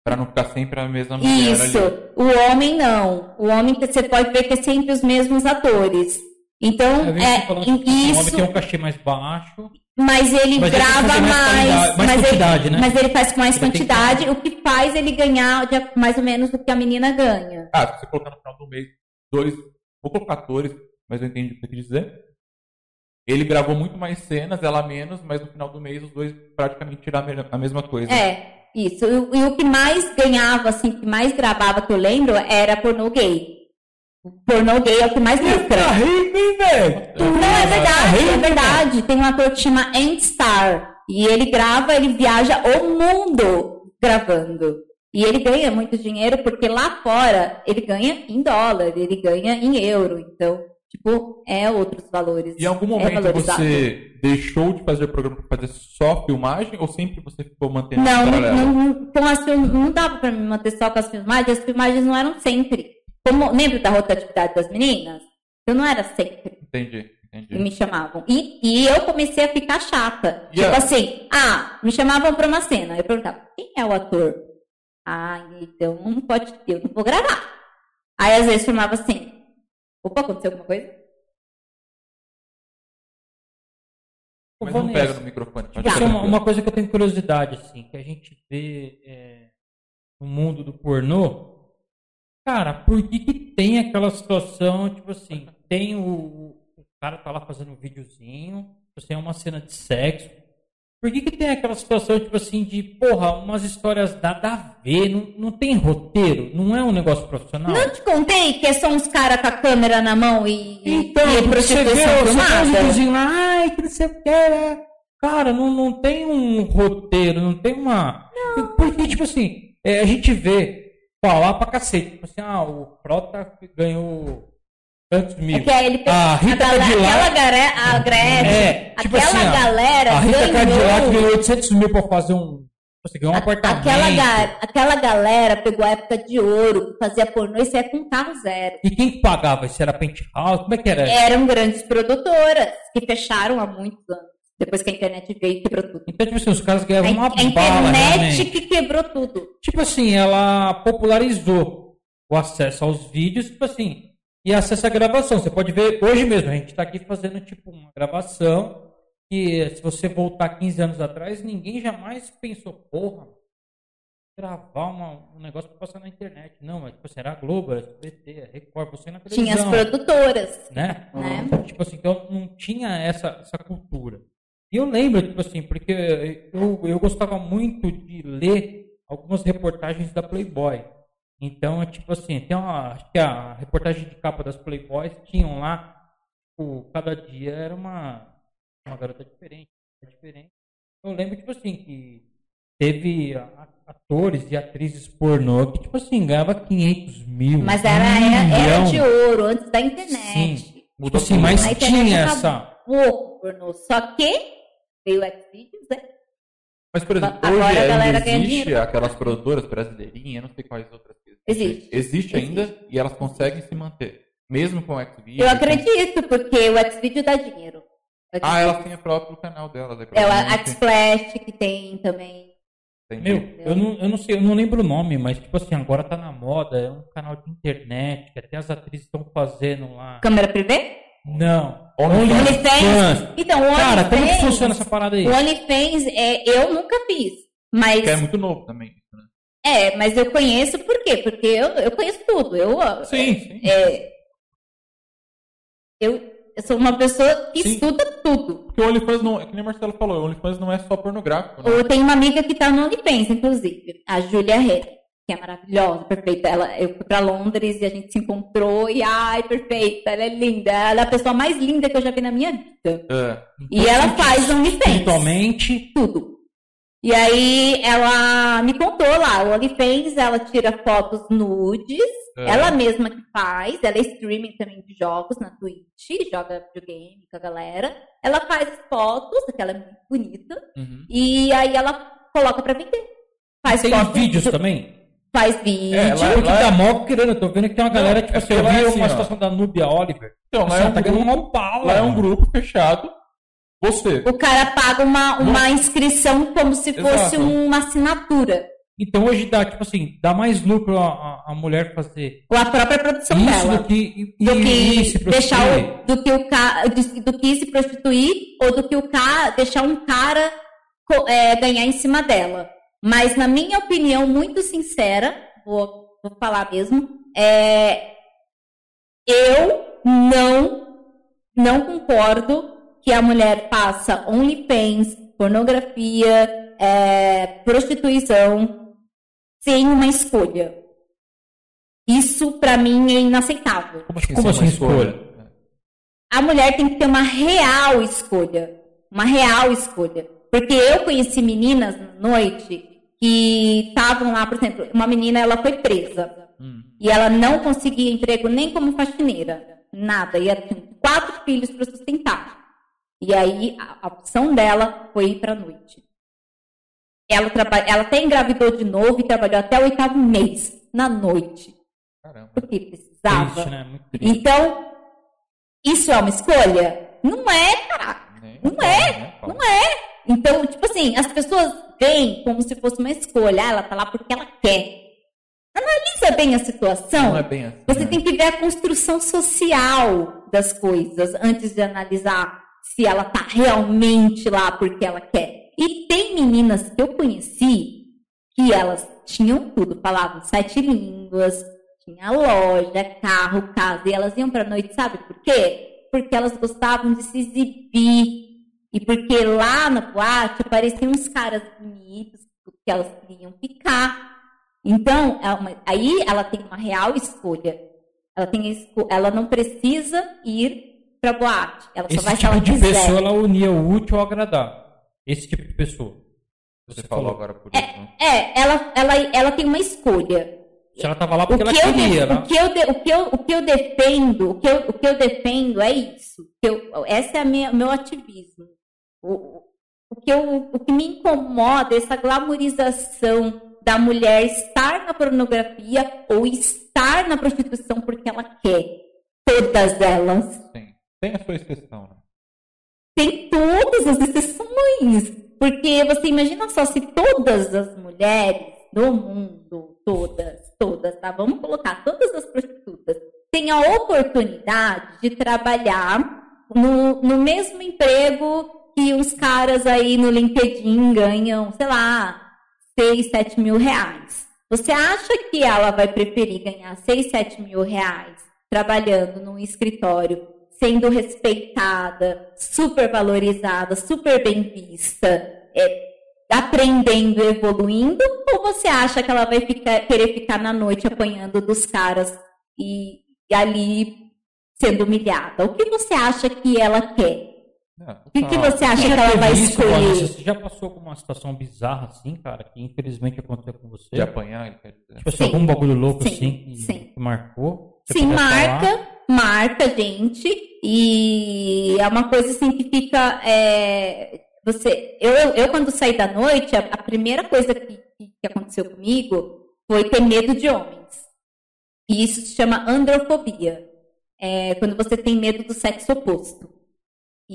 Pra não ficar sempre a mesma mulher Isso. ali. O homem não. O homem você pode ver que é sempre os mesmos atores. Então, é, o isso, tem um cachê mais baixo. mas ele Mas ele grava fazer mais mais, mais mas, quantidade, ele, né? mas ele faz com mais Ele tem que quantidade, o que faz ele ganhar de- mais ou menos do que a menina ganha. Ah, se você colocar no final do mês dois, vou colocar atores, mas eu entendi o que você quis dizer. Ele gravou muito mais cenas, ela menos, mas no final do mês os dois praticamente tiraram a me- a mesma coisa. É, isso. E, e o que mais ganhava, assim, o que mais gravava, que eu lembro, era pornô gay. Pornô gay é o que mais lucra. rindo, hein, velho? Não, é verdade, é verdade. Tem um ator que chama Endstar. E ele grava, ele viaja o mundo gravando. E ele ganha muito dinheiro porque lá fora ele ganha em dólar, ele ganha em euro. Então, tipo, é outros valores. E em algum é momento valorizado. você deixou de fazer o programa para fazer só filmagem ou sempre você ficou mantendo Não, não, não, não, com as film- não dava pra me manter só com as filmagens, as filmagens não eram sempre. Como, lembra da rotatividade das meninas? Eu não era sempre Entendi, entendi. me chamavam. E, e eu comecei a ficar chata. E tipo assim, ah, me chamavam pra uma cena. Eu perguntava, quem é o ator? Ah, então não pode, eu não vou gravar. Aí às vezes chamava assim, opa, aconteceu alguma coisa? Mas não pega no microfone. pode Tipo, uma, uma coisa que eu tenho curiosidade, assim, que a gente vê é, no mundo do pornô, cara, por que que tem aquela situação, tipo assim, tem o, o cara tá lá fazendo um videozinho, você é uma cena de sexo, por que que tem aquela situação, tipo assim, de, porra, umas histórias nada a ver, não, não tem roteiro, não é um negócio profissional? Não te contei que é só uns caras com a câmera na mão e, Então, e você vê, você vê lá, ai, que não sei o que, né? Cara, não, não tem um roteiro, não tem uma. Porque, tipo assim, é, a gente vê falar pra cacete. Tipo assim, ah, o Prota ganhou tantos mil. É que aí ele A Rita galera- Cadillac- aquela gare- a Gretchen, É, tipo aquela assim, galera A Rita Cadillac ganhou. ganhou 800 mil pra fazer um. Você ganhou um apartamento. Aquela, ga- aquela galera pegou a época de ouro, fazia pornô e saia com carro zero. E quem que pagava? Isso era penthouse? Como é que era? Eram grandes produtoras que fecharam há muitos anos. Depois que a internet veio e quebrou tudo. Então, tipo assim, os caras ganhavam uma a bala, internet realmente. que quebrou tudo. tipo assim, ela popularizou o acesso aos vídeos, tipo assim, e acesso à gravação. Você pode ver, hoje mesmo, a gente está aqui fazendo tipo uma gravação que se você voltar 15 anos atrás, ninguém jamais pensou, porra, gravar uma- um negócio para passar na internet. Não, mas tipo assim, era a Globo, era a SBT, a Record, você na televisão. Tinha as produtoras. né? Né? Tipo assim, então não tinha essa, essa cultura. E eu lembro, tipo assim, porque eu, eu gostava muito de ler algumas reportagens da Playboy. Então, tipo assim, tem uma, acho que a reportagem de capa das Playboys tinham lá, tipo, cada dia era uma, uma garota diferente, diferente. Eu lembro, tipo assim, que teve atores e atrizes pornô que, tipo assim, ganhava 500 mil. Mas um era, era, era milhão. de ouro antes da internet. Sim. Tipo Mudou assim, mas tinha essa. Pouco pornô. Só que veio o Xvideos, né? Mas, por exemplo, Agora hoje a galera ainda existe aquelas produtoras brasileirinhas, não sei quais outras que Existe. Existe ainda Existe. e elas conseguem se manter. Mesmo com o Xvideos. Eu acredito, porque o Xvideo dá dinheiro. Ah, Xvideos. elas têm o próprio canal delas. aí, É o provavelmente Xflash que tem também. tem. Meu, eu não, eu não sei, eu não lembro o nome, mas tipo assim, agora tá na moda, é um canal de internet que até as atrizes estão fazendo lá. Câmera privê? Não. OnlyFans. OnlyFans? Então, o Cara, como que OnlyFans- funciona essa parada aí? O OnlyFans, é, eu nunca fiz. Mas, Que é muito novo também. né? é, mas eu conheço por quê? Porque eu, eu conheço tudo. Eu, Sim, sim. é, eu, eu sou uma pessoa que Sim. estuda tudo. Porque o OnlyFans não. É que nem o Marcelo falou, o OnlyFans não é só pornográfico. Né? Eu tenho uma amiga que tá no OnlyFans, inclusive, a Julia Henry, que é maravilhosa, perfeita. Ela, eu fui pra Londres e a gente se encontrou e, ai, perfeita, ela é linda. Ela é a pessoa mais linda que eu já vi na minha vida. É. E ela faz OnlyFans. Espiritualmente, tudo. E aí ela me contou lá, o OnlyFans, ela tira fotos nudes, É. ela mesma que faz, ela é streaming também de jogos na Twitch, joga videogame com a galera. Ela faz fotos, porque ela é muito bonita, Uhum. e aí ela coloca pra vender. Faz tem fotos, vídeos também. Faz vídeo. É, lá- Porque tá mó querendo, eu tô vendo que tem uma Não, galera, tipo é assim, porque eu lá é assim, uma ó. situação da Nubia Oliver. Então, lá Assim, é ela um tá ganhando grupo, uma bala. lá é um grupo fechado. Você. O cara paga uma, uma inscrição como se fosse Exato. uma assinatura. Então hoje dá, tipo assim, dá mais lucro a, a, a mulher fazer Ou a própria produção isso dela. do que, e, do que se deixar prostituir. o, do que o cara do que se prostituir ou do que o cara deixar um cara é, ganhar em cima dela. Mas na minha opinião muito sincera, vou, vou falar mesmo, é, eu não não concordo que a mulher faça OnlyFans, pornografia, é, prostituição sem uma escolha. Isso pra mim é inaceitável. Como assim, Como assim escolha? A mulher tem que ter uma real escolha. Uma real escolha. Porque eu conheci meninas na noite que estavam lá, por exemplo, uma menina ela foi presa. Hum. E ela não conseguia emprego nem como faxineira. Nada. E ela tinha quatro filhos para sustentar. E aí a opção dela foi ir para a noite. Ela, traba... ela até engravidou de novo e trabalhou até o oitavo mês, na noite. Caramba. Porque precisava. Triste, né? Então, isso é uma escolha? Não é, caraca. Nem- Não é, fala. não é. Então, tipo assim, as pessoas veem como se fosse uma escolha. Ah, ela tá lá porque ela quer. Analisa bem a situação. Não é bem assim. Você né? tem que ver a construção social das coisas antes de analisar se ela tá realmente lá porque ela quer. E tem meninas que eu conheci que elas tinham tudo, falavam sete línguas, tinha loja, carro, casa, e elas iam pra noite, sabe por quê? Porque elas gostavam de se exibir. E porque lá na boate apareciam uns caras bonitos que elas queriam ficar. Então, é uma- aí ela tem uma real escolha. Ela, tem esco- ela não precisa ir para boate. Ela só Esse vai se tipo ela de quiser. pessoa, ela unia o útil ao agradável. Esse tipo de pessoa. Você falou agora por isso, né? É, ela, ela, ela tem uma escolha. Se ela tava lá O porque que, ela eu queria, né? o, que eu de- o, que eu, o que eu defendo, o que eu, o que eu defendo é isso. Eu, esse é a minha, meu ativismo. O, o- que eu, o que me incomoda é essa glamorização da mulher estar na pornografia ou estar na prostituição porque ela quer. Todas elas. Sim. Tem a sua exceção, né? Tem todas as exceções. Porque você imagina só se todas as mulheres do mundo, todas, todas, tá? Vamos colocar todas as prostitutas, têm a oportunidade de trabalhar no, no mesmo emprego que uns caras aí no LinkedIn ganham, sei lá, 6, 7 mil reais. Você acha que ela vai preferir ganhar 6, 7 mil reais trabalhando num escritório, sendo respeitada, super valorizada, super bem vista, é, aprendendo, evoluindo? Ou você acha que ela vai ficar- querer ficar na noite apanhando dos caras e, e ali sendo humilhada? O que você acha que ela quer? O que, que não. você acha Você que ela vai escolher? Você já passou por uma situação bizarra assim, cara, que infelizmente aconteceu com você? De apanhar, quer dizer. Tipo assim, Sim. algum bagulho louco Sim, assim que, sim. que marcou? Sim, puder falar? marca, marca, gente. E é uma coisa assim que fica. é, você, eu, eu, quando saí da noite, a, a primeira coisa que, que, que aconteceu comigo foi ter medo de homens. E isso se chama androfobia. É quando você tem medo do sexo oposto.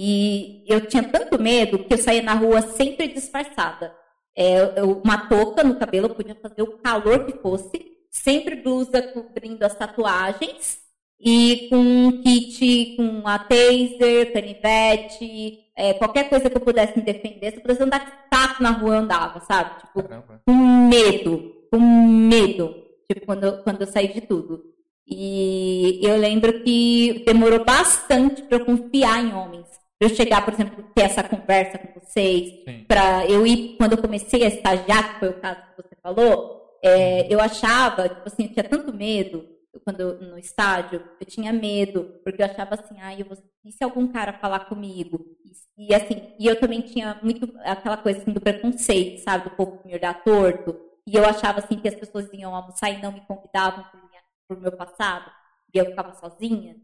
E eu tinha tanto medo que eu saía na rua sempre disfarçada. É, eu- uma touca no cabelo, eu podia fazer o calor que fosse, sempre blusa cobrindo as tatuagens e com um kit com a taser, canivete, é, qualquer coisa que eu pudesse me defender. Se eu pudesse andar de taco na rua, eu andava, sabe? Tipo, Caramba. com medo, com medo, tipo, quando, quando eu saí de tudo. E eu lembro que demorou bastante para eu confiar em homens. Eu chegar, por exemplo, ter essa conversa com vocês, para eu ir, quando eu comecei a estagiar, que foi o caso que você falou, é, eu achava, tipo assim, eu tinha tanto medo, quando eu, no estádio, eu tinha medo, porque eu achava assim, ai, eu vou, e se algum cara falar comigo? E, e assim, e eu também tinha muito aquela coisa assim do preconceito, sabe, do povo me olhar torto, e eu achava assim que as pessoas iam almoçar e não me convidavam por, minha, por meu passado, e eu ficava sozinha.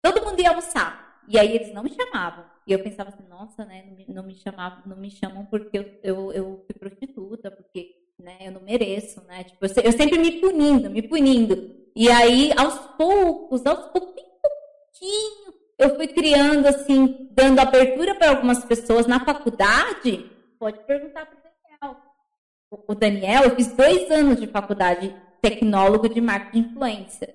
Todo mundo ia almoçar, e aí eles não me chamavam. E eu pensava assim, nossa, né, não me, não me chamavam, não me chamam porque eu, eu, eu fui prostituta, porque né, eu não mereço, né? Tipo, eu, eu sempre me punindo, me punindo. E aí, aos poucos, aos poucos, bem pouquinho, eu fui criando, assim, dando abertura para algumas pessoas na faculdade. Pode perguntar para o Daniel. O- Daniel, eu fiz dois anos de faculdade tecnólogo de marketing de influência.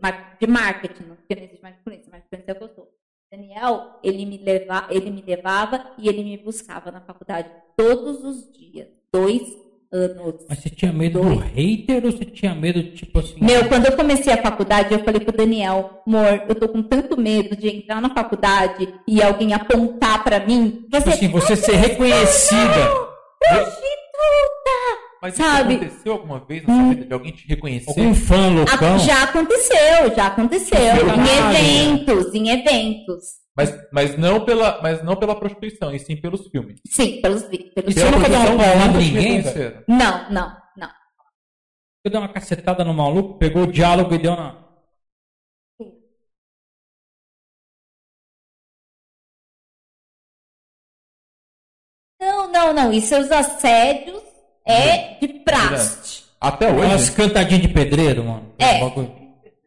Mar- De marketing, não porque não existe de influência, marketing de influência é eu sou. Daniel, ele me, leva, ele me levava e ele me buscava na faculdade todos os dias. Dois anos. Mas você tinha medo do hater ou você tinha medo, tipo assim... Meu, quando eu comecei a faculdade, eu falei pro Daniel, amor, eu tô com tanto medo de entrar na faculdade e alguém apontar pra mim. Tipo assim, você ser reconhecida. Prostituta! Mas isso Sabe? aconteceu alguma vez na sua vida de alguém te reconhecer? Algum fã loucão. A- Já aconteceu, já aconteceu. Em eventos, em eventos. Mas, mas, não pela, mas não pela prostituição, e sim pelos filmes. Sim, pelos vídeos. Pelos E você nunca deu uma paulada em ninguém. Não, não, não. Você deu uma cacetada no maluco, pegou o diálogo e deu na... Não, não, não. Isso os assédios é de praxe. Até Umas hoje? cantadinhas de pedreiro, mano. É.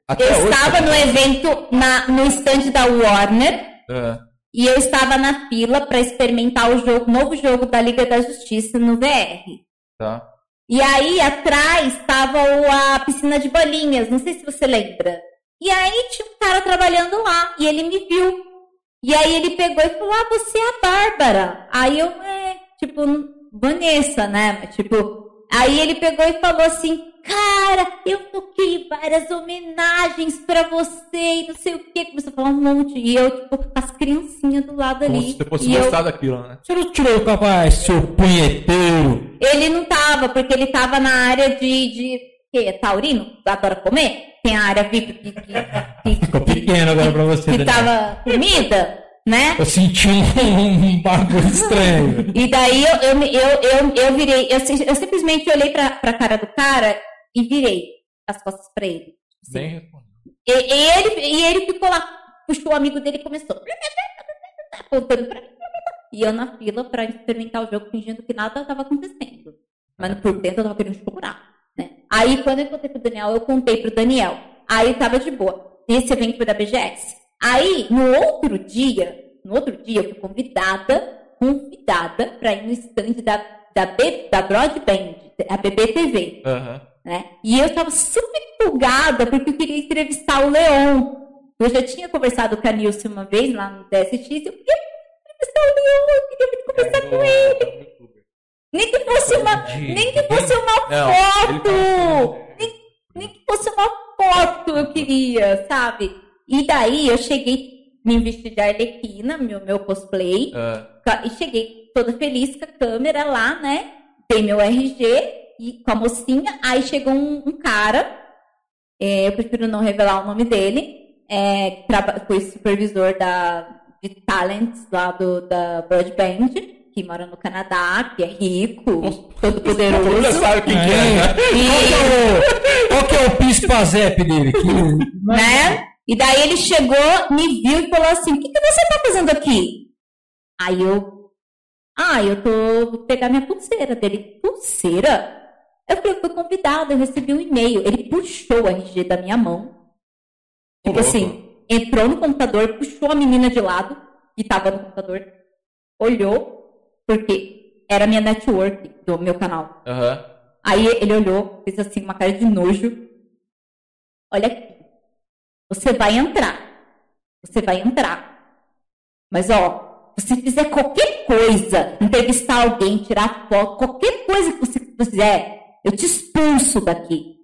Até Eu hoje, estava no evento, na, no stand da Warner, É, E eu estava na fila para experimentar o jogo, novo jogo da Liga da Justiça no VR. tá. E aí atrás estava o- a piscina de bolinhas, não sei se você lembra. E aí tinha um cara trabalhando lá e ele me viu. E aí ele pegou e falou: Ah, você é a Bárbara. Aí eu, é, tipo, Vanessa, né? Mas, Tipo, aí ele pegou e falou assim: Cara, eu toquei várias homenagens pra você e não sei o que. Começou a falar um monte. E eu, tipo, com as criancinhas do lado Como ali. se você fosse e eu, gostar daquilo, né? Você não tirou o capaz, seu punheteiro. Ele não tava, porque ele tava na área de. de que? Taurino? Adora comer? Tem a área VIP que. que, que, Ficou pequeno agora pra você, que Daniel. tava comida, né? Eu senti um, um bagulho estranho. E daí eu, eu, eu, eu, eu virei, eu, eu simplesmente olhei pra, pra cara do cara e virei as costas pra ele. Bem respondido. E, e ele, e ele ficou lá, puxou o amigo dele e começou. Apontando pra mim. E eu na fila pra experimentar o jogo, fingindo que nada estava acontecendo. Mas por dentro eu tava querendo chorar. Né? Aí quando eu contei pro Daniel, eu contei pro Daniel. Aí tava de boa. Esse evento foi da BGS. Aí, no outro dia, no outro dia, eu fui convidada, convidada pra ir no stand da, da, B, da Broadband, a BBTV Aham. né? E eu estava super empolgada porque eu queria entrevistar o Leon. Eu já tinha conversado com a Nilce uma vez lá no DSX e eu queria entrevistar o Leon, eu queria muito conversar É, com ele. Nem que fosse uma, nem que fosse uma Não, foto, nem, nem que fosse uma foto eu queria, sabe? E daí eu cheguei, me vesti de Arlequina, meu, meu cosplay, Ah, E cheguei toda feliz com a câmera lá, né? Dei meu RG e com a mocinha. Aí chegou um, um cara, é, eu prefiro não revelar o nome dele, é, que foi supervisor da. de talents lá do, da Broadband, que mora no Canadá, que é rico, todo poderoso. Você sabe quem que é, né? E, qual que é o Pispazep dele? Que, né? E daí ele chegou, me viu e falou assim: O que, que você tá fazendo aqui? Aí eu. Ah, eu tô. Vou pegar minha pulseira dele. Pulseira? Eu falei, eu fui convidada, eu recebi um e-mail. Ele puxou o RG da minha mão. Tipo assim, entrou no computador, puxou a menina de lado, que tava no computador, olhou, porque era a minha network do meu canal. Aham. Aí ele olhou, fez assim, uma cara de nojo. Olha aqui. Você vai entrar. Você vai entrar. Mas, ó, se fizer qualquer coisa, entrevistar alguém, tirar foto, qualquer coisa que você fizer, eu te expulso daqui.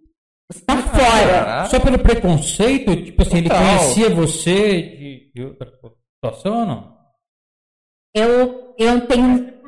Você tá fora. Caraca. Só pelo preconceito? Tipo assim, ele Total. conhecia você de, de outra situação ou não? Eu, eu tenho.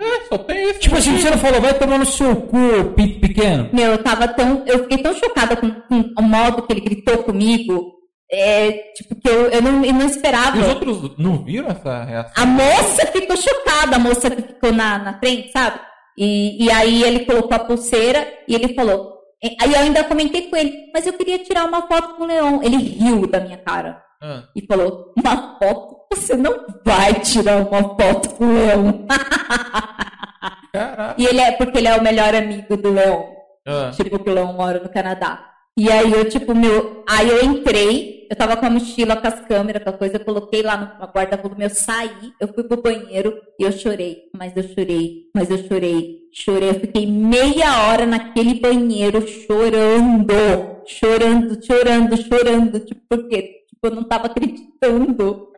É, só tem isso. Tipo assim, você não falou, vai tomar no seu cu, pinto pequeno. Meu, eu tava tão. Eu fiquei tão chocada com, com o modo que ele gritou comigo. É, tipo, que eu, eu, não, eu não esperava. E os outros não viram essa reação? A moça ficou chocada, a moça que ficou na, na frente, sabe? E, e aí ele colocou a pulseira e ele falou. Aí eu ainda comentei com ele, mas eu queria tirar uma foto com o leão. Ele riu da minha cara Ah, e falou: Uma foto? Você não vai tirar uma foto com o leão. caraca. e ele é porque ele é o melhor amigo do leão. Ah, Tipo, que o Leão mora no Canadá. E aí eu, tipo, meu. Aí eu entrei, eu tava com a mochila, com as câmeras, com a coisa, eu coloquei lá no guarda-volume, eu saí, eu fui pro banheiro e eu chorei. Mas eu chorei, mas eu chorei, chorei. Eu fiquei meia hora naquele banheiro chorando, chorando, chorando, chorando. Tipo, porque tipo, eu não tava acreditando.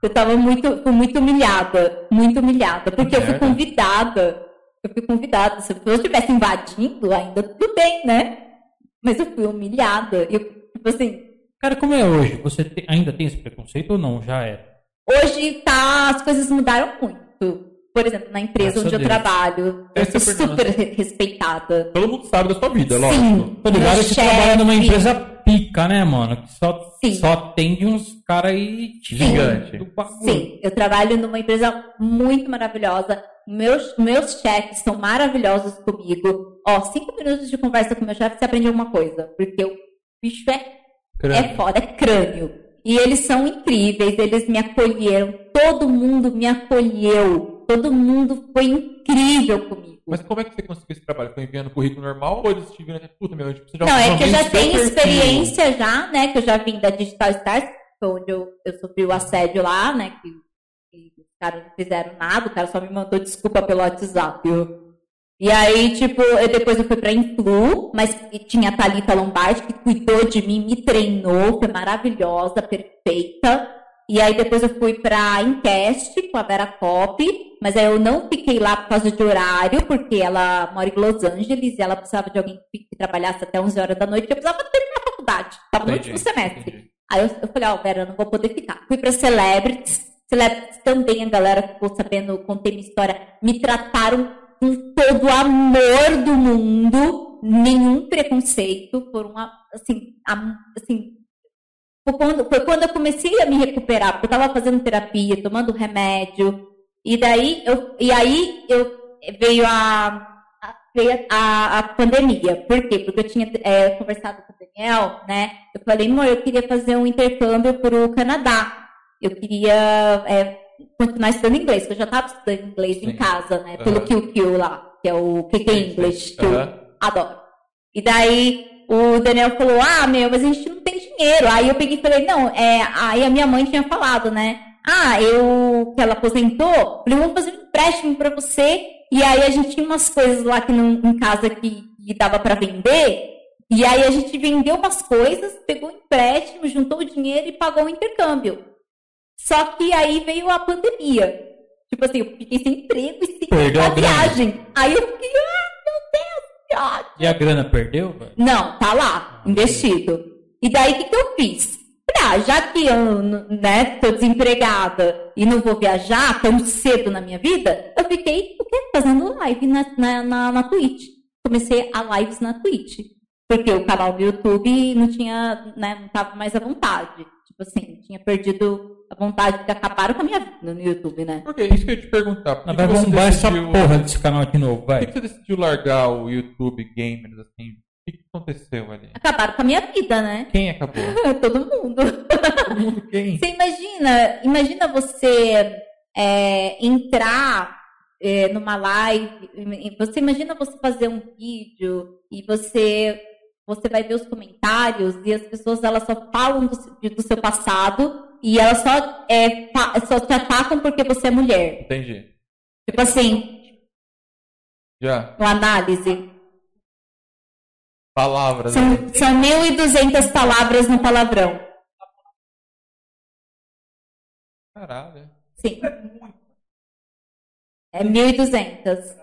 Eu tava muito, muito humilhada, muito humilhada, porque eu fui convidada. Eu fui convidada. Se eu estivesse invadindo, ainda tudo bem, né? Mas eu fui humilhada. Eu, tipo assim, Cara, como é hoje? Você te- ainda tem esse preconceito ou não? Já era. hoje tá, as coisas mudaram muito. Por exemplo, na empresa onde a eu Deus. trabalho, eu Esse é sou problema. super re- respeitada. todo mundo sabe da sua vida, lógico. Sim, ligado que você trabalha numa empresa pica, né, mano? Que só, Sim. só atende uns caras aí Gigante. Sim, eu trabalho numa empresa muito maravilhosa. Meus, meus chefes são maravilhosos comigo. Ó, cinco minutos de conversa com meu chefe, você aprende alguma coisa. Porque o bicho é É foda, é crânio. E eles são incríveis, eles me acolheram, todo mundo me acolheu, todo mundo foi incrível comigo. Mas como é que você conseguiu esse trabalho? Foi enviando currículo normal ou eles te viram puta, meu, tipo, você já Não, é que eu já tenho perfil? experiência já, né? Que eu já vim da Digital Stars, onde eu, eu sofri o assédio lá, né? Que, que os caras não fizeram nada, o cara só me mandou desculpa pelo WhatsApp. eu- E aí, tipo, eu, depois eu fui pra Influ, mas tinha a Thalita Lombardi, que cuidou de mim, me treinou, foi maravilhosa, perfeita. E aí depois eu fui pra Incast com a Vera Cop, mas aí eu não fiquei lá por causa de horário, porque ela mora em Los Angeles e ela precisava de alguém que trabalhasse até 11 horas da noite, eu precisava terminar a faculdade, tava no último semestre. entendi. Aí eu, eu falei, ó, Vera, eu não vou poder ficar. Fui pra Celebrities. Celebrities também, a galera ficou sabendo, contei minha história. Me trataram com todo o amor do mundo, nenhum preconceito. Foram, assim, assim foi quando, foi quando eu comecei a me recuperar, porque eu tava fazendo terapia, tomando remédio. E daí, eu, e aí eu, veio a, a- veio a, a pandemia. Por quê? Porque eu tinha é, conversado com o Daniel, né? Eu falei, amor, eu queria fazer um intercâmbio para o Canadá. Eu queria é, continuar estudando inglês, porque eu já estava estudando inglês Sim. em casa, né? Pelo Aham. QQ lá, que é o QQ English, que eu Aham. adoro. E daí o Daniel falou, ah, meu, mas a gente não tem dinheiro. Aí eu peguei e falei, não, é, aí a minha mãe tinha falado, né? Ah, eu, que ela aposentou, falei, vamos fazer um empréstimo pra você. E aí a gente tinha umas coisas lá que não, em casa que, que dava pra vender. E aí a gente vendeu umas coisas, pegou o empréstimo, juntou o dinheiro e pagou o intercâmbio. Só que aí veio a pandemia. Tipo assim, eu fiquei sem emprego e sem Perdeu a a grana. viagem. Aí eu fiquei, ah, meu Deus, viagem. E a grana perdeu, velho? Não, tá lá, investido. E daí o que, que eu fiz? Ah, já que eu né, tô desempregada e não vou viajar tão cedo na minha vida, eu fiquei o quê? fazendo live na, na, na, na Twitch. Comecei a lives na Twitch. Porque o canal do YouTube não tinha, né, não tava mais à vontade. Tipo assim, tinha perdido a vontade de acabar com a minha vida no YouTube, né? Por quê? Isso que eu ia te perguntar. Por que vai que você bombar essa decidiu- porra desse canal de novo, Por vai. que que você decidiu largar o YouTube Gamers assim? O que, aconteceu ali? Acabaram com a minha vida, né? Quem acabou? Todo mundo. Todo mundo quem? Você imagina, imagina você é, entrar é, numa live, você imagina você fazer um vídeo e você você vai ver os comentários e as pessoas elas só falam do, do seu passado e elas só, é, só te atacam porque você é mulher. Entendi. Tipo assim, Já. uma análise. Palavras. São, né? são 1.200 palavras no palavrão. Caralho. Sim. É 1.200.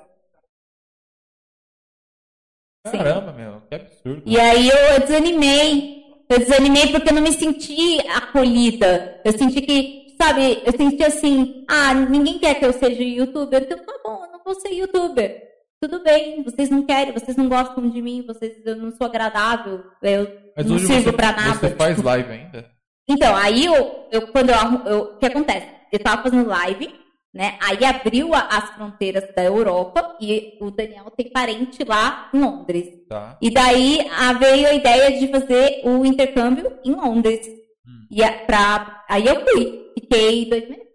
Sim. Caramba, meu. Que absurdo. E aí eu desanimei. Eu desanimei porque eu não me senti acolhida. Eu senti que, sabe, eu senti assim, ah, ninguém quer que eu seja youtuber, então tá bom, eu não vou ser youtuber. Tudo bem, vocês não querem, vocês não gostam de mim, vocês, eu não sou agradável, eu Mas não sirvo pra nada. você faz live ainda? Então, aí eu, eu quando eu, o que acontece? Eu tava fazendo live, né? Aí abriu as fronteiras da Europa e o Daniel tem parente lá em Londres. Tá. E daí veio a ideia de fazer o intercâmbio em Londres. Hum. E pra, aí eu fui, fiquei dois meses.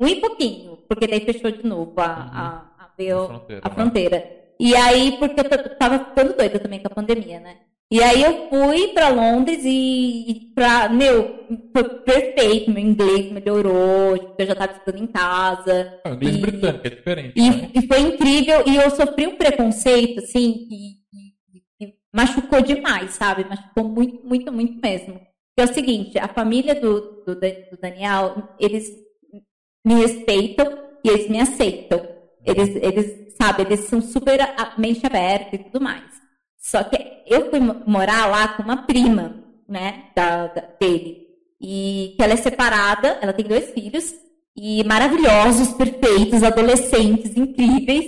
Um e pouquinho, porque daí fechou de novo a, a, a, veio A fronteira, a né? fronteira. E aí, porque eu tava ficando doida também com a pandemia, né? E aí eu fui pra Londres e, e pra, meu, foi perfeito, meu inglês melhorou, tipo, eu já tava estudando em casa. Ah, inglês E- britânico é diferente. E, né? e foi incrível, e eu sofri um preconceito, assim, que, que- machucou demais, sabe? Machucou muito, muito, muito mesmo. Que é o seguinte, a família do, do, do Daniel, eles me respeitam e eles me aceitam. Eles, eles, sabe, eles são super mente aberta e tudo mais. Só que eu fui mo- morar lá com uma prima, né, da, da- dele. E que ela é separada, ela tem dois filhos, e maravilhosos, perfeitos, adolescentes, incríveis.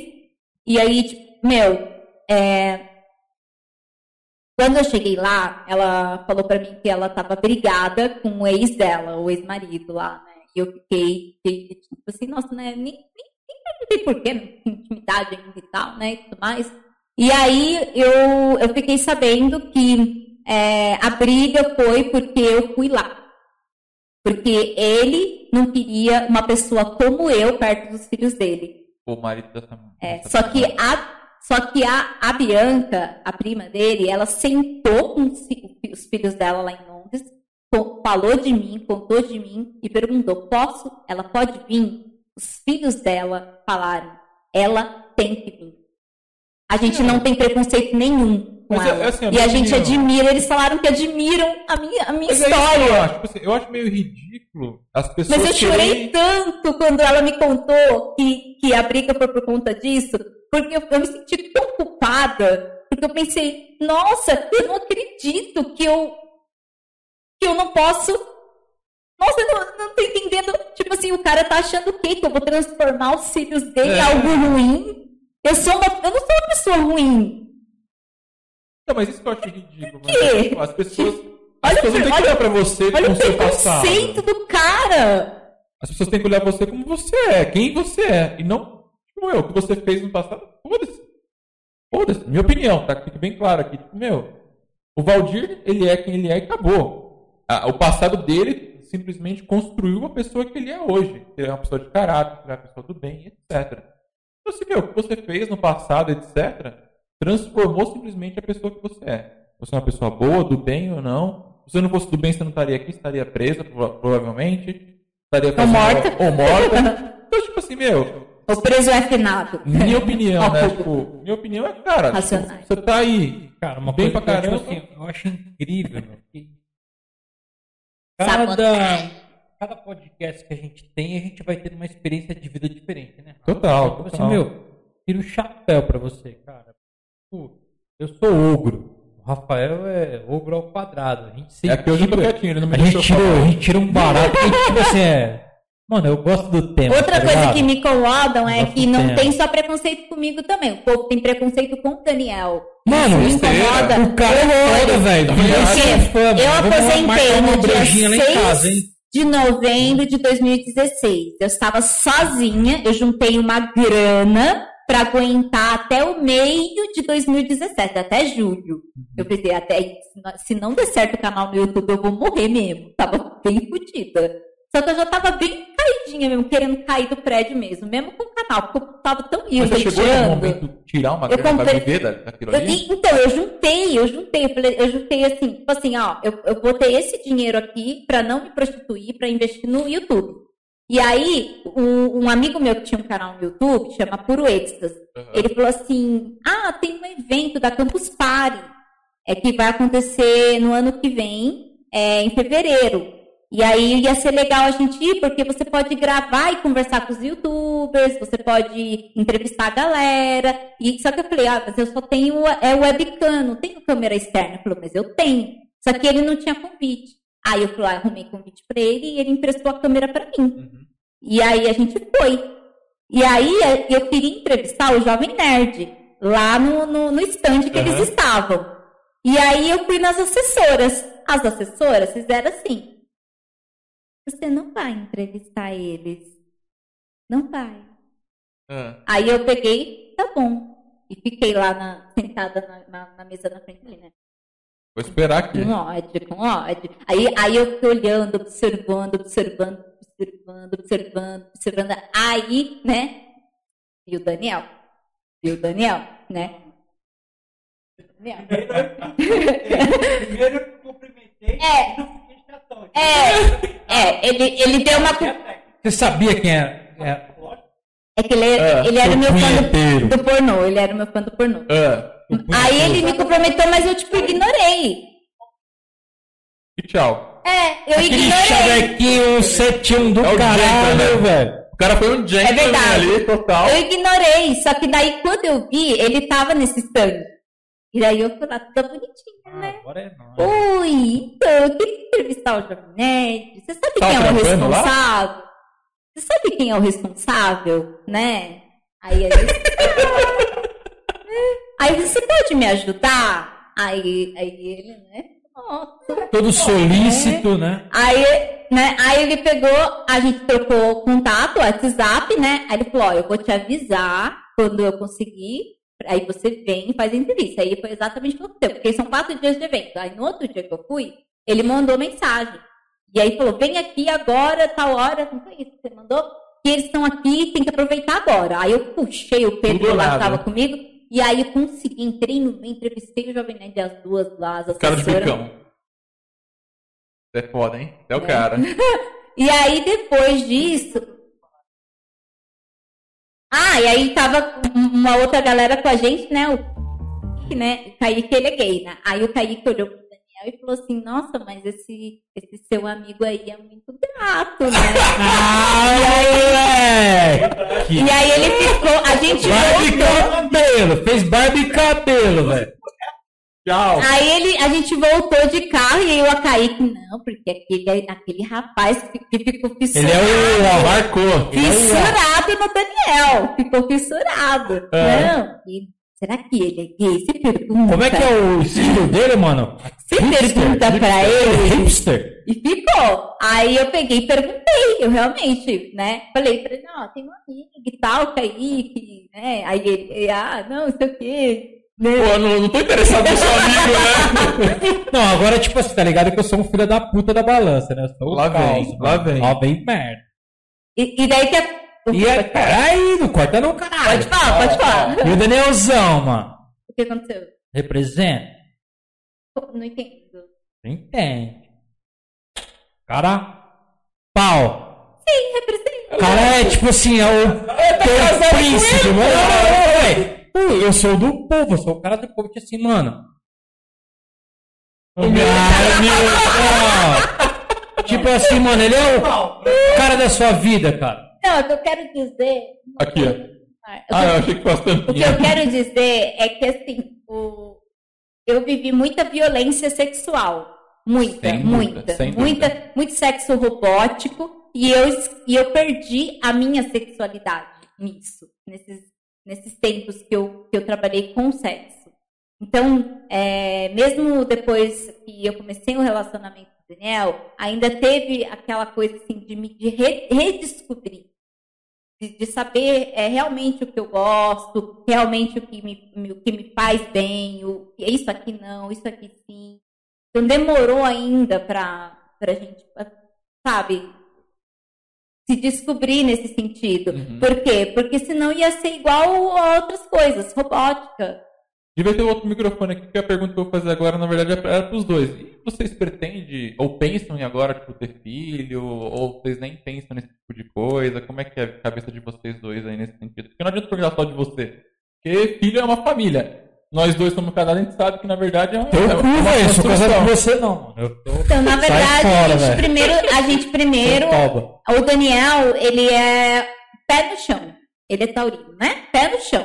E aí, tipo, meu, é, quando eu cheguei lá, ela falou pra mim que ela tava brigada com o ex dela, o ex-marido lá? E eu fiquei, tipo assim, nossa, né? Nem, nem, nem não tem intimidade ainda e tal, né? E tudo mais. E aí eu, eu fiquei sabendo que é, a briga foi porque eu fui lá. Porque ele não queria uma pessoa como eu perto dos filhos dele. O marido dessa É, só que a só que a, a Bianca, a prima dele, ela sentou com os, fi- os filhos dela lá em falou de mim, contou de mim e perguntou: posso? Ela pode vir? Os filhos dela falaram: ela tem que vir. A gente não tem preconceito nenhum com Mas é- ela. é assim, e a gente admira, eles falaram que admiram a minha, a minha Mas é isso que eu história. acho. Tipo assim, eu acho meio ridículo as pessoas. Mas eu chorei quererem- tanto quando ela me contou que, que a briga foi por conta disso, porque eu, eu me senti tão culpada, porque eu pensei, nossa, eu não acredito que eu que eu não posso. Nossa, eu não, não tô entendendo. Tipo assim, o cara tá achando o quê? Que eu vou transformar os filhos dele em É. algo ruim? Eu sou uma, eu não sou uma pessoa ruim. Não, mas isso que eu acho ridículo. tipo, as pessoas. As Olha pessoas não o- têm que olha- olhar pra você Olha com o o seu passado. preconceito do cara. As pessoas têm que olhar você como você é, quem você é. E não tipo eu, o que você fez no passado. Foda-se. Foda-se. Minha opinião, tá? Que Fique bem claro aqui. Tipo, meu, o Valdir, ele é quem ele é e acabou. O passado dele simplesmente construiu a pessoa que ele é hoje. Ele é uma pessoa de caráter, ele é uma pessoa do bem, etc. Então, assim, meu, o que você fez no passado, etc., transformou simplesmente a pessoa que você é. Você é uma pessoa boa, do bem ou não. Se você não fosse do bem, você não estaria aqui, estaria presa, prova- provavelmente. Estaria Ou morta. Ou morta. Então, tipo assim, meu, O preso é afinado. minha opinião, né? Tipo, minha opinião é, cara, tipo, Racionais. você tá aí. Cara, uma Bem coisa pra que eu, tipo caramba. assim, eu acho incrível, meu, que Sabotagem. cada, cada podcast que a gente tem, a gente vai ter uma experiência de vida diferente, né? Total, Tipo assim, meu, tira o chapéu pra você, cara. Pô, eu sou ogro. O Rafael é ogro ao quadrado. A gente se É que eu tô quietinho, ele não me a gente, deixou tira, falar. a gente tira um barato. que, tipo assim, é. Mano, eu gosto do tema. Outra tá coisa ligado? que me incomodam é Gosto que não tema. tem só preconceito comigo também. O povo tem preconceito com o Daniel. Mano, me incomoda. o cara é foda, velho. É fã, Eu aposentei no dia brejinha lá em 6 casa, hein? de novembro de 2016. Eu estava sozinha, eu juntei uma grana para aguentar até o meio de 2017, até julho. Eu pensei, até se não- se não der certo o canal no YouTube, eu vou morrer mesmo. Tava bem fodida. Só que eu já tava bem caidinha mesmo, querendo cair do prédio mesmo, mesmo com o canal, porque eu tava tão Mas você chegou no momento de tirar uma grana pra comprei- viver da- daquilo Eu- ali? então, eu juntei, eu juntei, eu, falei, eu juntei assim, tipo assim, ó, eu, eu botei esse dinheiro aqui pra não me prostituir, pra investir no YouTube. E aí, um, um amigo meu que tinha um canal no YouTube, chama Puro Êxtase, Aham. ele falou assim, ah, tem um evento da Campus Party, é que vai acontecer no ano que vem, é, em fevereiro. E aí ia ser legal a gente ir, porque você pode gravar e conversar com os youtubers, você pode entrevistar a galera. E só que eu falei, ah, mas eu só tenho é webcam, não tenho câmera externa. Ele falou, mas eu tenho. Só que ele não tinha convite. Aí eu falei, ah, arrumei convite pra ele e ele emprestou a câmera pra mim. Uhum. E aí a gente foi. E aí eh, eu queria entrevistar o Jovem Nerd, lá no, no, no stand que Aham. eles estavam. E aí eu fui nas assessoras. As assessoras fizeram assim. Você não vai entrevistar eles. Não vai. Ah, Aí eu peguei, tá bom. E fiquei lá na- sentada na, na- na mesa na frente ali, né? vou esperar aqui. Com ódio, com ódio. Aí, aí eu fiquei olhando, observando, observando, observando, observando, observando. Aí, né? E o Daniel? E o Daniel, né? Daniel. Primeiro eu cumprimentei É. É, é, ele, ele deu uma. Você sabia quem é? é É que ele, É, ele era meu fã do, do pornô, ele era meu fã do pornô. Ah, Aí ele me cumprimentou, mas eu tipo ignorei. e tchau. É, eu Aquele ignorei. chavequinho 71 do É o caralho, gentleman. velho. O cara foi um gentleman verdade. ali, total. Eu ignorei, só que daí quando eu vi, ele tava nesse stand. E daí eu fui lá toda bonitinha, né? Agora é nóis. Oi, então, eu queria entrevistar o Jovem Nerd. Você sabe Tava quem é o trampando lá? responsável? Você sabe quem é o responsável, né? Aí ele... aí você pode me ajudar? Aí, aí ele, né? Nossa. Todo solícito, né? Aí, né, aí ele pegou, a gente trocou contato, WhatsApp, né? Aí ele falou, ó, eu vou te avisar quando eu conseguir, aí você vem e faz a entrevista. Aí foi exatamente o que aconteceu, porque são quatro dias de evento. Aí no outro dia que eu fui, ele mandou mensagem. E aí falou, vem aqui agora, tal hora, não foi isso que você mandou? Que eles estão aqui, tem que aproveitar agora. Aí eu puxei o Pedro lá que nada, tava né? comigo, e aí eu consegui, entrei no entrevistei o Jovem Nerd, as duas lá, as Cara de bicão. É foda, hein? É o É. cara. E aí, depois disso. Ah, e aí tava uma outra galera com a gente, né? O Kaique, né? O Kaique, ele é gay, né? Aí o Kaique olhou pro Daniel e falou assim: Nossa, mas esse, esse seu amigo aí é muito gato, né? Ah, moleque! e aí ele ficou. A gente Barba e voltou. cabelo, fez barba e cabelo, velho. Tchau. Aí ele, a gente voltou de carro e eu a Kaique, não, porque aquele, aquele rapaz que, ficou Ele fissurado. é o. Ele é o ó. fissurado no Daniel. Ficou fissurado. É. Não. Será que ele é gay? Se pergunta. Como é que é o estilo dele, mano? Se pergunta pra ele. Hipster. E ficou. Aí eu peguei e perguntei, eu realmente, né? Falei pra ele, não, tem um amigo e tal, Kaique, né? Aí ele, ele, ah, não, sei o quê. Né? Pô, não, não tô interessado no seu amigo, né? Não, agora, tipo assim, tá ligado que eu sou um filho da puta da balança, né? Eu sou o Lá vem, falso, lá mano. vem. Lá vem merda. E, e daí que a... E é, peraí, não corta não, caralho. Pode falar, pode falar. E o Danielzão, mano? O que aconteceu? Representa? Não entendo. Entende. Cara, pau. Sim, representa. Cara é tipo assim, é o, é o príncipe, mano. Eu sou do povo, eu sou o cara do povo, que assim, mano. Ai, meu. Tipo assim, mano, ele é o cara da sua vida, cara. Não, o que eu quero dizer. Aqui, ó. Ah, Ah, eu achei que fosse O que eu quero dizer é que, assim, o... eu vivi muita violência sexual. Muita, Sem dúvida, muita. sem muita dúvida. muito sexo robótico. E eu, e eu perdi a minha sexualidade nisso. Nesses, nesses tempos que eu, que eu trabalhei com sexo. Então, é, mesmo depois que eu comecei um relacionamento com o Daniel, ainda teve aquela coisa assim de me de re- redescobrir. De, de saber é, realmente o que eu gosto, realmente o que me, me- o que me faz bem, o, isso aqui não, isso aqui sim. Então demorou ainda para a gente, sabe, se descobrir nesse sentido. Uhum. Por quê? Porque senão ia ser igual a outras coisas, robótica. Devia ter outro microfone aqui, que a pergunta que eu vou fazer agora, na verdade, era para os dois. E vocês pretendem, ou pensam em agora, tipo, ter filho, ou vocês nem pensam nesse tipo de coisa? Como é que é a cabeça de vocês dois aí nesse sentido? Porque não adianta perguntar só de você. Porque filho é uma família. Nós dois somos casados, a gente sabe que, na verdade, é uma, Teu é cu, velho. Sou casado com você, não, mano. Eu tô. Então, na verdade, fora, a, gente primeiro, a gente primeiro, o Daniel, ele é pé no chão. Ele é taurino, né? Pé no chão.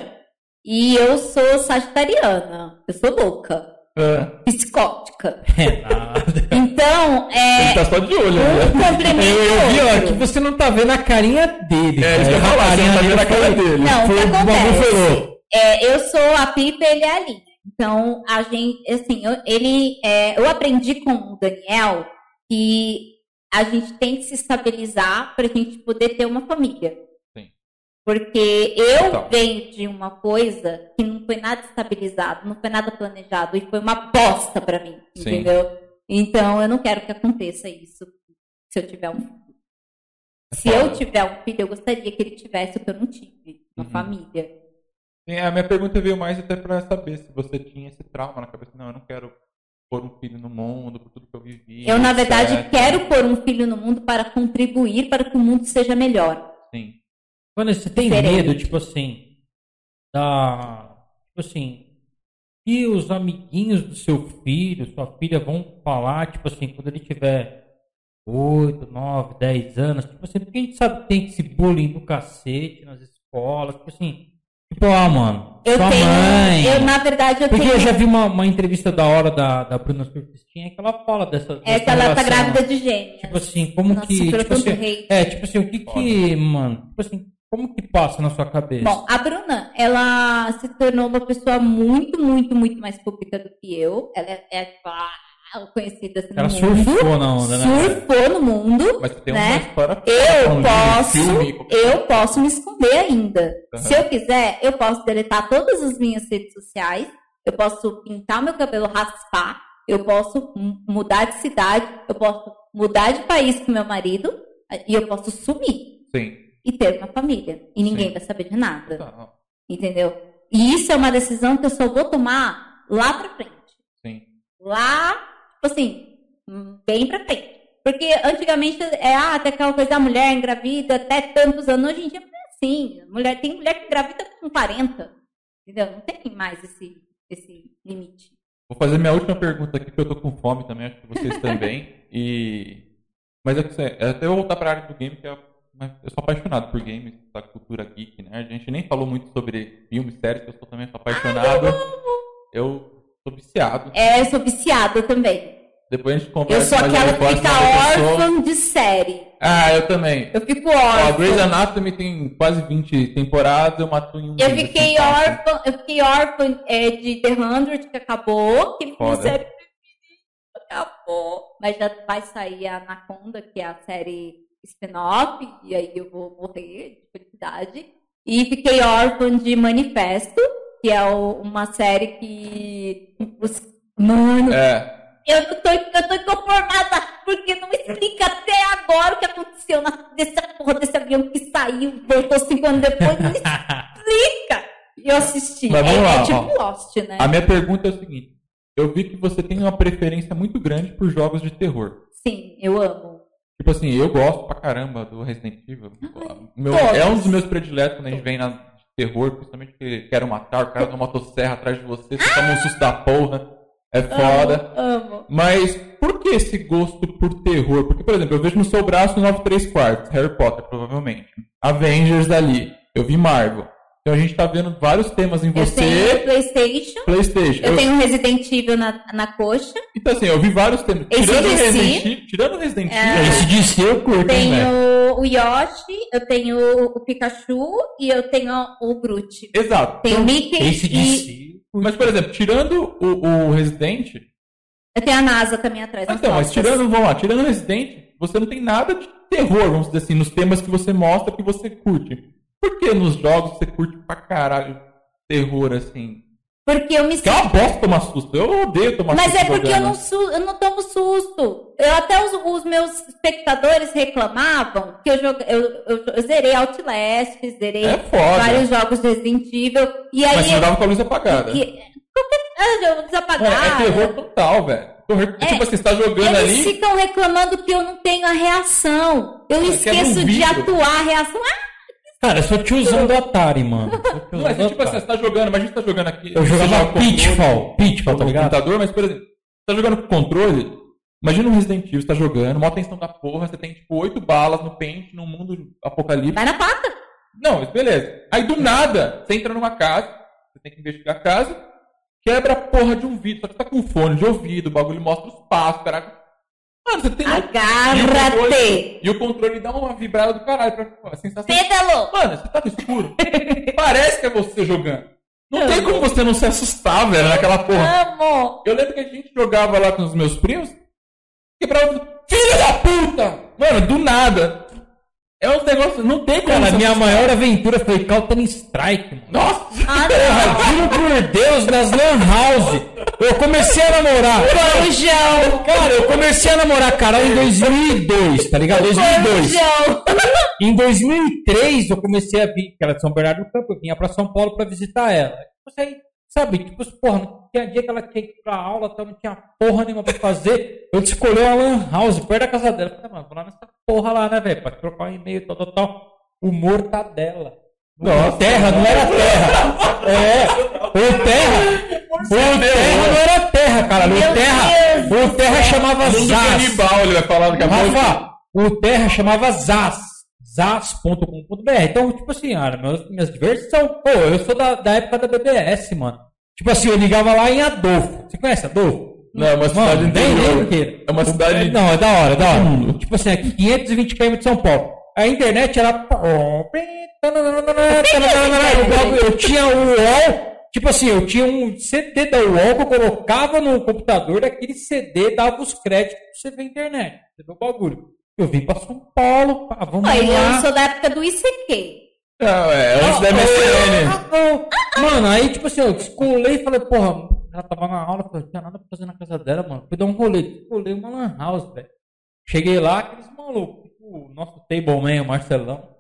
E eu sou sagitariana. Eu sou louca, É. psicótica. É nada. Então, é Ele tá só de olho, né? um Eu, eu vi, ó, que você não tá vendo a carinha dele. É, isso que eu falar, você não tá vendo a cara dele. Não, foi- que o bagulho foi acontece? É, eu sou a Pipa, ele é a Linha. Então, a gente, assim, eu, ele, é, eu aprendi com o Daniel que a gente tem que se estabilizar para a gente poder ter uma família. Sim. Porque eu Então. venho de uma coisa que não foi nada estabilizado, não foi nada planejado e foi uma bosta para mim, Sim. entendeu? Então, eu não quero que aconteça isso se eu tiver um filho. Se eu tiver um filho, eu gostaria que ele tivesse o que eu não tive, uma Uhum. família. A minha pergunta veio mais até pra saber se você tinha esse trauma na cabeça. Não, eu não quero pôr um filho no mundo por tudo que eu vivi. Eu, na verdade, etc. quero pôr um filho no mundo para contribuir para que o mundo seja melhor. Sim. Vanessa, você tem Diferente. medo, tipo assim, da. Tipo assim, que os amiguinhos do seu filho, sua filha vão falar, tipo assim, quando ele tiver 8, 9, 10 anos, tipo assim, porque a gente sabe que tem esse bullying do cacete nas escolas, tipo assim, tipo, ah, mano, Eu sua tenho. mãe. Eu, na verdade, eu Porque tenho. eu já vi uma, uma entrevista da hora da, da Bruna Surfistinha que ela fala dessa. É dessa que ela tá grávida de gêmeas. Tipo assim, como Nossa, que. Tipo assim, hate. é, tipo assim, o que que, mano, tipo assim, como que passa na sua cabeça? Bom, a Bruna, ela se tornou uma pessoa muito, muito, muito mais pública do que eu. Ela é, é conhecida assim ela no mundo. surfou na onda, né? Surfou no mundo. Mas tem Né? história Eu posso, filme, eu posso me esconder ainda. Aham. Se eu quiser, eu posso deletar todas as minhas redes sociais, eu posso pintar meu cabelo, raspar, eu posso mudar de cidade, eu posso mudar de país com meu marido e eu posso sumir Sim. e ter uma família. E ninguém Sim. vai saber de nada. Tá, Entendeu? E isso é uma decisão que eu só vou tomar lá pra frente. Sim. Lá, tipo assim, bem pra frente. Porque antigamente é ah, até aquela coisa da mulher engravida até tantos anos. Hoje em dia não é assim. Mulher, tem mulher que engravida com 40. Entendeu? Não tem mais esse, esse limite. Vou fazer minha última pergunta aqui, porque eu tô com fome também, acho que vocês também. E... Mas é que sei, é até eu voltar pra área do game, que é... mas eu sou apaixonado por games, da cultura geek, né? A gente nem falou muito sobre filmes, séries, que eu sou também sou apaixonado. Eu sou viciado. É, eu sou viciada também. Depois a gente Eu conversa sou mais aquela que fica órfã de série. Ah, eu também. Eu fico Ó, a Grey's órfã. Anatomy tem quase 20 temporadas, eu mato em um Eu mês, fiquei assim, fácil. órfã, eu fiquei órfã é, de The Hundred, que acabou, que Foda. série acabou. Mas já vai sair a Anaconda, que é a série spin-off, e aí eu vou morrer de felicidade. E fiquei órfã de Manifesto, que é o- uma série que. Os, mano, É, eu não tô, eu tô inconformada, porque não explica até agora o que aconteceu na, dessa porra desse avião que saiu, voltou cinco anos depois, não explica. Eu assisti. Mas vamos é, lá, é tipo. Lost, né? a minha pergunta é o seguinte. Eu vi que você tem uma preferência muito grande por jogos de terror. Sim, eu amo. Tipo assim, eu gosto pra caramba do Resident Evil. Meu- todos. é um dos meus prediletos quando a gente vem na terror, principalmente porque quero matar, o cara com motosserra atrás de você, você toma um susto da porra. É foda. Amo, amo. Mas por que esse gosto por terror? Porque, por exemplo, eu vejo no seu braço 9 3 quartos, Harry Potter, provavelmente. Avengers ali. Eu vi Marvel. Então a gente tá vendo vários temas em Eu tenho você, Playstation, Playstation. eu tenho Resident Evil na, na coxa, Então assim, eu vi vários temas. Esse Tirando o DC, Resident Evil, tirando o Resident é, Evil, Esse si eu curto, tenho o Yoshi, eu tenho o Pikachu e eu tenho o Groot. exato. Tenho o Mickey Esse e si. Mas, por exemplo, tirando o, o Resident, eu tenho a NASA também atrás. Ah, Então, mas tirando, vamos lá, tirando Resident, você não tem nada de terror, vamos dizer assim, nos temas que você mostra que você curte. Por que nos jogos você curte pra caralho terror, assim? Porque eu me Que é uma bosta tomar susto. Eu odeio tomar Mas susto. é porque eu jogando. não, su- eu não tomo susto. Eu, até os, os meus espectadores reclamavam que eu, joga, eu, eu, eu zerei Outlast, zerei É vários jogos de Resident Evil. E aí Mas você eu- jogava com a luz apagada. e- qualquer ah, jogo Mano, desapagado. é terror total, velho. É, tipo, você está jogando Eles ali. ficam reclamando que eu não tenho a reação. Eu um esqueço de vidro. atuar a reação. Ah, Cara, eu sou tiozão do Atari, mano. Não, é do tipo assim, você tá jogando, mas a gente tá jogando aqui. Eu você joga jogava Pitfall. Pitfall, tá no ligado? computador, mas, por exemplo, você tá jogando com controle. Imagina um Resident Evil, você tá jogando, maior tensão da porra, você tem tipo oito balas no pente, num mundo apocalíptico. vai na pata. Não, mas beleza. Aí do nada, você entra numa casa, você tem que investigar a casa, quebra a porra de um vidro, só que tá com fone de ouvido, o bagulho mostra os passos, caraca. Mano, você tem. Agarra-te. E o controle dá uma vibrada do caralho pra a sensação. Pedalou. Mano, você tá no escuro. Parece que é você jogando. Não tem como você não se assustar, velho, naquela porra. Amo. Eu lembro que a gente jogava lá com os meus primos, quebrava. Filho da puta! Mano, do nada. É um negócio. Não tem como. Cara, minha maior aventura foi Counter Strike, mano. Nossa! Ah, Porra, juro por Deus, nas Lan House. Eu comecei a namorar. Corujão. Cara, eu comecei a namorar Carol em 2002, tá ligado? 2002. Corujão. Em 2003 eu comecei a vir, que era de São Bernardo do Campo, eu vinha pra São Paulo pra visitar ela. Tipo, aí, sabe, tipo, porra, não tinha dia que ela tinha que ir pra aula, então não tinha porra nenhuma pra fazer. Eu escolhi uma lan house perto da casa dela. Eu Falei, mano, vou lá nessa porra lá, né, velho? Pra trocar um e-mail, tal, tal, tal. O mortadela. Nossa. terra, não era terra. É, o terra. O terra não era terra, cara. O terra, o terra chamava Zaz. canibal, ele vai falar daqui a. Rafa, o Terra chamava Zaz. Zaz.com.br. Então, tipo assim, cara, meus, minhas diversões. Pô, eu sou da, da época da BBS, mano. Tipo assim, eu ligava lá em Adolfo. Você conhece Adolfo? Não, é uma cidade Mano, interior. É uma cidade. Não, é da hora, é da hora. Tipo assim, aqui 520 km de São Paulo. A internet era. Eu tinha o UOL. Tipo assim, eu tinha um CD da UOL que eu colocava no computador, daquele CD dava os créditos pra você ver a internet. Você vê o bagulho. Eu vim pra São Paulo, pá, vamos eu lá. sou da época do ICQ. Não, é, antes da MSN. Mano, aí tipo assim, eu descolei e falei, porra, ela tava na aula, eu falei, não tinha nada pra fazer na casa dela, mano. Fui dar um rolê, descolei uma lan house, velho. Cheguei lá, aqueles malucos, tipo, o nosso table man, o Marcelão.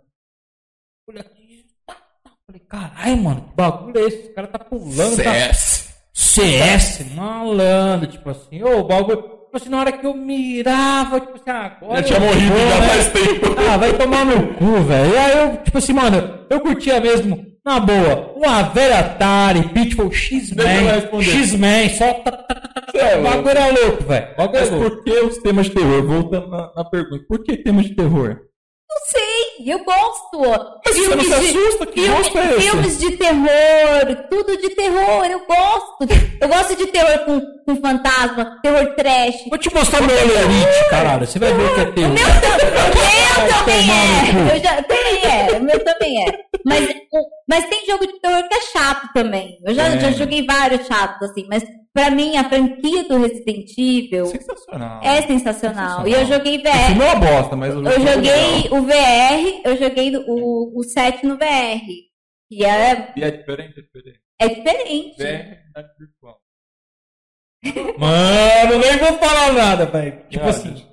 Olha aqui, tá, tá. falei, caralho, mano, que bagulho é esse? O cara tá pulando, tá CS. CS, malandro, tipo assim, ô, o bagulho. Tipo assim, na hora que eu mirava, tipo assim, agora. Já tinha eu morrido já né? faz tempo. Ah, vai tomar no cu, velho. E aí eu, tipo assim, mano, eu curtia mesmo, na boa, uma velha Atari, eu X-Men. X-Men, só. tá, tá, tá, tá, O bagulho é louco, velho. O é Mas louco. por que os temas de terror? Voltando na, na pergunta. Por que temas de terror? Não sei, eu gosto. Você não se assusta? Que filme- gosto é esse? Filmes de terror, tudo de terror, eu gosto. Eu gosto de terror com, com fantasma, terror trash. Vou te mostrar meu Olerite, caralho. Você vai ver o que é terror. meu, o meu Vai também é. Eu já, também é. O meu também é. Mas, mas tem jogo de terror que é chato também. Eu já, É. já joguei vários chatos, assim. Mas pra mim, a franquia do Resident Evil Sensacional. é sensacional. Sensacional. E eu joguei O filme VR. é uma bosta, mas o Eu jogo é joguei legal. o VR, eu joguei o, o 7 no VR. E é, E é diferente, é diferente. é diferente. VR é realidade virtual. Mano, nem vou falar nada, velho. Tipo assim.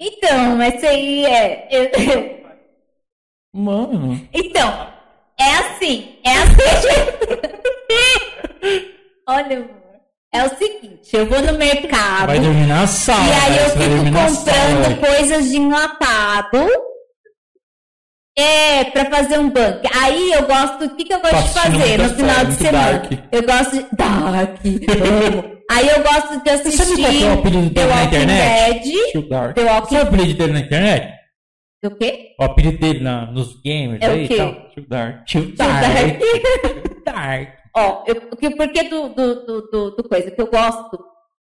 Então, mas isso aí é. eu- eu- Mano. Então, é assim. É assim. Olha, amor. É o seguinte, eu vou no mercado Vai dormir na sala. e aí velho, eu fico comprando coisas de enlatado. É, pra fazer um banco. Aí eu gosto. O que, que eu gosto de fazer no final série, de semana? dark. Eu gosto de. Dark. amo. Aí eu gosto de Você sabe qual assistir é o apelido dele na internet? Dead. Dark. The Walking Sabe o apelido dele na internet? O quê? O apelido dele na, nos games É o aí e tal. Dark. Tio Dark. Dark. Dark. Ó, eu, o que- por que do, do, do, do, do coisa que eu gosto?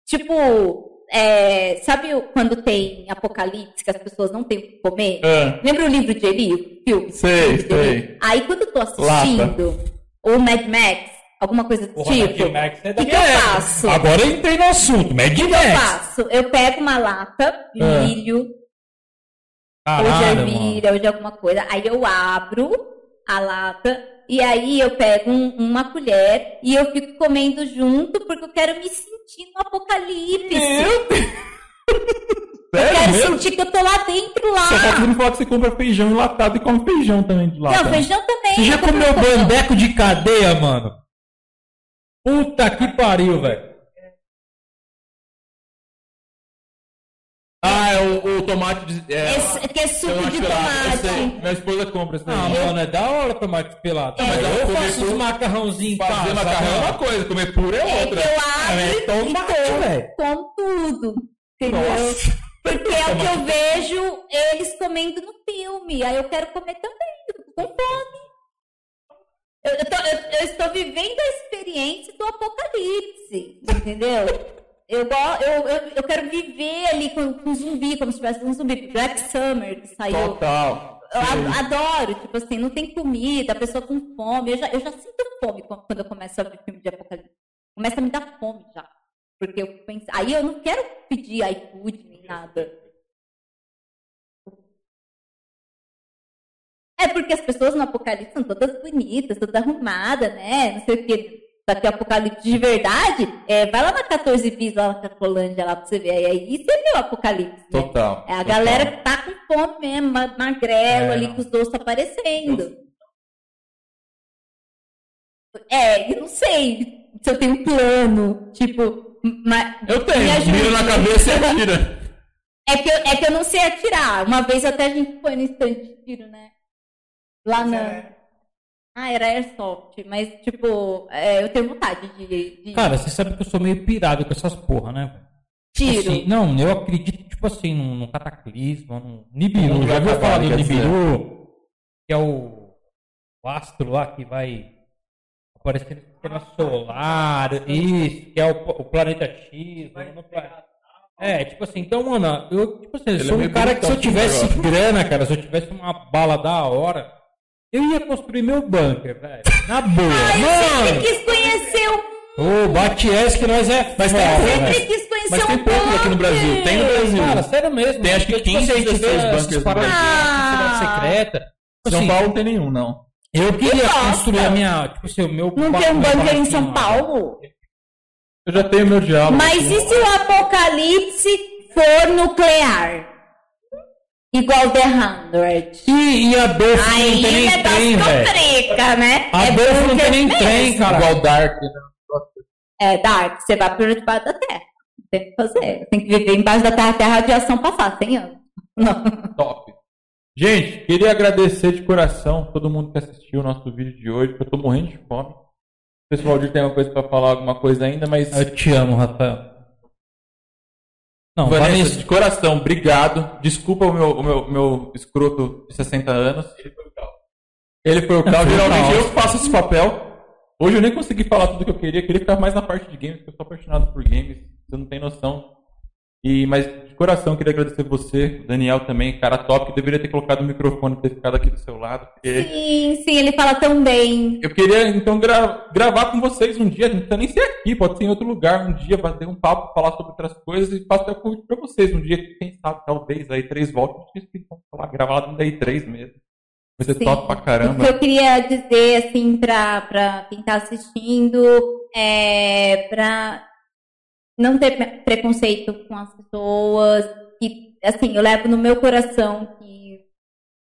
Tipo, é, sabe o- quando tem apocalipse que as pessoas não têm o que comer? Ah, Lembra o livro de Eli, o filme? Sei, O Eli? sei. Aí quando eu tô assistindo, ou Mad Max, alguma coisa do Porra, tipo, Mad Max é o da que, que eu faço? Agora eu entrei no assunto. Mad O que eu Max. faço? Eu pego uma lata de Ah. milho, ou de Caralho, ervilha, ou de alguma coisa. Aí eu abro a lata e aí eu pego um- uma colher e eu fico comendo junto porque eu quero me sentir no apocalipse. eu Sério quero mesmo? sentir que eu tô lá dentro lá. Só falta me falar que você compra feijão enlatado e come feijão também de lá. Não, feijão também. Você já eu comeu bandeco de cadeia, mano? Puta que pariu, velho. Ah, é o, o tomate de. É, Esse, que é suco tomate de pelado, eu tomate. Minha esposa compra isso daí. Ah, mano, é da hora tomate pelado. É, mas eu eu faço os macarrãozinhos em Fazer macarrão é uma coisa, comer puro é É que outra. eu Ah, abro é e como, velho. como tudo. Entendeu? Nossa. Porque é o que eu vejo eles comendo no filme. Aí eu quero comer também. Eu com fome. Eu, eu tô- eu- eu estou vivendo a experiência do apocalipse. Entendeu? Eu, eu, eu, eu quero viver ali com, com zumbi, como se tivesse um zumbi. Black Summer, que saiu. Total. Eu adoro, tipo assim, não tem comida, a pessoa com fome. Eu já, eu já sinto fome quando quando eu começo a ver filme de apocalipse. Começa a me dar fome já. Porque eu penso. Aí eu não quero pedir iFood nem nada. É porque as pessoas no apocalipse são todas bonitas, todas arrumadas, né? Não sei o quê. Só que o apocalipse de verdade, é, vai lá na 14 bis, lá na Cacolândia, lá pra você ver. Aí, aí você vê o apocalipse. Né? Total. É a total. galera que tá com fome mesmo, ma- magrelo É, ali, não. com os doces aparecendo. É, eu não sei se eu tenho um plano, tipo. ma- Eu tenho, mira na cabeça e atira. É que, eu, é que eu não sei atirar. Uma vez até a gente foi no estande de tiro, né? Lá na. Ah, era airsoft, mas tipo, é, eu tenho vontade de, de Cara, você sabe que eu sou meio pirado com essas porra, né? tiro. Assim, não, eu acredito, tipo assim, num, num cataclisma, num Nibiru. Já ouviu acabar, falar do. Nibiru? Que é o, o astro lá que vai aparecer no sistema solar. Isso, que é o, o planeta X. o planeta. É, tipo assim, então, mano, eu, tipo assim, eu Ele sou é um cara que se eu tivesse esse grana, cara, se eu tivesse uma bala da hora, eu ia construir meu bunker, velho. Na boa. Eu mano! sempre quis conhecer o. Ô, bate essa que nós é Mas tem velho. Sempre quis conhecer Mas um tem poucos aqui no Brasil. Tem no Brasil. Cara, sério mesmo. Tem acho que Porque, tipo 15, assim, 16 tiver essas bunkers no paradinhas, Brasil. sociedade secreta. Tipo São assim, Paulo não tem nenhum, não. Eu queria Nossa. construir a minha, tipo assim, o meu... Não tem um bunker em São. Paulo? Eu já tenho meu diálogo. Mas aqui. e se o apocalipse for nuclear? Igual The Hundred. E, e Adolfo não Aí tem nem trem, negócio velho. né? Adolfo não bunker tem nem mesmo. trem, cara. Igual Dark, né? É, Dark, você vai por debaixo da terra. Não tem que fazer. Tem que viver embaixo da terra até a radiação passar, 100 anos. Não. Top. Gente, queria agradecer de coração todo mundo que assistiu o nosso vídeo de hoje, que eu tô morrendo de fome. O pessoal de tem uma coisa pra falar, alguma coisa ainda, mas. Eu te amo, Rafael. Não, Vanessa, Vanessa, de coração, obrigado. Desculpa o meu, o meu, meu escroto de 60 anos. Ele foi o Cal. Ele foi o Cal. Geralmente eu faço esse papel. Hoje eu nem consegui falar tudo que eu queria. Eu queria ficar mais na parte de games, porque eu sou apaixonado por games. Você não tem noção. E, mas de coração, queria agradecer você, o Daniel também, cara top, que deveria ter colocado o microfone ter ficado aqui do seu lado. porque Sim, sim, ele fala tão bem. Eu queria, então, gra- gravar com vocês um dia, não precisa nem ser aqui, pode ser em outro lugar, um dia, bater um papo, falar sobre outras coisas e faço até o convite pra vocês. Um dia, quem sabe, talvez, aí três voltas, a gente falar gravado daí três mesmo. Vai ser Sim. top pra O caramba. que eu queria dizer, assim, pra, pra quem tá assistindo, é pra não ter pre- preconceito com as pessoas. E, assim, eu levo no meu coração que,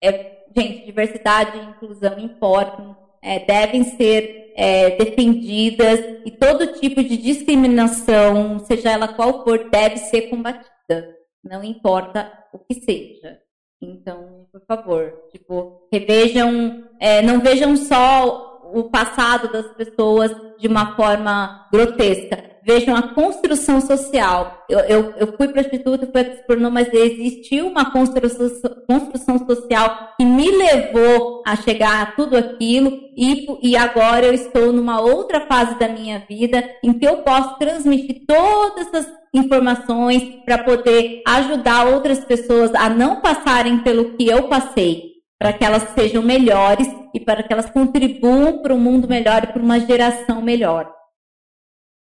é, gente, diversidade e inclusão importam, é, devem ser é, defendidas e todo tipo de discriminação, seja ela qual for, deve ser combatida. Não importa o que seja. Então, por favor, tipo, revejam, é, não vejam só o passado das pessoas de uma forma grotesca. Vejam a construção social. Eu, eu, eu fui prostituta, fui ex-pornô, mas existiu uma construção, construção social que me levou a chegar a tudo aquilo e, e agora eu estou numa outra fase da minha vida em que eu posso transmitir todas essas informações para poder ajudar outras pessoas a não passarem pelo que eu passei, para que elas sejam melhores e para que elas contribuam para um mundo melhor e para uma geração melhor.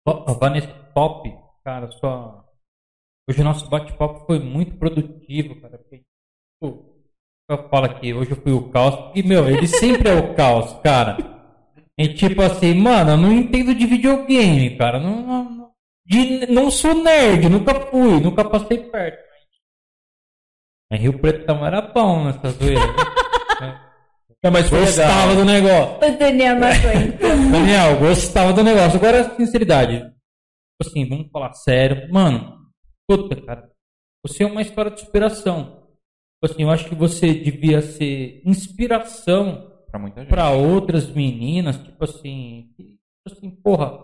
Vanessa, top, cara, sua... Hoje o nosso bate-papo foi muito produtivo, cara. Porque, tipo, eu falo aqui, hoje eu fui o caos, porque, meu, ele sempre é o caos, cara. E tipo assim, mano, eu não entendo de videogame, cara. Não, não, de, não sou nerd, nunca fui, nunca passei perto. Mas Rio Preto também era bom nessa zoeira. né? É, Gostava legal. do negócio. O Daniel não aguenta. Daniel, gostava do negócio. Agora, sinceridade. Tipo assim, vamos falar sério. Mano, puta, cara. Você é uma história de superação. Tipo assim, eu acho que você devia ser inspiração Pra muita gente. para outras meninas. Tipo assim, tipo assim, porra,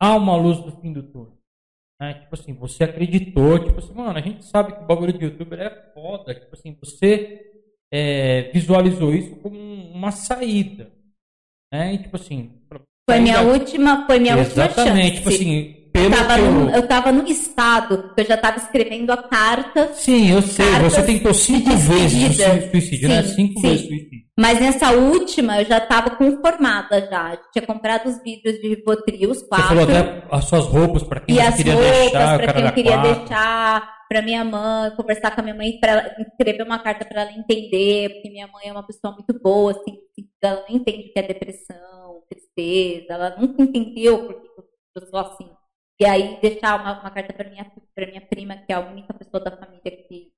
há uma luz no fim do túnel. Né? Tipo assim, você acreditou. Tipo assim, mano, a gente sabe que o bagulho de youtuber é foda. Tipo assim, você é, visualizou isso como uma saída. Né? E tipo assim, Foi minha última, foi minha última chance. Exatamente, tipo assim, eu pelo tava, que no, eu... eu tava no estado que eu já tava escrevendo a carta, Sim, eu sei, você tentou cinco vezes suicídio, né? Sim, Cinco sim. vezes suicídio. mas nessa última eu já tava conformada já. Eu tinha comprado os vidros de Rivotril, os Você quatro. falou até as suas roupas para quem e você as queria roupas deixar, o para cara quem eu queria quatro. deixar, para minha mãe, conversar com a minha mãe, para escrever uma carta para ela entender, porque minha mãe é uma pessoa muito boa, assim, ela não entende o que é depressão, tristeza, ela nunca entendeu porque eu sou assim. E aí deixar uma, uma carta para minha para minha prima, que é a única pessoa da família que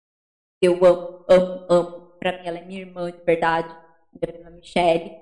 eu amo, amo, amo. Para mim ela é minha irmã de verdade, minha prima Michelle.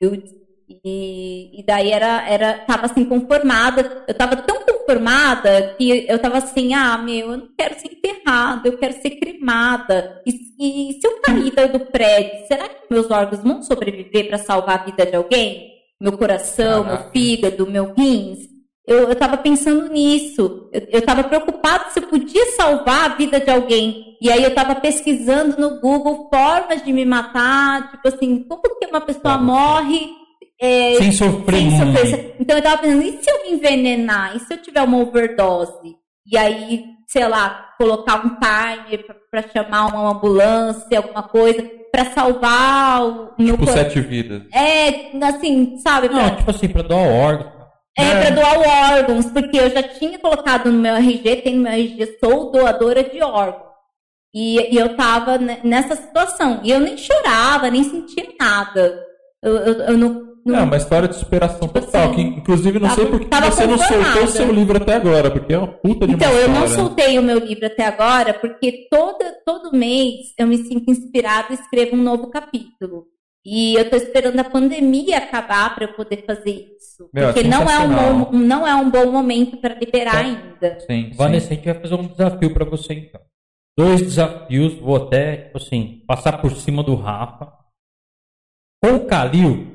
Eu- e, e daí era, era, tava assim, conformada. Eu tava tão conformada que eu tava assim, ah, meu, eu não quero ser enterrada, eu quero ser cremada. E, e se eu cair do prédio, será que meus órgãos vão sobreviver para salvar a vida de alguém? Meu coração, Caraca. meu fígado, meu rins? Eu, eu tava pensando nisso. Eu, eu tava preocupada se eu podia salvar a vida de alguém. E aí eu tava pesquisando no Google formas de me matar, tipo assim, como que uma pessoa morre é, Sem sofrer sem sofrer. Então eu tava pensando, e se eu me envenenar? E se eu tiver uma overdose? E aí, sei lá, colocar um timer pra, pra chamar uma ambulância, alguma coisa, pra salvar o meu Tipo, sete vidas. É, assim, sabe? pra- Não, tipo assim, para doar órgão. é, pra doar órgãos, porque eu já tinha colocado no meu RG, tem no meu RG, sou doadora de órgãos. E, e eu tava ne- nessa situação. E eu nem chorava, nem sentia nada. Eu, eu, eu não, não- É uma história de superação Tipo total. assim, que, inclusive, não tava- sei por que você não soltou o seu livro até agora, porque é uma puta de uma Então, eu não história. soltei o meu livro até agora, porque toda, todo mês eu me sinto inspirada e escrevo um novo capítulo. E eu tô esperando a pandemia acabar para eu poder fazer isso. Meu, é porque não, é um bom, não é um bom momento para liberar Tá. ainda. Sim, sim. Vanessa, a gente vai fazer um desafio para você então. Dois desafios, vou até, tipo assim, passar por cima do Rafa. Com o Calil,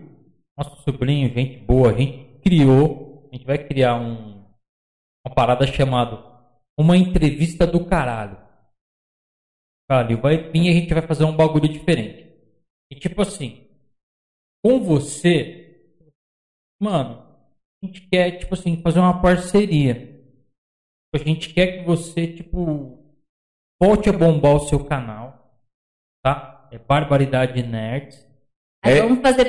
nosso sobrinho, gente boa, a gente criou, a gente vai criar um, uma parada chamada Uma Entrevista do Caralho. Calil vai vir e a gente vai fazer um bagulho diferente. E tipo assim, com você, mano, a gente quer, tipo assim, fazer uma parceria. A gente quer que você, tipo, volte a bombar o seu canal, tá? É Barbaridade Nerds. Aí vamos fazer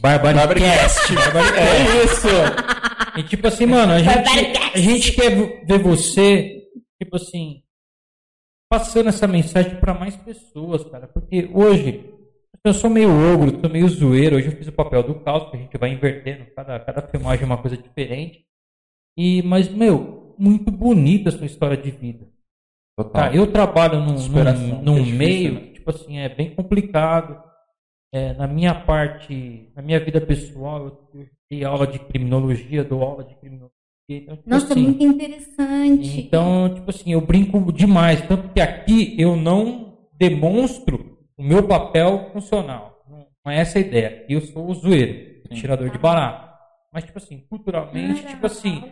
Barbaricast. Barbaricast. É isso! E tipo assim, mano, a gente, a gente quer ver você, tipo assim, passando essa mensagem pra mais pessoas, cara. Porque hoje, eu sou meio ogro, sou meio zoeiro. Hoje eu fiz o papel do caos, que a gente vai invertendo. Cada, cada filmagem é uma coisa diferente. E, mas, meu, muito bonita a sua história de vida. Total. Tá, eu trabalho num, num, num é difícil, meio né? que, tipo assim, é bem complicado. É, na minha parte, na minha vida pessoal, eu, eu dei aula de criminologia, dou aula de criminologia. Então, tipo Nossa, assim, muito interessante. então, tipo assim, eu brinco demais. Tanto que aqui eu não demonstro o meu papel funcional. Não é essa a ideia. Eu sou o zoeiro, o tirador de barato. Mas, tipo assim, culturalmente, Cara, tipo assim,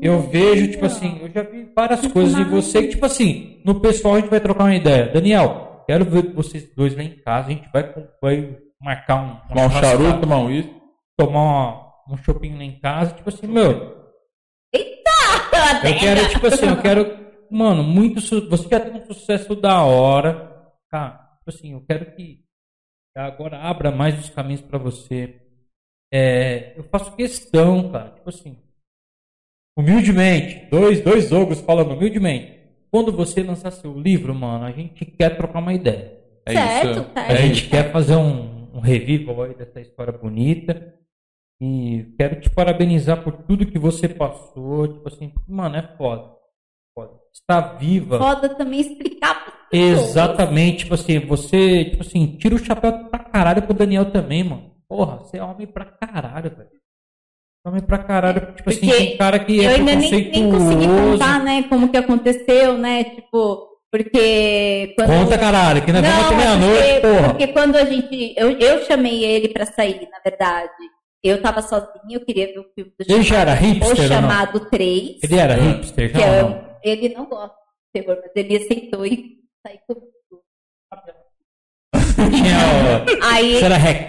eu vejo, tipo assim, eu já vi várias coisas em você que, tipo assim, no pessoal a gente vai trocar uma ideia. Daniel, quero ver vocês dois lá em casa, a gente vai, vai marcar um. Tomar um charuto, tomar um uísque. tomar um shopping lá em casa, tipo assim, meu, Ah, eu quero, tipo assim, eu quero, mano, muito, su- você já tem um sucesso da hora, cara, tipo assim, eu quero que agora abra mais os caminhos pra você. É, eu faço questão, cara, tipo assim, humildemente, dois, dois ogros falando humildemente. Quando você lançar seu livro, mano, a gente quer trocar uma ideia. É certo, isso. certo. A gente quer fazer um, um revival aí dessa história bonita. E quero te parabenizar por tudo que você passou. Tipo assim, mano, é foda. foda. Está viva. Foda também explicar pessoas. Exatamente, tipo assim, você, tipo assim, tira o chapéu pra caralho pro Daniel também, mano. Porra, você é homem pra caralho, velho. Homem pra caralho, tipo assim, tem cara que é eu ainda nem, nem consegui contar, né, como que aconteceu, né? Tipo, porque quando. Conta, caralho, que nós vamos até Não, é meia-noite, porque, porra. porque quando a gente. Eu, eu chamei ele pra sair, na verdade. Eu tava sozinha, eu queria ver o filme do Ele já era O hipster não? chamado 3. Ele era hipster ou é- não? ele não gosta de terror, mas ele aceitou e saiu comigo. Tinha, Aí,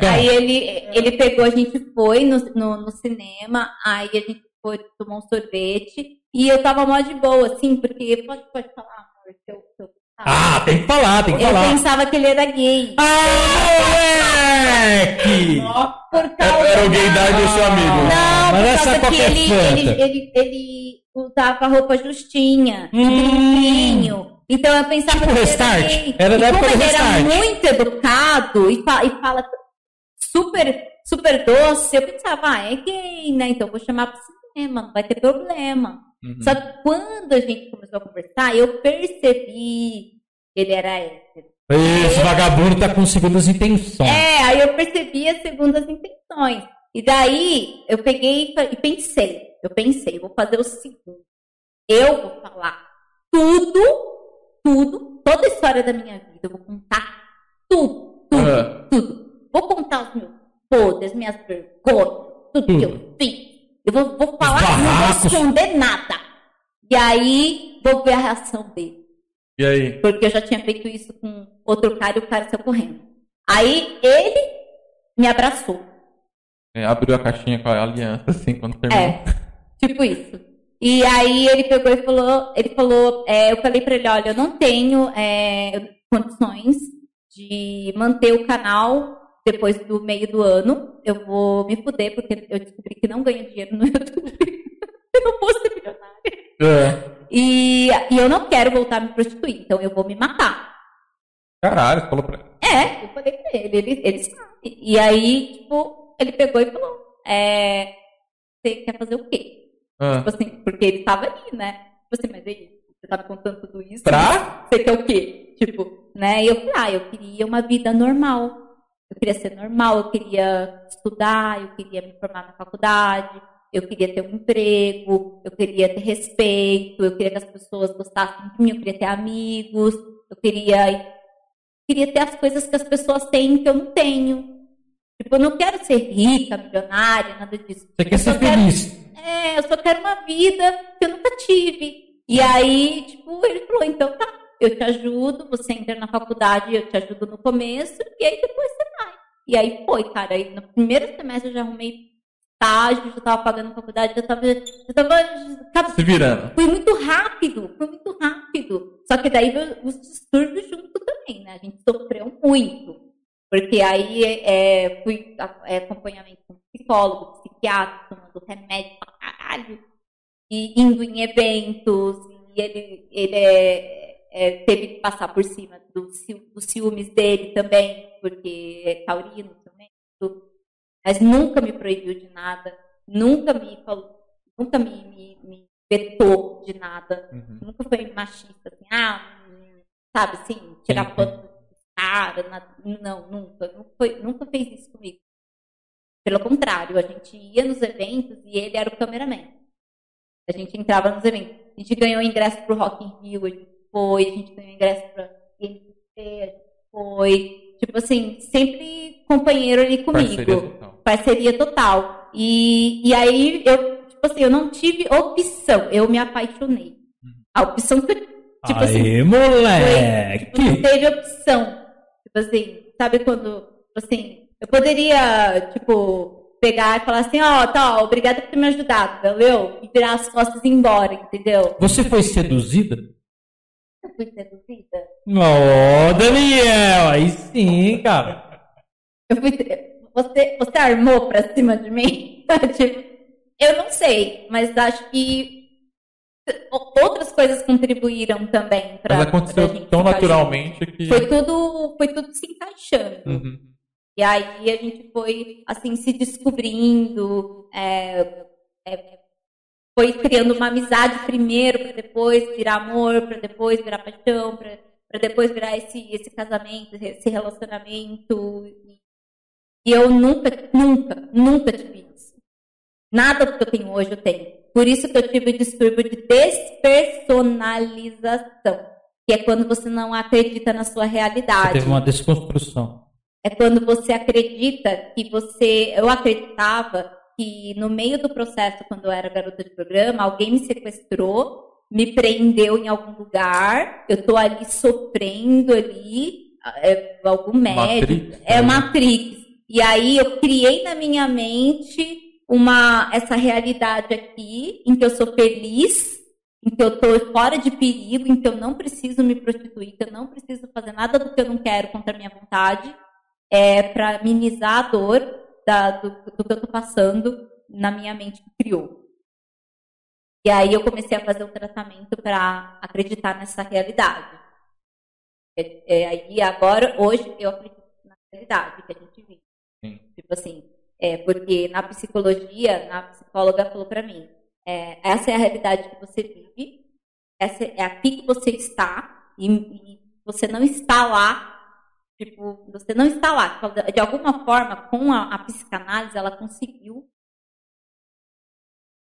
aí ele, ele pegou, a gente foi no, no, no cinema, aí a gente foi tomar um sorvete, e eu tava mó de boa, assim, porque pode, pode falar, amor, se eu, se eu Ah, tem que falar, tem que eu falar. pensava que ele era gay. Ah, moleque! Por causa Era o gaydar do seu amigo. Não, Mas por essa causa que qualquer ele, ele, ele, ele usava roupa justinha, Hum. Então eu pensava Tipo que ele Restart. era gay. Era da época ele era muito educado e, fa- e fala super, super doce, eu pensava, ah, é gay, né? Então eu vou chamar pro cinema, não vai ter problema. Uhum. Só que quando a gente começou a conversar, eu percebi que ele era hétero. Esse vagabundo tá com segundas intenções. É, aí eu percebi as segundas intenções. E daí eu peguei e e pensei, eu pensei, vou fazer o seguinte. Eu vou falar tudo, tudo, toda a história da minha vida. Eu vou contar tudo, tudo, Ah. tudo. Vou contar os meus podres, minhas vergonhas, tudo que eu fiz. Eu vou, vou falar, não vou esconder nada. E aí vou ver a reação dele. E aí? Porque eu já tinha feito isso com outro cara e o cara saiu correndo. Aí ele me abraçou. É, abriu a caixinha com a aliança, assim, quando terminou. É, tipo isso. E aí ele pegou e falou, ele falou, é, eu falei pra ele, olha, eu não tenho é, condições de manter o canal depois do meio do ano. Eu vou me fuder, porque eu descobri que não ganho dinheiro no YouTube. eu não vou ser milionária. É. E, e eu não quero voltar a me prostituir, então eu vou me matar. Caralho, você falou pra ele. É, eu falei pra ele, ele, ele sabe. E aí, tipo, ele pegou e falou, é, você quer fazer o quê? Ah. Tipo assim, porque ele tava ali, né? Tipo assim, mas aí, você tá me contando tudo isso? Pra? Você quer o quê? Tipo, né? E eu falei, ah, eu queria uma vida normal. Eu queria ser normal, eu queria estudar, eu queria me formar na faculdade, eu queria ter um emprego, eu queria ter respeito, eu queria que as pessoas gostassem de mim, eu queria ter amigos, eu queria, queria ter as coisas que as pessoas têm que eu não tenho. Tipo, eu não quero ser rica, milionária, nada disso. Você quer Eu ser quero- feliz. É, eu só quero uma vida que eu nunca tive. E aí, tipo, ele falou, então tá, eu te ajudo, você entra na faculdade, eu te ajudo no começo, e aí depois você vai. E aí foi, cara, aí no primeiro semestre eu já arrumei estágio, já tava pagando faculdade, já tava, já tava, já Se virando. foi muito rápido, foi muito rápido. Só que daí os distúrbios junto também, né? A gente sofreu muito. Porque aí é, fui é, acompanhamento com psicólogo, psiquiatra, tomando remédio pra caralho, e indo em eventos, e ele, ele é, é, teve que passar por cima do, dos ciúmes dele também, porque é taurino também. Mas nunca me proibiu de nada, nunca me falou, nunca me, me, me vetou de nada. Uhum. Nunca foi machista, assim, ah, sabe, assim, tirar foto cara, na- não, nunca, nunca, foi, nunca fez isso comigo. Pelo contrário, a gente ia nos eventos e ele era o cameraman. A gente entrava nos eventos. A gente ganhou ingresso pro Rock in Rio, a gente foi, a gente ganhou ingresso pra GNC, a gente foi. Tipo assim, sempre companheiro ali comigo Parceria total. parceria total. E, e aí eu, tipo assim, eu não tive opção, eu me apaixonei. A opção que eu, tipo assim, Aê, tipo, moleque! não teve opção. Tipo assim, sabe quando, tipo assim, eu poderia, tipo, pegar e falar assim, ó, tá, ó, obrigada por ter me ajudado, valeu? E virar as costas e ir embora, entendeu? Você foi seduzida? Eu fui seduzida. Ô, Daniel, aí sim, cara. Eu fui, você, você armou pra cima de mim? tipo, eu não sei, mas acho que outras coisas contribuíram também pra. Mas aconteceu tão naturalmente que. Foi tudo, foi tudo se encaixando. Uhum. E aí a gente foi, assim, se descobrindo, é, é, foi criando uma amizade primeiro, para depois virar amor, para depois virar paixão, para depois virar esse, esse casamento, esse relacionamento. E eu nunca, nunca, nunca tive isso. Nada do que eu tenho hoje eu tenho. Por isso que eu tive o distúrbio de despersonalização, que é quando você não acredita na sua Você realidade. teve uma desconstrução. É quando você acredita que você. Eu acreditava que no meio do processo, quando eu era garota de programa, alguém me sequestrou, me prendeu em algum lugar, eu tô ali sofrendo ali, é, algum médico. Matrix, é né? Matrix. E aí eu criei na minha mente uma essa realidade aqui, em que eu sou feliz, em que eu tô fora de perigo, em que eu não preciso me prostituir, que eu não preciso fazer nada do que eu não quero contra a minha vontade é, para minimizar a dor da- do, do que eu tô passando na minha mente que criou. E aí eu comecei a fazer um tratamento para acreditar nessa realidade. É, é, aí agora, hoje, eu acredito na realidade que a gente vive. Sim. Tipo assim, é, porque na psicologia, na psicóloga falou para mim, é, essa é a realidade que você vive, essa é aqui que você está, e, e você não está lá Tipo, você não está lá. De alguma forma, com a, a psicanálise, ela conseguiu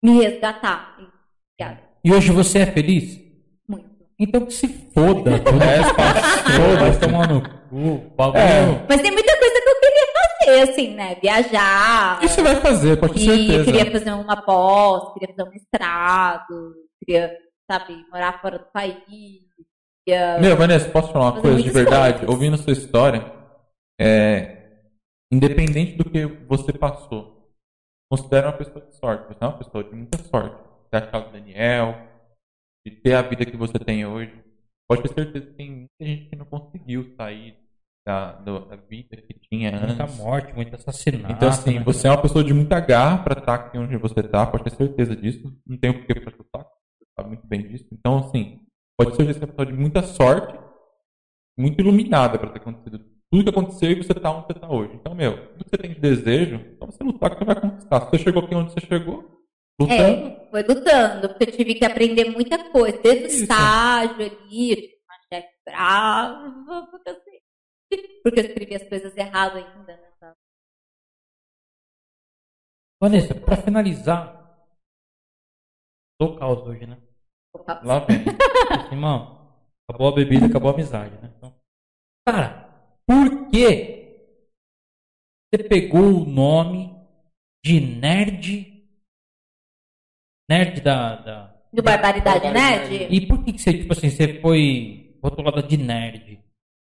me resgatar. E, obrigada. E hoje você é feliz? Muito. Então que se foda. tudo É, que passou, vai tomar no cu. Bagulho. É. Mas tem muita coisa fazer, assim, né? Viajar. Você vai fazer, pode ter certeza. queria fazer uma pós, queria fazer um mestrado, queria, sabe, morar fora do país. Queria... Meu, Vanessa, posso falar uma coisa de verdade? coisas. Ouvindo a sua história, é, independente do que você passou, considera uma pessoa de sorte. Você é uma pessoa de muita sorte. Ter achado o Daniel, de ter a vida que você tem hoje. Pode ter certeza que tem muita gente que não conseguiu sair da, do- da vida que tinha Muita antes. morte, muito assassinato. Então, assim, né? você é uma pessoa de muita garra pra estar aqui onde você tá, pode ter certeza disso. Não tem o porquê pra chutar, você sabe muito bem disso. Então, assim, pode é uma pessoa de muita sorte, muito iluminada pra ter acontecido tudo que aconteceu e você tá onde você tá hoje. Então, meu, tudo que você tem de desejo, só você lutar que você vai conquistar. Se você chegou aqui onde você chegou, lutando, É, foi lutando, porque eu tive que aprender muita coisa, desde o estágio ali, eu tive uma chefe brava, porque eu, porque eu escrevi as coisas erradas ainda. Né? Vanessa, pra finalizar. Tô caos hoje, né? lá vem. Assim, mano, acabou a bebida, acabou a amizade, né? Então, cara, por que você pegou o nome de nerd? Nerd da. da... Do Barbaridade Nerd? E por que, que você, tipo assim, você foi rotulada de nerd?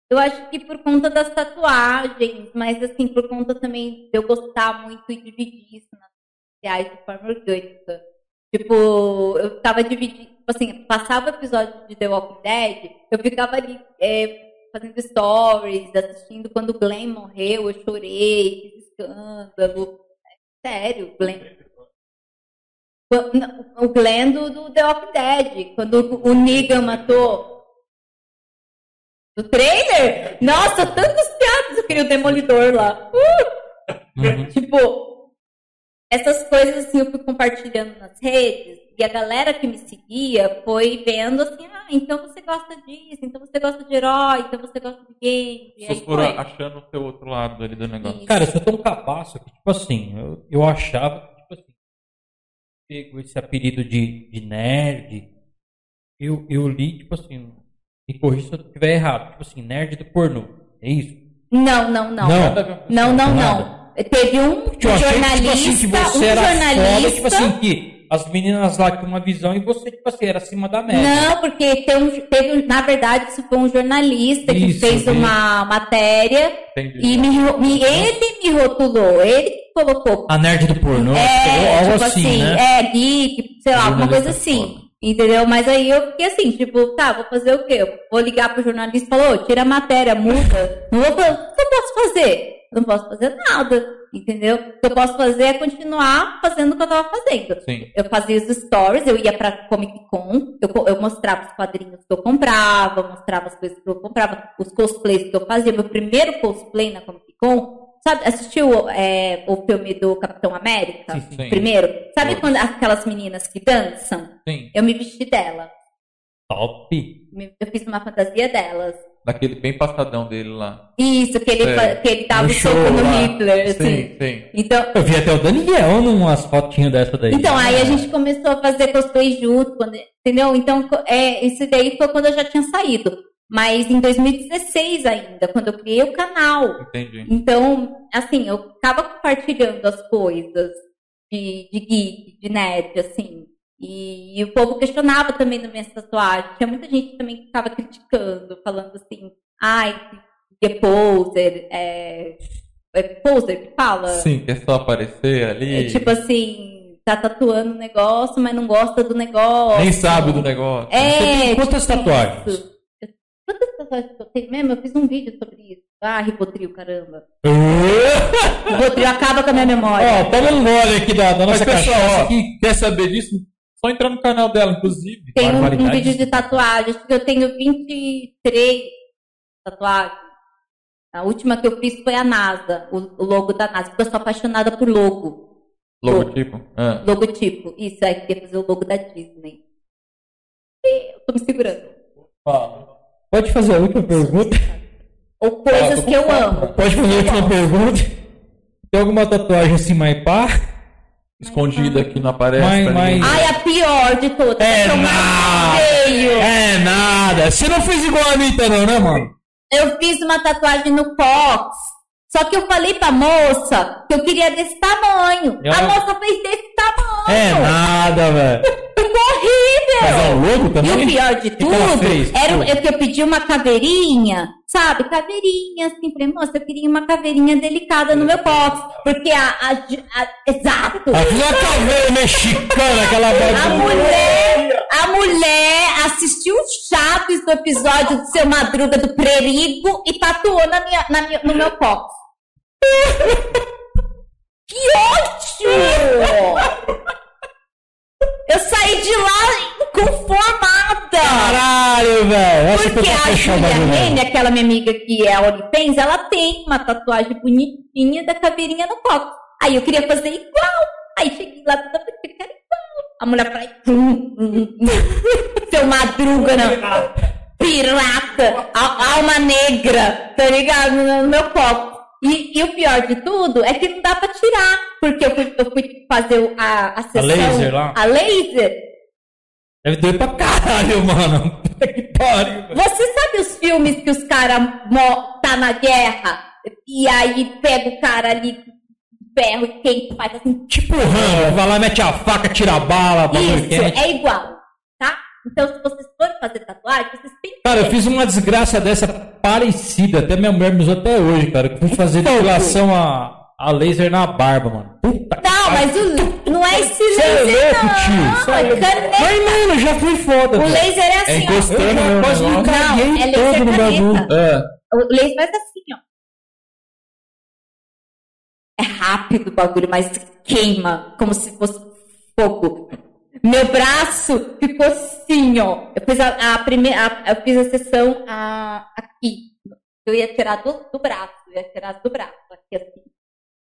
Eu acho que por conta das tatuagens, mas assim, por conta também de eu gostar muito e dividir isso nas redes sociais de forma orgânica. Tipo, eu tava dividindo, tipo assim, passava o episódio de The Walking Dead, eu ficava ali é, fazendo stories, assistindo quando o Glenn morreu, eu chorei, fiz escândalo. Sério, Glenn. O Glenn do, do The Walking Dead, quando o Negan matou. Do trailer? Nossa, tantos piadas eu queria o Demolidor lá. Uhum. Tipo, essas coisas assim eu fui compartilhando nas redes e a galera que me seguia foi vendo assim, ah, então você gosta disso, então você gosta de herói, então você gosta de game. Aí foram foi. achando o seu outro lado ali do negócio. Isso. Cara, eu sou tão cabaço que, tipo assim, eu, eu achava que, tipo assim, pego esse apelido de, de nerd, eu, eu li, tipo assim, me corrija se eu estiver errado, tipo assim, nerd do pornô, é isso? Não, não, não. Não. Não, não, não. Teve um Eu achei jornalista, que, tipo assim, que você um era jornalista. foda, tipo assim, que as meninas lá tinham uma visão e você, tipo assim, era acima da média. Não, porque tem um- teve, um- na verdade, isso foi um jornalista que Isso, fez vi. uma matéria Entendi. e me, me- ele me rotulou, ele que colocou. A nerd do pornô, É, algo tipo assim, assim, né? é, geek, sei lá, alguma coisa assim. Entendeu? Mas aí eu fiquei assim, tipo, tá, vou fazer o quê? Eu vou ligar pro jornalista e falar, ô, tira a matéria, muda. Não vou fazer, o que eu posso fazer? Eu não posso fazer nada, entendeu? O que eu posso fazer é continuar fazendo o que eu tava fazendo. Sim. Eu fazia os stories, eu ia pra Comic Con, eu, eu mostrava os quadrinhos que eu comprava, mostrava as coisas que eu comprava, os cosplays que eu fazia. Meu primeiro cosplay na Comic Con, sabe, assistiu é, o filme do Capitão América? Sim, sim. Primeiro? Sabe quando aquelas meninas que dançam? Sim. Eu me vesti dela. Top. Eu fiz uma fantasia delas. Daquele bem passadão dele lá. Isso, que ele, fa- que ele dava o soco no lá. Hitler, assim. Sim, sim. Então, Eu vi até o Daniel numas fotinhas dessa daí. Então, aí a gente começou a fazer cosplay junto, quando- entendeu? Então, é, isso daí foi quando eu já tinha saído. Mas em 2016 ainda, quando eu criei o canal. Entendi. Então, assim, eu ficava compartilhando as coisas de, de geek, de nerd, assim. E, e o povo questionava também nas minhas tatuagens. Tinha muita gente também que ficava criticando, falando assim, ai, que é poser, é, é poser que fala? Sim, quer só aparecer ali. É tipo assim, tá tatuando o negócio, mas não gosta do negócio. Nem sabe do negócio. É, Você tem quantas tipo tatuagens? isso. Quantas tatuagens que eu tenho mesmo? Eu fiz um vídeo sobre isso. Ah, Ribotril, caramba. Ribotril acaba com a minha memória. Ó, toma um gole aqui da, da Mas nossa pessoal, cachaça ó, aqui. quer saber disso? Só entrar no canal dela, inclusive. tem um, um vídeo de tatuagens. Eu tenho 23 tatuagens. A última que eu fiz foi a NASA, o, o logo da NASA, porque eu sou apaixonada por logo. Logotipo. Ah. Logotipo. Isso, aí queria fazer o logo da Disney. E eu tô me segurando. Pode fazer a última pergunta? Ou coisas Ah, que eu amo. Pode fazer a última pergunta? Tem alguma tatuagem assim, mais pá? Escondida aqui não aparece. Mas-. Ai, a pior de todas. É nada. É nada. Você não fez igual a Anitta, não, né, mano? Eu fiz uma tatuagem no cox. Só que eu falei pra moça que eu queria desse tamanho. E A moça fez desse tamanho. É nada, velho. Ficou horrível. Mas é um logo E também? o pior de tudo era o- é que eu pedi uma caveirinha, sabe? Caveirinha, assim, falei, moça, eu queria uma caveirinha delicada no meu cox. Porque a. a, a- exato! Caveira mexicana, aquela A mulher, a mulher assistiu os chatos do episódio do seu Madruga do Prerigo e tatuou na minha, na minha- no meu cox. que ódio! Eu saí de lá inconformada. Caralho, velho. Porque a Julia. Rene, aquela minha amiga que é a OnlyFans, ela tem uma tatuagem bonitinha da caveirinha no cox. Aí eu queria fazer igual. Aí cheguei lá toda era igual. A mulher falou, hum, hum, hum. seu madruga, não. Pirata, alma negra, tá ligado? No meu copo. E, e o pior de tudo é que não dá pra tirar. Porque eu fui, eu fui fazer a, a sessão. laser lá? A laser. Deve doer pra caralho, mano. Que pariu. Você sabe os filmes que os caras tá na guerra e aí pega o cara ali ferro e quem faz assim. Tipo vai lá, mete a faca, tira a bala, bagulho Isso, é igual? Então, se vocês forem fazer tatuagem, vocês têm que Cara, eu fiz uma desgraça dessa parecida, até minha mulher me usou até hoje, cara. Eu fui fazer depilação a, a laser na barba, mano. Puta que Não, mas o, não é esse é laser, louco, tio. Não. é É louco. caneta. Mas, mano, já fui foda. O velho. laser é assim, ó. encostando Eu já mesmo, quase me negócio. caguei Não, é todo laser no bagulho. caneta. É. O laser faz assim, ó. É rápido o bagulho, mas queima, como se fosse fogo. Meu braço ficou assim, ó. Eu fiz a, a primeira, a- eu fiz a sessão a- aqui. Eu ia tirar do, do braço, eu ia tirar do braço, aqui assim.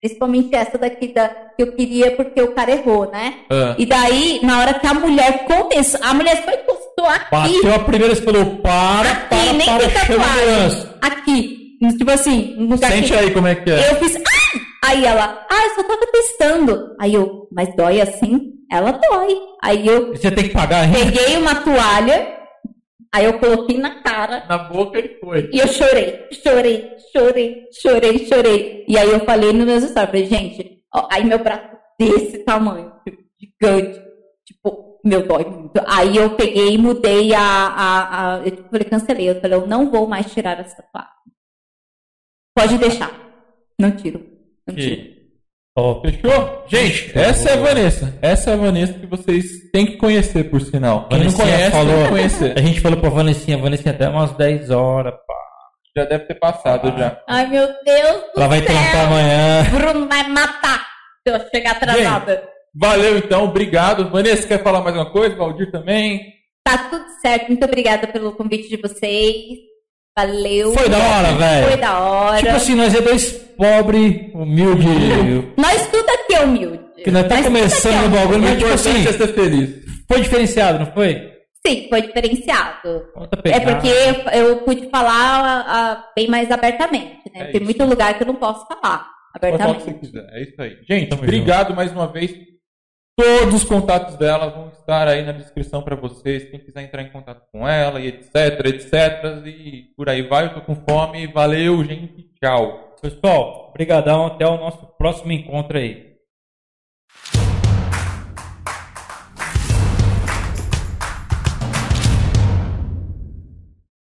Principalmente essa daqui da, que eu queria porque o cara errou, né? É. E daí, na hora que a mulher começou, a mulher foi encostou aqui. Bateu a primeira e falou, para, Aqui, para, nem para, tem chama. Aqui. Tipo assim, no Sente que- aí como é que é. eu fiz, ai! Aí ela, ah, eu só tava testando. Aí eu, mas dói assim? Ela dói. Aí eu Você tem que pagar, hein? peguei uma toalha, Aí eu coloquei na cara Na boca ele foi. e eu chorei, chorei, chorei, chorei, chorei. E aí eu falei nos meus stories, falei, gente, ó, aí meu braço desse tamanho, tipo, gigante, tipo, meu dói muito. Aí eu peguei e mudei a, a, a eu falei, cancelei, eu falei, eu não vou mais tirar essa tatuagem. Pode deixar. Não tiro. Ó, fechou? Gente, essa é a Vanessa. Essa é a Vanessa que vocês têm que conhecer, por sinal. Quem não conhece, falou- tem que conhecer. A gente falou pra Vanessinha, Vanessinha até umas 10 horas, pá. Já deve ter passado já. Ai, meu Deus do Ela vai céu. trampar amanhã. Bruno vai matar se eu chegar atrasada. Valeu então, obrigado. Vanessa, quer falar mais uma coisa? Valdir também? Tá tudo certo. Muito obrigada pelo convite de vocês. Valeu. Foi da hora, velho. Foi da hora. Tipo assim, nós é dois pobres, humilde. Nós tudo aqui é humilde. Que nós tá Nós começando é o bagulho, mas tipo assim, é ser feliz. foi diferenciado, não foi? Sim, foi diferenciado. Conta É porque eu, eu pude falar ah, bem mais abertamente, né? É Tem isso. muito lugar que eu não posso falar Pode falar o que abertamente. você quiser. É isso aí. Gente, Tamo obrigado mais uma vez. Todos os contatos dela vão estar aí na descrição para vocês. Quem quiser entrar em contato com ela e etc, etc. E por aí vai. Eu tô com fome. Valeu, gente. Tchau. Pessoal, brigadão, até o nosso próximo encontro aí.